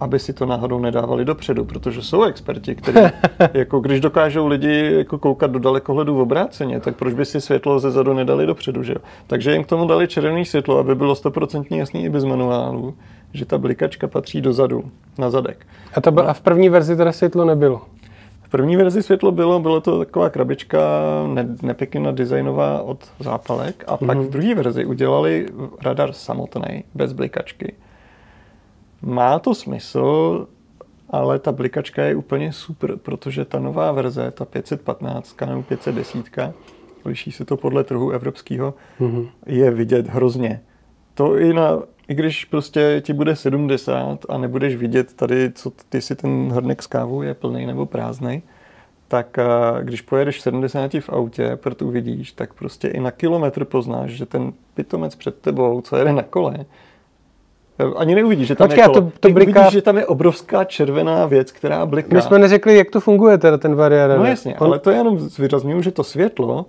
Speaker 2: aby si to náhodou nedávali dopředu, protože jsou experti, kteří, jako když dokážou lidi jako koukat do dalekohledu v obráceně, tak proč by si světlo ze zadu nedali dopředu, že jo? Takže jim k tomu dali červený světlo, aby bylo stoprocentně jasný i bez manuálu, že ta blikačka patří dozadu, na zadek.
Speaker 1: A, to byl, a v první verzi teda světlo nebylo.
Speaker 2: V první verzi světlo bylo, bylo to taková krabička ne, nepěkně designová od zápalek a pak v druhé verzi udělali radar samotný, bez blikačky. Má to smysl, ale ta blikačka je úplně super, protože ta nová verze, ta 515 nebo 510, liší se to podle trhu evropského,
Speaker 1: Mhm.
Speaker 2: je vidět hrozně. To i na, i když prostě ti bude 70 a nebudeš vidět tady, co ty si ten hrnek s kávou je plný nebo prázdný, tak a, když pojedeš 70 v autě, proto uvidíš, tak prostě i na kilometr poznáš, že ten pitomec před tebou, co jede na kole, ani neuvidíš, že tam
Speaker 1: Počkej,
Speaker 2: je
Speaker 1: to- to bliká-
Speaker 2: uvidíš, že tam je obrovská červená věc, která bliká.
Speaker 1: My jsme neřekli, jak to funguje teda ten Varia radar.
Speaker 2: No jasně,
Speaker 1: On-
Speaker 2: ale to je jenom zvýrazňuju, že to světlo,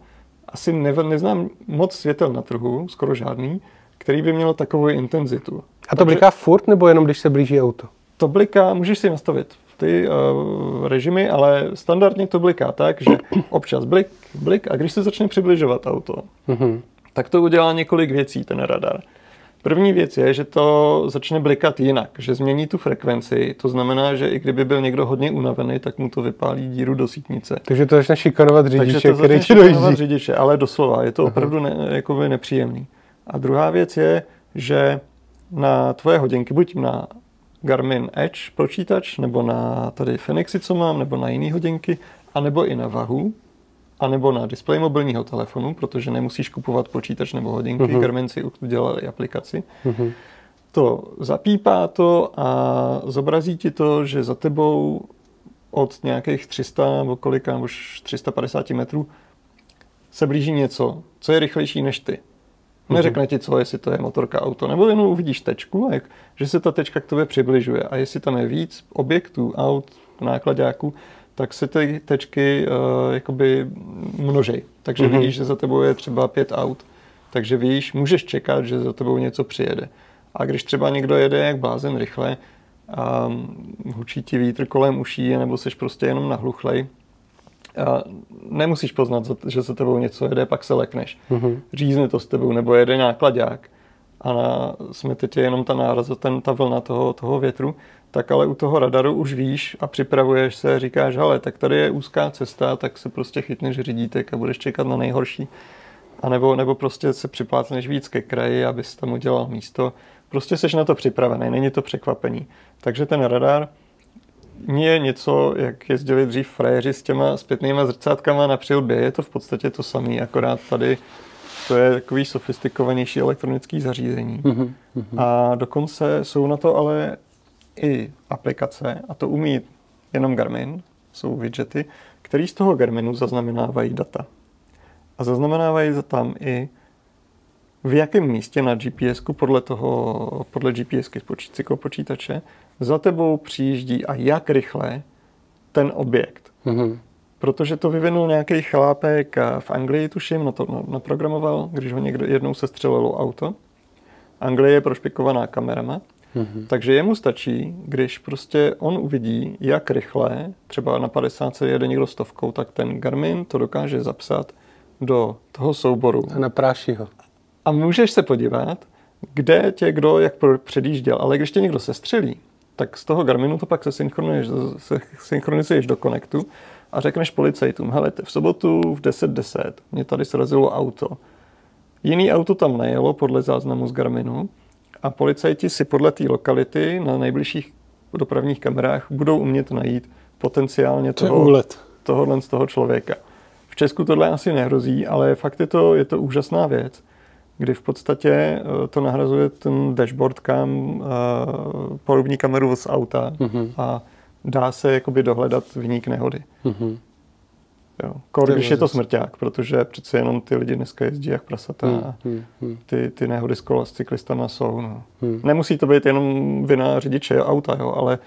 Speaker 2: asi ne, neznám moc světel na trhu, skoro žádný, který by mělo takovou intenzitu.
Speaker 1: A to bliká furt, nebo jenom když se blíží auto?
Speaker 2: To bliká, můžeš si nastavit ty uh, režimy, ale standardně to bliká tak, že občas blik, blik a když se začne přibližovat auto,
Speaker 1: Mhm.
Speaker 2: tak to udělá několik věcí ten radar. První věc je, že to začne blikat jinak, že změní tu frekvenci, to znamená, že i kdyby byl někdo hodně unavený, tak mu to vypálí díru do sítnice.
Speaker 1: Takže to začne šikanovat
Speaker 2: Takže
Speaker 1: řidiče,
Speaker 2: to
Speaker 1: který
Speaker 2: začne
Speaker 1: ti
Speaker 2: šikanovat
Speaker 1: dojíždí.
Speaker 2: řidiče, ale doslova, je to opravdu ne, jakoby nepříjemný. A druhá věc je, že na tvoje hodinky, buď na Garmin Edge počítač, nebo na tady Fenixy, co mám, nebo na jiné hodinky, anebo i na vahu, anebo na displej mobilního telefonu, protože nemusíš kupovat počítač nebo hodinky,
Speaker 1: Mhm.
Speaker 2: uh-huh. Garmin si udělal i aplikaci.
Speaker 1: Mhm.
Speaker 2: To zapípá to a zobrazí ti to, že za tebou od nějakých 300 nebo kolika, nebo už 350 metrů se blíží něco, co je rychlejší než ty. Neřekne ti, co, jestli to je motorka, auto, nebo jenom uvidíš tečku, jak, že se ta tečka k tobě přibližuje. A jestli tam je víc objektů, aut, nákladáků, tak se ty tečky uh, jakoby množej. Takže
Speaker 1: Mhm.
Speaker 2: mm-hmm. vidíš, že za tebou je třeba pět aut. Takže víš, můžeš čekat, že za tebou něco přijede. A když třeba někdo jede jak blázen rychle a hučí ti vítr kolem uší, nebo jsi prostě jenom nahluchlej, a nemusíš poznat, že za tebou něco jede, pak se lekneš.
Speaker 1: Mhm.
Speaker 2: Řízne to s tebou, nebo jede nákladák a na, smete tě jenom ta náraz, ten, ta vlna toho, toho větru, tak ale u toho radaru už víš a připravuješ se, říkáš, hele, tak tady je úzká cesta, tak se prostě chytneš řídítek a budeš čekat na nejhorší. A nebo, nebo prostě se připlácneš víc ke kraji, abys tam udělal místo. Prostě seš na to připravený, není to překvapení. Takže ten radar je něco, jak jezdili dřív frajeři s těma zpětnýma zrcátkama na přilbě. Je to v podstatě to samé, akorát tady to je takový sofistikovanější elektronický zařízení. Mm-hmm. A dokonce jsou na to ale i aplikace, a to umí jenom Garmin, jsou widgety, které z toho Garminu zaznamenávají data. A zaznamenávají tam i v jakém místě na GPS podle toho, podle GPS cyklopočítače za tebou přijíždí a jak rychle ten objekt. Mm-hmm. Protože to vyvinul nějaký chlápek v Anglii, tuším, no to naprogramoval, když ho někdo jednou se střelilo auto. Anglie je prošpikovaná kamerama, mm-hmm. takže jemu stačí, když prostě on uvidí, jak rychle, třeba na 50 se jede někdo stovkou, tak ten Garmin to dokáže zapsat do toho souboru.
Speaker 1: A napráší ho.
Speaker 2: A můžeš se podívat, kde tě kdo jak předjížděl, ale když tě někdo sestřelí, tak z toho Garminu to pak se synchronizuješ, se synchronizuješ do Connectu a řekneš policajtům, hele, v sobotu v 10.10 10 mě tady srazilo auto. Jiný auto tam nejelo podle záznamu z Garminu a policajti si podle té lokality na nejbližších dopravních kamerách budou umět najít potenciálně toho, tohohle z toho člověka. V Česku tohle asi nehrozí, ale fakt je to, je to úžasná věc kdy v podstatě eh, to nahrazuje ten dashboard kam eh, podobní kameru z auta mm-hmm. a dá se jakoby dohledat vník nehody. Mm-hmm. Jo. Kor, když je to smrťák, protože přece jenom ty lidi dneska jezdí jak prasata hmm, hmm, hmm. Ty, ty nehody s kola s cyklistama jsou. No. Hmm. Nemusí to být jenom vina řidiče auta, jo, ale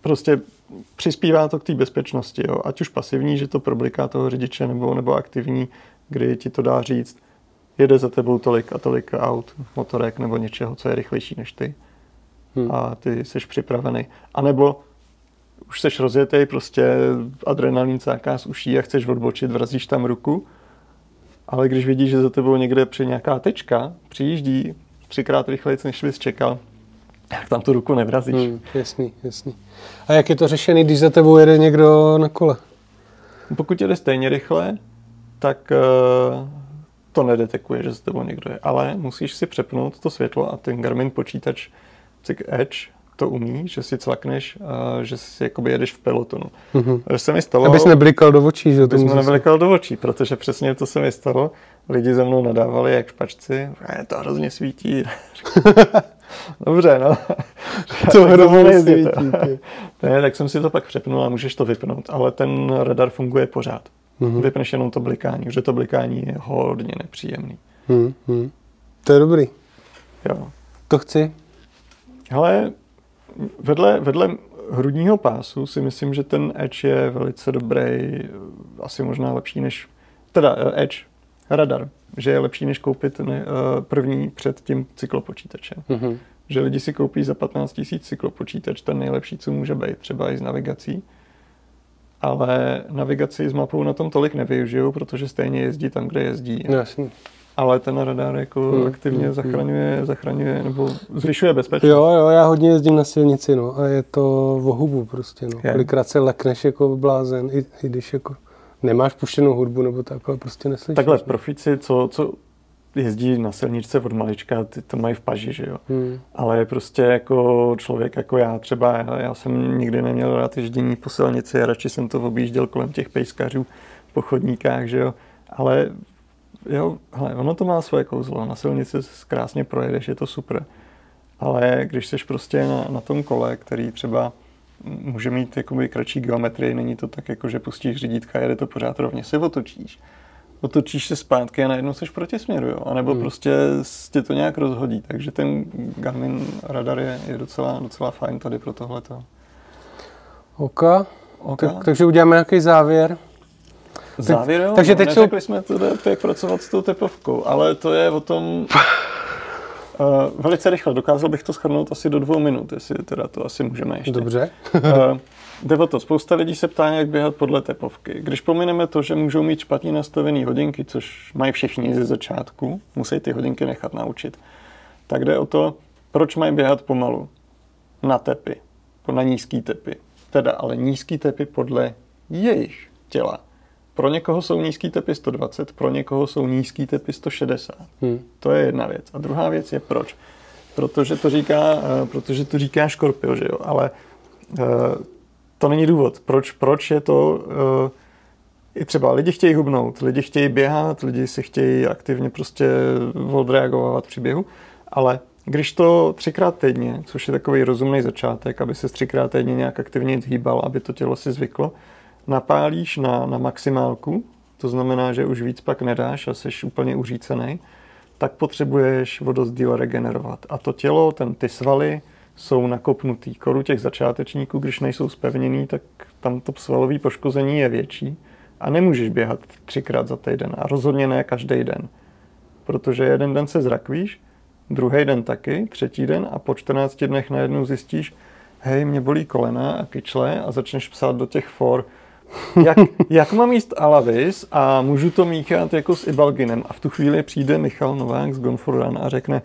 Speaker 2: prostě přispívá to k té bezpečnosti, jo. ať už pasivní, že to probliká toho řidiče, nebo, nebo aktivní, kdy ti to dá říct, jede za tebou tolik a tolik aut, motorek nebo něčeho, co je rychlejší než ty. Hmm. A ty jsi připravený. A nebo už jsi rozjetý, prostě adrenalin cáká z uší a chceš odbočit, vrazíš tam ruku, ale když vidíš, že za tebou někde při nějaká tečka přijíždí třikrát rychleji, než bys čekal, tak tam tu ruku nevrazíš. Hmm,
Speaker 1: jasný, jasný. A jak je to řešený, když za tebou jede někdo na kole?
Speaker 2: Pokud jede stejně rychle, tak uh, to nedetekuje, že s tebou někdo je. Ale musíš si přepnout to světlo a ten Garmin počítač Cik Edge to umí, že si cvakneš, a že si jakoby jedeš v pelotonu. Mm-hmm. Se mi stalo,
Speaker 1: Abys neblikal do očí, že?
Speaker 2: Abys neblikal do očí, protože přesně to se mi stalo. Lidi ze mnou nadávali jak špačci, je to hrozně svítí. Dobře, no.
Speaker 1: To hrozně svítí.
Speaker 2: ne, tak jsem si to pak přepnul a můžeš to vypnout, ale ten radar funguje pořád. Mm-hmm. Vypneš jenom to blikání, že to blikání je hodně nepříjemný.
Speaker 1: Mm-hmm. To je dobrý.
Speaker 2: Jo.
Speaker 1: To chci.
Speaker 2: Ale vedle, vedle hrudního pásu si myslím, že ten Edge je velice dobrý, asi možná lepší než, teda eh, Edge, radar, že je lepší než koupit ne, uh, první před tím cyklopočítačem. Mm-hmm. Že lidi si koupí za 15 000 cyklopočítač, ten nejlepší, co může být, třeba i s navigací ale navigaci s mapou na tom tolik nevyužiju, protože stejně jezdí tam, kde jezdí.
Speaker 1: Jasně.
Speaker 2: Ale ten radar jako hmm, aktivně hmm, zachraňuje, hmm. zachraňuje nebo zvyšuje bezpečnost.
Speaker 1: Jo, jo, já hodně jezdím na silnici, no, a je to v hubu prostě, no. Je. Kolikrát se lekneš jako blázen, i, i když jako nemáš puštěnou hudbu nebo tak, ale prostě neslyšíš.
Speaker 2: Takhle, profici, co, co jezdí na silničce od malička, ty to mají v paži, že jo. Hmm. Ale prostě jako člověk jako já třeba, já, já jsem nikdy neměl rád ježdění po silnici, a radši jsem to objížděl kolem těch pejskařů po chodníkách, že jo. Ale jo, hele, ono to má svoje kouzlo, na silnici krásně projedeš, je to super. Ale když jsi prostě na, na tom kole, který třeba může mít jakoby kratší geometrii, není to tak jako, že pustíš řídítka a jede to pořád rovně, si otočíš otočíš se zpátky a najednou seš proti směru, jo? A nebo hmm. prostě tě to nějak rozhodí. Takže ten Garmin radar je, je docela, docela fajn tady pro tohleto.
Speaker 1: OK. okay. Tak, takže uděláme nějaký závěr.
Speaker 2: Závěr, jo? Takže teď jsou... jsme to, jak pracovat s tou tepovkou, ale to je o tom... Uh, velice rychle, dokázal bych to schrnout asi do dvou minut, jestli teda to asi můžeme ještě.
Speaker 1: Dobře.
Speaker 2: uh, Jde o to, spousta lidí se ptá, jak běhat podle tepovky. Když pomineme to, že můžou mít špatně nastavené hodinky, což mají všichni ze začátku, musí ty hodinky nechat naučit, tak jde o to, proč mají běhat pomalu. Na tepy, na nízký tepy. Teda ale nízký tepy podle jejich těla. Pro někoho jsou nízký tepy 120, pro někoho jsou nízký tepy 160. Hmm. To je jedna věc. A druhá věc je proč. protože to říká, uh, protože to říká Škorpio, že jo, ale uh, to není důvod. Proč, proč je to... Uh, i třeba lidi chtějí hubnout, lidi chtějí běhat, lidi si chtějí aktivně prostě odreagovat při běhu, ale když to třikrát týdně, což je takový rozumný začátek, aby se třikrát týdně nějak aktivně hýbal, aby to tělo si zvyklo, napálíš na, na maximálku, to znamená, že už víc pak nedáš a jsi úplně uřícený, tak potřebuješ o dost díl regenerovat. A to tělo, ten, ty svaly jsou nakopnutý. Koru těch začátečníků, když nejsou spevněný, tak tam to svalové poškození je větší a nemůžeš běhat třikrát za týden a rozhodně ne každý den. Protože jeden den se zrakvíš, druhý den taky, třetí den a po 14 dnech najednou zjistíš, hej, mě bolí kolena a kyčle a začneš psát do těch for, jak, jak mám jíst Alavis a můžu to míchat jako s Ibalginem. A v tu chvíli přijde Michal Novák z Gonforan a řekne,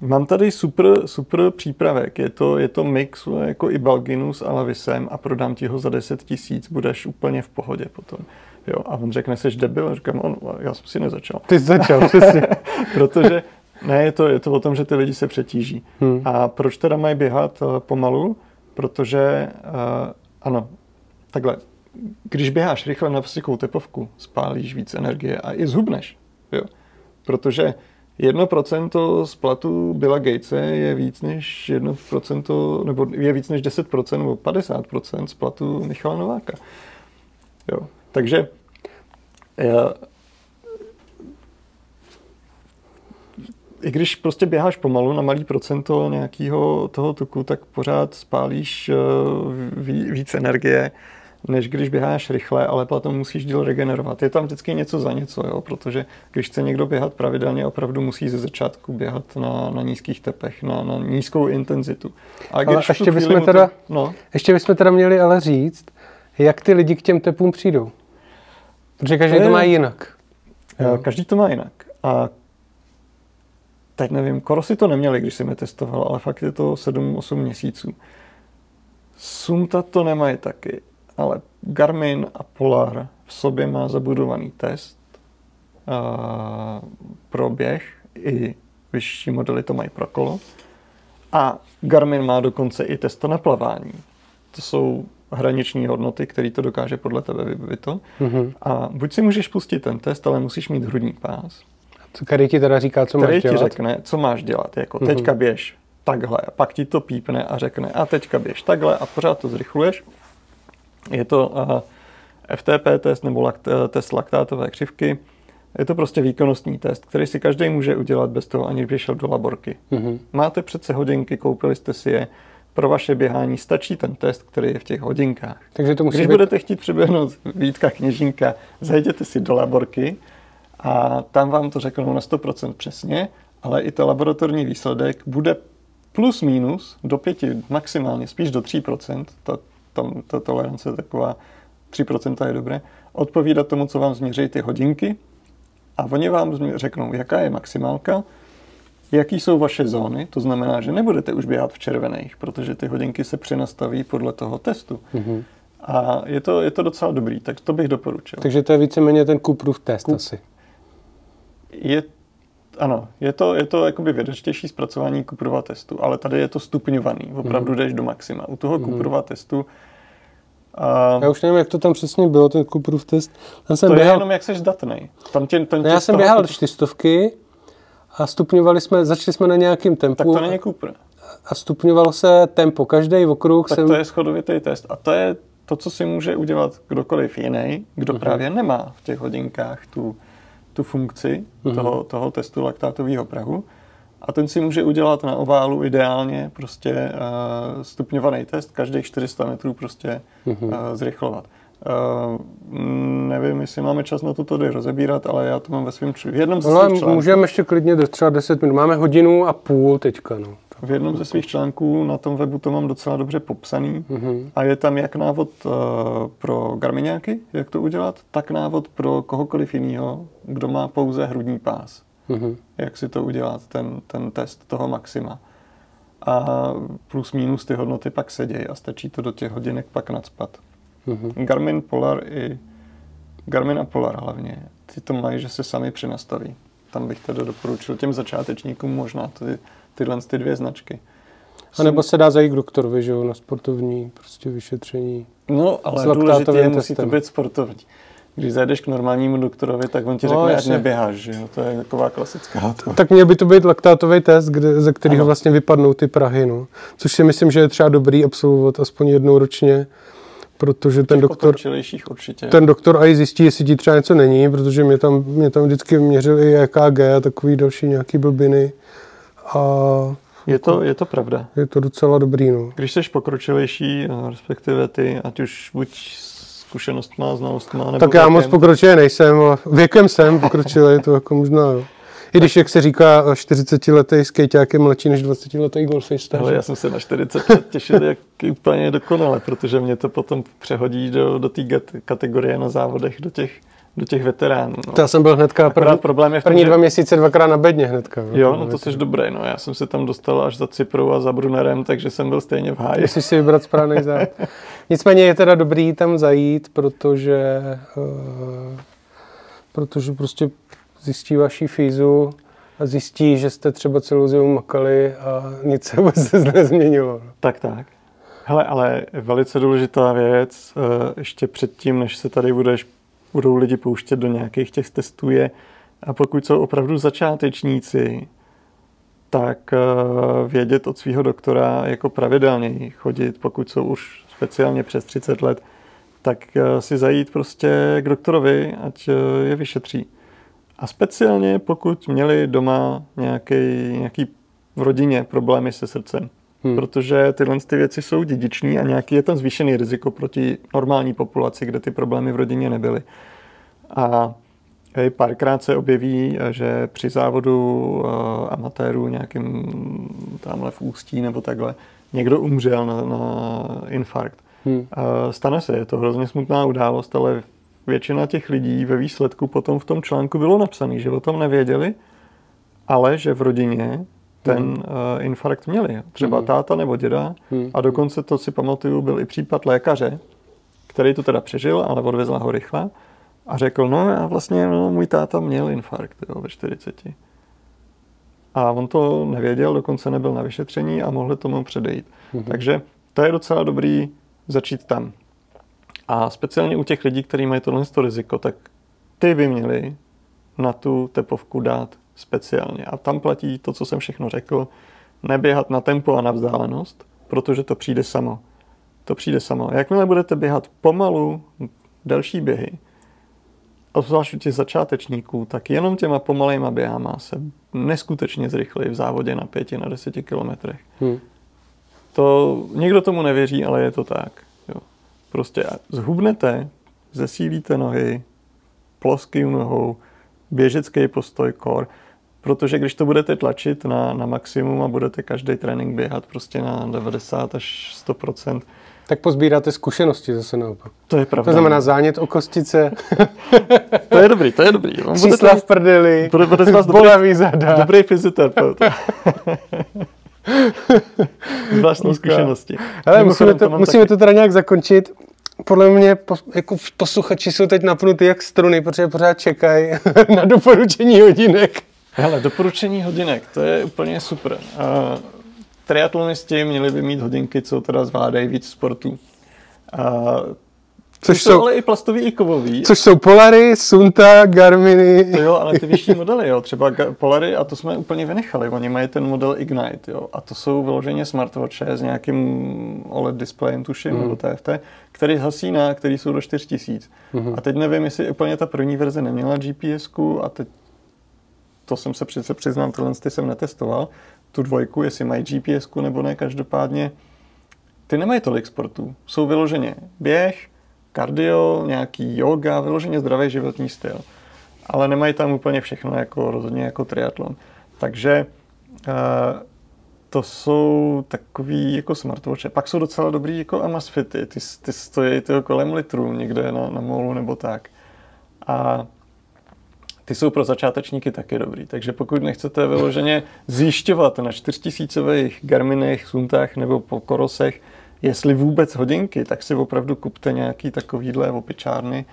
Speaker 2: mám tady super, super přípravek, je to, je to mix jako Ibalginu s Alavisem a prodám ti ho za 10 tisíc, budeš úplně v pohodě potom. Jo, a on řekne, jsi debil? A říkám, on, já jsem si nezačal.
Speaker 1: Ty jsi začal, přesně.
Speaker 2: Protože ne, je to, je to o tom, že ty lidi se přetíží. Hmm. A proč teda mají běhat uh, pomalu? Protože, uh, ano, takhle, když běháš rychle na vysokou tepovku, spálíš víc energie a i zhubneš. Jo? Protože 1% z platu Billa Gatese je víc než 1%, nebo je víc než 10% nebo 50% z platu Michala Nováka. Jo. Takže já, i když prostě běháš pomalu na malý procento nějakého toho tuku, tak pořád spálíš eh, víc energie než když běháš rychle, ale potom musíš díl regenerovat. Je tam vždycky něco za něco, jo? protože když chce někdo běhat pravidelně, opravdu musí ze začátku běhat na, na nízkých tepech, na, na nízkou intenzitu.
Speaker 1: A když ale ještě bychom, teda, to, no? ještě bychom teda měli ale říct, jak ty lidi k těm tepům přijdou. Protože každý to, je, to má jinak.
Speaker 2: Jo. Každý to má jinak. A teď nevím, Korosy to neměli, když jsem je testoval, ale fakt je to 7-8 měsíců. Sumta to nemají taky ale Garmin a Polar v sobě má zabudovaný test uh, pro běh, i vyšší modely to mají pro kolo. A Garmin má dokonce i test na plavání. To jsou hraniční hodnoty, který to dokáže podle tebe vybavit to. Mm-hmm. A buď si můžeš pustit ten test, ale musíš mít hrudní pás.
Speaker 1: Co který ti teda říká, co
Speaker 2: který
Speaker 1: máš dělat?
Speaker 2: ti řekne, co máš dělat. Jako mm-hmm. teďka běž takhle, a pak ti to pípne a řekne, a teďka běž takhle a pořád to zrychluješ je to uh, FTP test nebo lakt, uh, test laktátové křivky. Je to prostě výkonnostní test, který si každý může udělat bez toho, aniž by šel do laborky. Mm-hmm. Máte přece hodinky, koupili jste si je, pro vaše běhání stačí ten test, který je v těch hodinkách. Takže to musí Když být... budete chtít přeběhnout Vítka kněžínka, zajděte si do laborky a tam vám to řeknou na 100% přesně, ale i ten laboratorní výsledek bude plus minus do pěti, maximálně spíš do 3%, ta, tam ta tolerance je taková 3% je dobré, odpovídat tomu, co vám změří ty hodinky a oni vám řeknou, jaká je maximálka, jaký jsou vaše zóny, to znamená, že nebudete už běhat v červených, protože ty hodinky se přenastaví podle toho testu. Mm-hmm. A je to, je to docela dobrý, tak to bych doporučil.
Speaker 1: Takže to je víceméně ten Kuprův test Kup... asi.
Speaker 2: Je, ano, je to, je to jakoby vědečtější zpracování Kuprova testu, ale tady je to stupňovaný, opravdu mm-hmm. jdeš do maxima. U toho mm-hmm. Kuprova testu
Speaker 1: a... Já už nevím, jak to tam přesně bylo, ten Cooperův test.
Speaker 2: Tam jsem to běhal... je jenom, jak jsi zdatný. Tam tě, tam
Speaker 1: tě já jsem běhal čtyřstovky a stupňovali jsme, začali jsme na nějakým tempu. Tak
Speaker 2: to není Cooper.
Speaker 1: A stupňovalo se tempo, každý okruh.
Speaker 2: Tak jsem... to je schodovitý test. A to je to, co si může udělat kdokoliv jiný, kdo uh-huh. právě nemá v těch hodinkách tu, tu funkci uh-huh. toho, toho testu laktátového prahu a ten si může udělat na oválu ideálně prostě uh, stupňovaný test, každých 400 metrů prostě uh, zrychlovat. Uh, nevím, jestli máme čas na to tady rozebírat, ale já to mám ve svém v jednom ze svých
Speaker 1: článků. Můžeme ještě klidně do třeba 10 minut. Máme hodinu a půl teďka. No.
Speaker 2: V jednom ze svých článků na tom webu to mám docela dobře popsaný uh-huh. a je tam jak návod uh, pro garmiňáky, jak to udělat, tak návod pro kohokoliv jiného, kdo má pouze hrudní pás mm-hmm. jak si to udělat, ten, ten test toho maxima. A plus minus ty hodnoty pak sedějí a stačí to do těch hodinek pak nadspat. Mm-hmm. Garmin Polar i Garmin a Polar hlavně, ty to mají, že se sami přenastaví. tam bych teda doporučil těm začátečníkům možná ty, tyhle ty dvě značky.
Speaker 1: A nebo se dá zajít k doktorovi, že jo, na sportovní prostě vyšetření.
Speaker 2: No, ale důležité je, musí to být sportovní. Když zajdeš k normálnímu doktorovi, tak on ti no, řekne, ať neběháš, že jo? To je taková klasická. To.
Speaker 1: Tak měl by to být laktátový test, kde, ze kterého vlastně vypadnou ty prahy, no. Což si myslím, že je třeba dobrý absolvovat aspoň jednou ročně, protože ten doktor,
Speaker 2: určitě.
Speaker 1: ten doktor i zjistí, jestli ti třeba něco není, protože mě tam, mě tam vždycky měřili EKG a takový další nějaký blbiny. A
Speaker 2: je to, je to pravda.
Speaker 1: Je to docela dobrý, no.
Speaker 2: Když jsi pokročilejší, respektive ty, ať už buď zkušenostma, znalostma, nebo
Speaker 1: Tak já moc pokročilý nejsem, ale věkem jsem pokročilý, to jako možná, jo. I když, jak se říká, 40-letý skejťák je mladší než 20-letý golfista.
Speaker 2: Ale já jsem se na 40 let těšil jak úplně dokonale, protože mě to potom přehodí do, do té kategorie na závodech, do těch do těch veteránů. No.
Speaker 1: To já jsem byl hnedka první, problém je v tom, první dva měsíce dvakrát na bedně hnedka.
Speaker 2: Jo, no to jsi dobrý, no já jsem se tam dostal až za Cyprou a za Brunerem, takže jsem byl stejně v háji.
Speaker 1: Musíš si vybrat správný zájezd. Nicméně je teda dobrý tam zajít, protože, uh, protože prostě zjistí vaší fízu a zjistí, že jste třeba celou zimu makali a nic se vůbec nezměnilo.
Speaker 2: Tak, tak. Hele, ale velice důležitá věc, uh, ještě předtím, než se tady budeš budou lidi pouštět do nějakých těch testů je, a pokud jsou opravdu začátečníci, tak eh, vědět od svého doktora jako pravidelně chodit, pokud jsou už speciálně přes 30 let, tak eh, si zajít prostě k doktorovi, ať eh, je vyšetří. A speciálně pokud měli doma nějaký, nějaký v rodině problémy se srdcem. Hmm. Protože tyhle ty věci jsou dědičné a nějaký je tam zvýšený riziko proti normální populaci, kde ty problémy v rodině nebyly. A párkrát se objeví, že při závodu uh, amatérů nějakým tamhle v Ústí nebo takhle někdo umřel na, na infarkt. Hmm. Uh, stane se, je to hrozně smutná událost, ale většina těch lidí ve výsledku potom v tom článku bylo napsané, že o tom nevěděli, ale že v rodině ten hmm. uh, infarkt měli. Třeba hmm. táta nebo děda. Hmm. A dokonce to si pamatuju, byl i případ lékaře, který to teda přežil, ale odvezla ho rychle. A řekl, no já vlastně, no, můj táta měl infarkt jo, ve 40. A on to nevěděl, dokonce nebyl na vyšetření a mohl tomu předejít. hmm Takže to je docela dobrý začít tam. A speciálně u těch lidí, kteří mají tohle riziko, tak ty by měli na tu tepovku dát speciálně. A tam platí to, co jsem všechno řekl, neběhat na tempo a na vzdálenost, protože to přijde samo. To přijde samo. Jakmile budete běhat pomalu, delší běhy, obzvlášť u těch začátečníků, tak jenom těma pomalejma běhama se neskutečně zrychlí v závodě na pěti, na deseti kilometrech. Hmm. To nikdo tomu nevěří, ale je to tak. Jo. Prostě zhubnete, zesílíte nohy, ploským nohou, běžecký postoj kor, protože když to budete tlačit na, na maximum a budete každý trénink běhat prostě na 90 až 100%
Speaker 1: tak pozbíráte zkušenosti zase naopak.
Speaker 2: To je pravda.
Speaker 1: To znamená zánět o kostice.
Speaker 2: to je dobrý, to je dobrý.
Speaker 1: On Čísla v prdeli, bude, bude z vás bolavý zada.
Speaker 2: Dobrý fyzioterapeut. z vlastní zkušenosti.
Speaker 1: Ale musíme to, musíme to teda nějak zakončit. Podle mě jako posluchači jsou teď napnutí jak struny, protože pořád čekají na doporučení hodinek.
Speaker 2: Hele, doporučení hodinek, to je úplně super. Uh, triatlonisti měli by mít hodinky, co teda zvládají víc sportů. A Což jsou, jsou ale i plastový i kovový.
Speaker 1: Což jsou Polary, Sunta, Garminy.
Speaker 2: To jo, ale ty vyšší modely, jo. Třeba Polary, a to jsme úplně vynechali. Oni mají ten model Ignite, jo. A to jsou vyloženě smartwatche s nějakým OLED displejem, tuším, mm. nebo TFT, který hasí na, který jsou do 4000. Mm. A teď nevím, jestli úplně ta první verze neměla gps a teď to jsem se přece přiznám, tyhle jsem netestoval, tu dvojku, jestli mají gps nebo ne, každopádně ty nemají tolik sportů. Jsou vyloženě běh, kardio, nějaký yoga, vyloženě zdravý životní styl. Ale nemají tam úplně všechno, jako rozhodně jako triatlon. Takže uh, to jsou takový jako smartwatche. Pak jsou docela dobrý jako Amazfity. Ty, ty stojí ty kolem litru někde na, na molu nebo tak. A ty jsou pro začátečníky taky dobrý. Takže pokud nechcete vyloženě zjišťovat na 4000 Garminech, Suntách nebo po Korosech, jestli vůbec hodinky, tak si opravdu kupte nějaký takovýhle opičárny.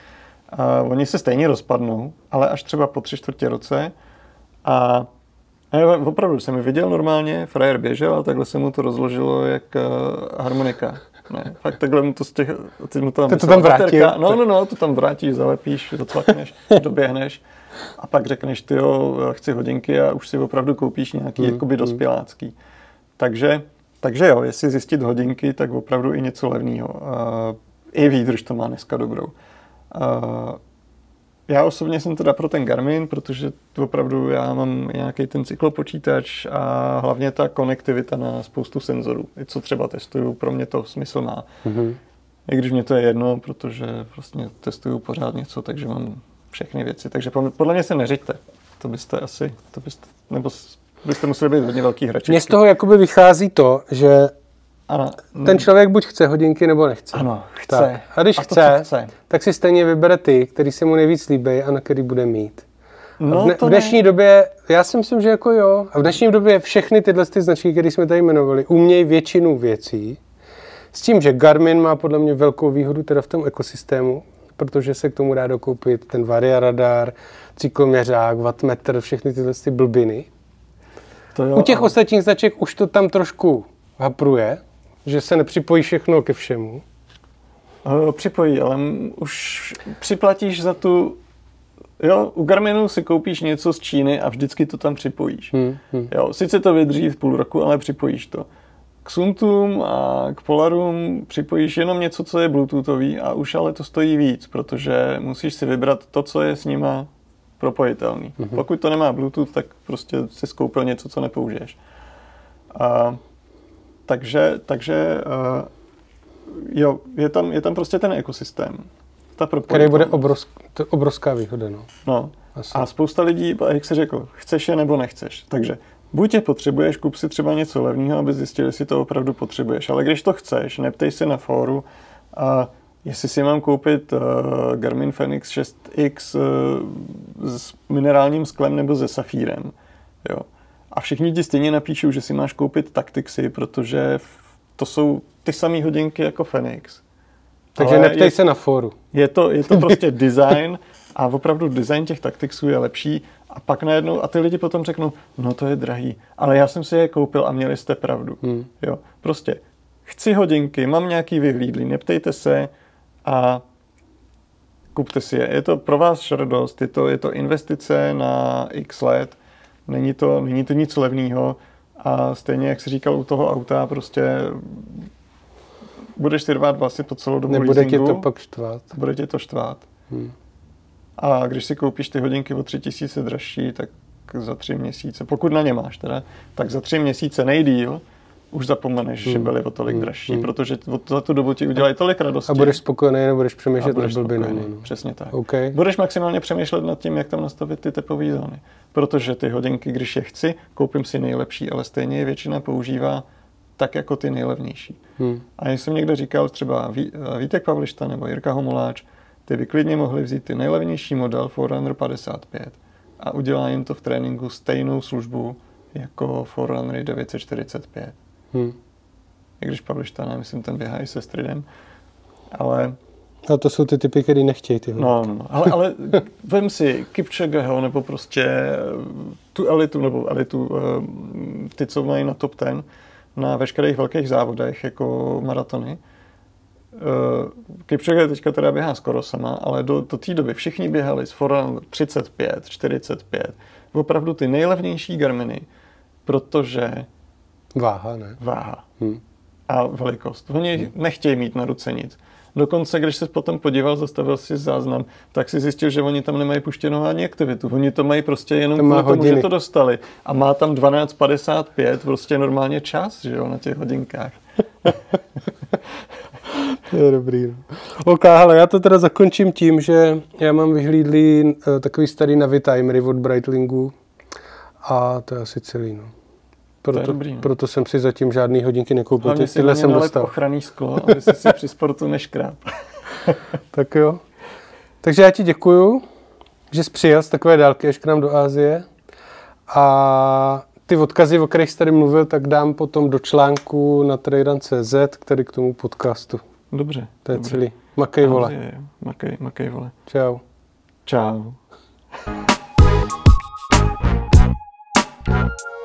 Speaker 2: A oni se stejně rozpadnou, ale až třeba po tři čtvrtě roce A, a já opravdu jsem ji viděl normálně, frajer běžel a takhle se mu to rozložilo jak uh, harmonika. Ne, fakt takhle mu to z těch, ty mu tam,
Speaker 1: Ty to tam vrátil.
Speaker 2: No, no, no, to tam vrátíš, zalepíš, docvakneš, doběhneš a pak řekneš, ty jo, chci hodinky a už si opravdu koupíš nějaký
Speaker 1: Hmm,
Speaker 2: jakoby dospělácký. Takže, takže jo, jestli zjistit hodinky, tak opravdu i něco levného. Uh, I výdrž to má dneska dobrou. Uh, já osobně jsem teda pro ten Garmin, protože opravdu já mám nějaký ten cyklopočítač a hlavně ta konektivita na spoustu senzorů. I co třeba testuju, pro mě to smysl má.
Speaker 1: Mhm.
Speaker 2: I když mě to je jedno, protože vlastně testuju pořád něco, takže mám všechny věci. Takže po- podle mě se neřiďte. To byste asi, to byste, nebo byste museli být hodně velký hračky.
Speaker 1: Mně z toho jakoby vychází to, že
Speaker 2: Ano,
Speaker 1: ten člověk buď chce hodinky, nebo nechce.
Speaker 2: Ano, chce.
Speaker 1: Tak. A když
Speaker 2: A to,
Speaker 1: chce,
Speaker 2: chce.
Speaker 1: tak si stejně vybere ty, který se mu nejvíc líbí a na který bude mít.
Speaker 2: No,
Speaker 1: v, dne,
Speaker 2: to
Speaker 1: v dnešní
Speaker 2: ne.
Speaker 1: době, já si myslím, že jako jo. A v dnešní době všechny tyhle ty značky, které jsme tady jmenovali, umějí většinu věcí. S tím, že Garmin má podle mě velkou výhodu teda v tom ekosystému, protože se k tomu dá dokoupit ten Varia radar, cykloměřák, wattmetr, všechny tyhle ty blbiny.
Speaker 2: To jo,
Speaker 1: U těch
Speaker 2: ale-
Speaker 1: ostatních značek už to tam trošku hapruje, že se nepřipojí všechno ke všemu.
Speaker 2: Uh, připojí, ale už připlatíš za tu... Jo, u Garminu si koupíš něco z Číny a vždycky to tam připojíš.
Speaker 1: Hmm, hmm.
Speaker 2: Jo, sice to vydrží v půl roku, ale připojíš to. K Suntům a k Polarům připojíš jenom něco, co je bluetoothový a už ale to stojí víc, protože musíš si vybrat to, co je s nima propojitelný. Mm-hmm. Pokud to nemá Bluetooth, tak prostě si skoupil něco, co nepoužiješ. A, takže, takže uh, jo, je tam, je tam prostě ten ekosystém. Ta
Speaker 1: Který bude obrovsk, to obrovská výhoda. No.
Speaker 2: No.
Speaker 1: Asi.
Speaker 2: A spousta lidí, jak jsi řekl, chceš je nebo nechceš. Takže buď je potřebuješ, kup si třeba něco levného, aby zjistil, jestli to opravdu potřebuješ. Ale když to chceš, neptej se na fóru, a jestli si mám koupit uh, Garmin Fenix 6X uh, s minerálním sklem nebo se safírem. Jo. A všichni ti stejně napíšou, že si máš koupit Tactixy, protože to jsou ty samé hodinky jako Fenix.
Speaker 1: Takže
Speaker 2: Ale
Speaker 1: neptej
Speaker 2: je-
Speaker 1: se na fóru.
Speaker 2: je to, je to prostě design a opravdu design těch taktixů je lepší a pak najednou, a ty lidi potom řeknou, no to je drahý, ale já jsem si je koupil a měli jste pravdu.
Speaker 1: Hmm.
Speaker 2: Jo, prostě chci hodinky, mám nějaký vyhlídlý, neptejte se a kupte si je. Je to pro vás šardost, je to, je to investice na x let, není to, není to nic levného a stejně, jak jsi říkal u toho auta, prostě budeš si rvát vlasy po celou dobu
Speaker 1: Nebude tě
Speaker 2: leasingu
Speaker 1: to pak štvát.
Speaker 2: bude tě to štvát.
Speaker 1: Hmm.
Speaker 2: A když si koupíš ty hodinky o tři tisíce dražší, tak za tři měsíce, pokud na ně máš teda, tak za tři měsíce nejdíl už zapomeneš, že
Speaker 1: Hmm.
Speaker 2: byly o tolik
Speaker 1: Hmm.
Speaker 2: dražší,
Speaker 1: Hmm.
Speaker 2: protože za tu dobu ti udělají tolik radosti.
Speaker 1: A budeš spokojený, nebudeš přemýšlet
Speaker 2: budeš
Speaker 1: nad blbinou.
Speaker 2: spokojený.
Speaker 1: No.
Speaker 2: Přesně tak.
Speaker 1: OK.
Speaker 2: Budeš maximálně přemýšlet nad tím, jak tam nastavit ty tepové zóny. Protože ty hodinky, když je chci, koupím si nejlepší, ale stejně je většina používá tak jako ty nejlevnější.
Speaker 1: Hmm.
Speaker 2: A jak jsem někde říkal, třeba Ví- Vítek Pavlišta nebo Jirka Homoláč, ty by klidně mohli vzít ty nejlevnější model Forerunner 55 a udělá jim to v tréninku stejnou službu jako Forerunner 945.
Speaker 1: Hmm.
Speaker 2: I když Pavlišta, ne, myslím, ten běhá i se Stridem, ale
Speaker 1: A to jsou ty typy, který nechtějí ty.
Speaker 2: No, no, no. Ale, ale vem si Kipchogeho, nebo prostě eh, tu elitu, nebo elitu, eh, ty, co mají na top ten, na veškerých velkých závodech, jako maratony. Eh, Kipchoge teďka teda běhá skoro sama, ale do, do té doby všichni běhali s Forerunner 35, 45. Opravdu ty nejlevnější Garminy, protože
Speaker 1: Váha, ne?
Speaker 2: váha
Speaker 1: Hmm.
Speaker 2: a velikost. Oni nechtějí mít na ruce nic. Dokonce, když se potom podíval, zastavil si záznam, tak si zjistil, že oni tam nemají puštěnou ani aktivitu. Oni to mají prostě jenom
Speaker 1: To
Speaker 2: kvůli tomu,
Speaker 1: hodiny.
Speaker 2: že to dostali. A má tam 12.55, prostě normálně čas, že jo, na těch hodinkách.
Speaker 1: To je dobrý. No. OK, hele, já to teda zakončím tím, že já mám vyhlídlý uh, takový starý Navitimery od Breitlingu a to je asi celý. No proto, to je
Speaker 2: dobrý, no.
Speaker 1: proto jsem si zatím žádný hodinky nekoupil.
Speaker 2: Hlavně si
Speaker 1: tyhle jsem dostal.
Speaker 2: ochranný sklo, aby si, si při sportu neškráp.
Speaker 1: tak jo. Takže já ti děkuju, že jsi přijel z takové dálky až k nám do Ázie. A ty odkazy, o kterých jsi tady mluvil, tak dám potom do článku na trader.cz, který k tomu podcastu.
Speaker 2: Dobře.
Speaker 1: To je
Speaker 2: dobře.
Speaker 1: celý. Makej
Speaker 2: Azie, vole. Makej, makej vole.
Speaker 1: Čau.
Speaker 2: Čau. thank you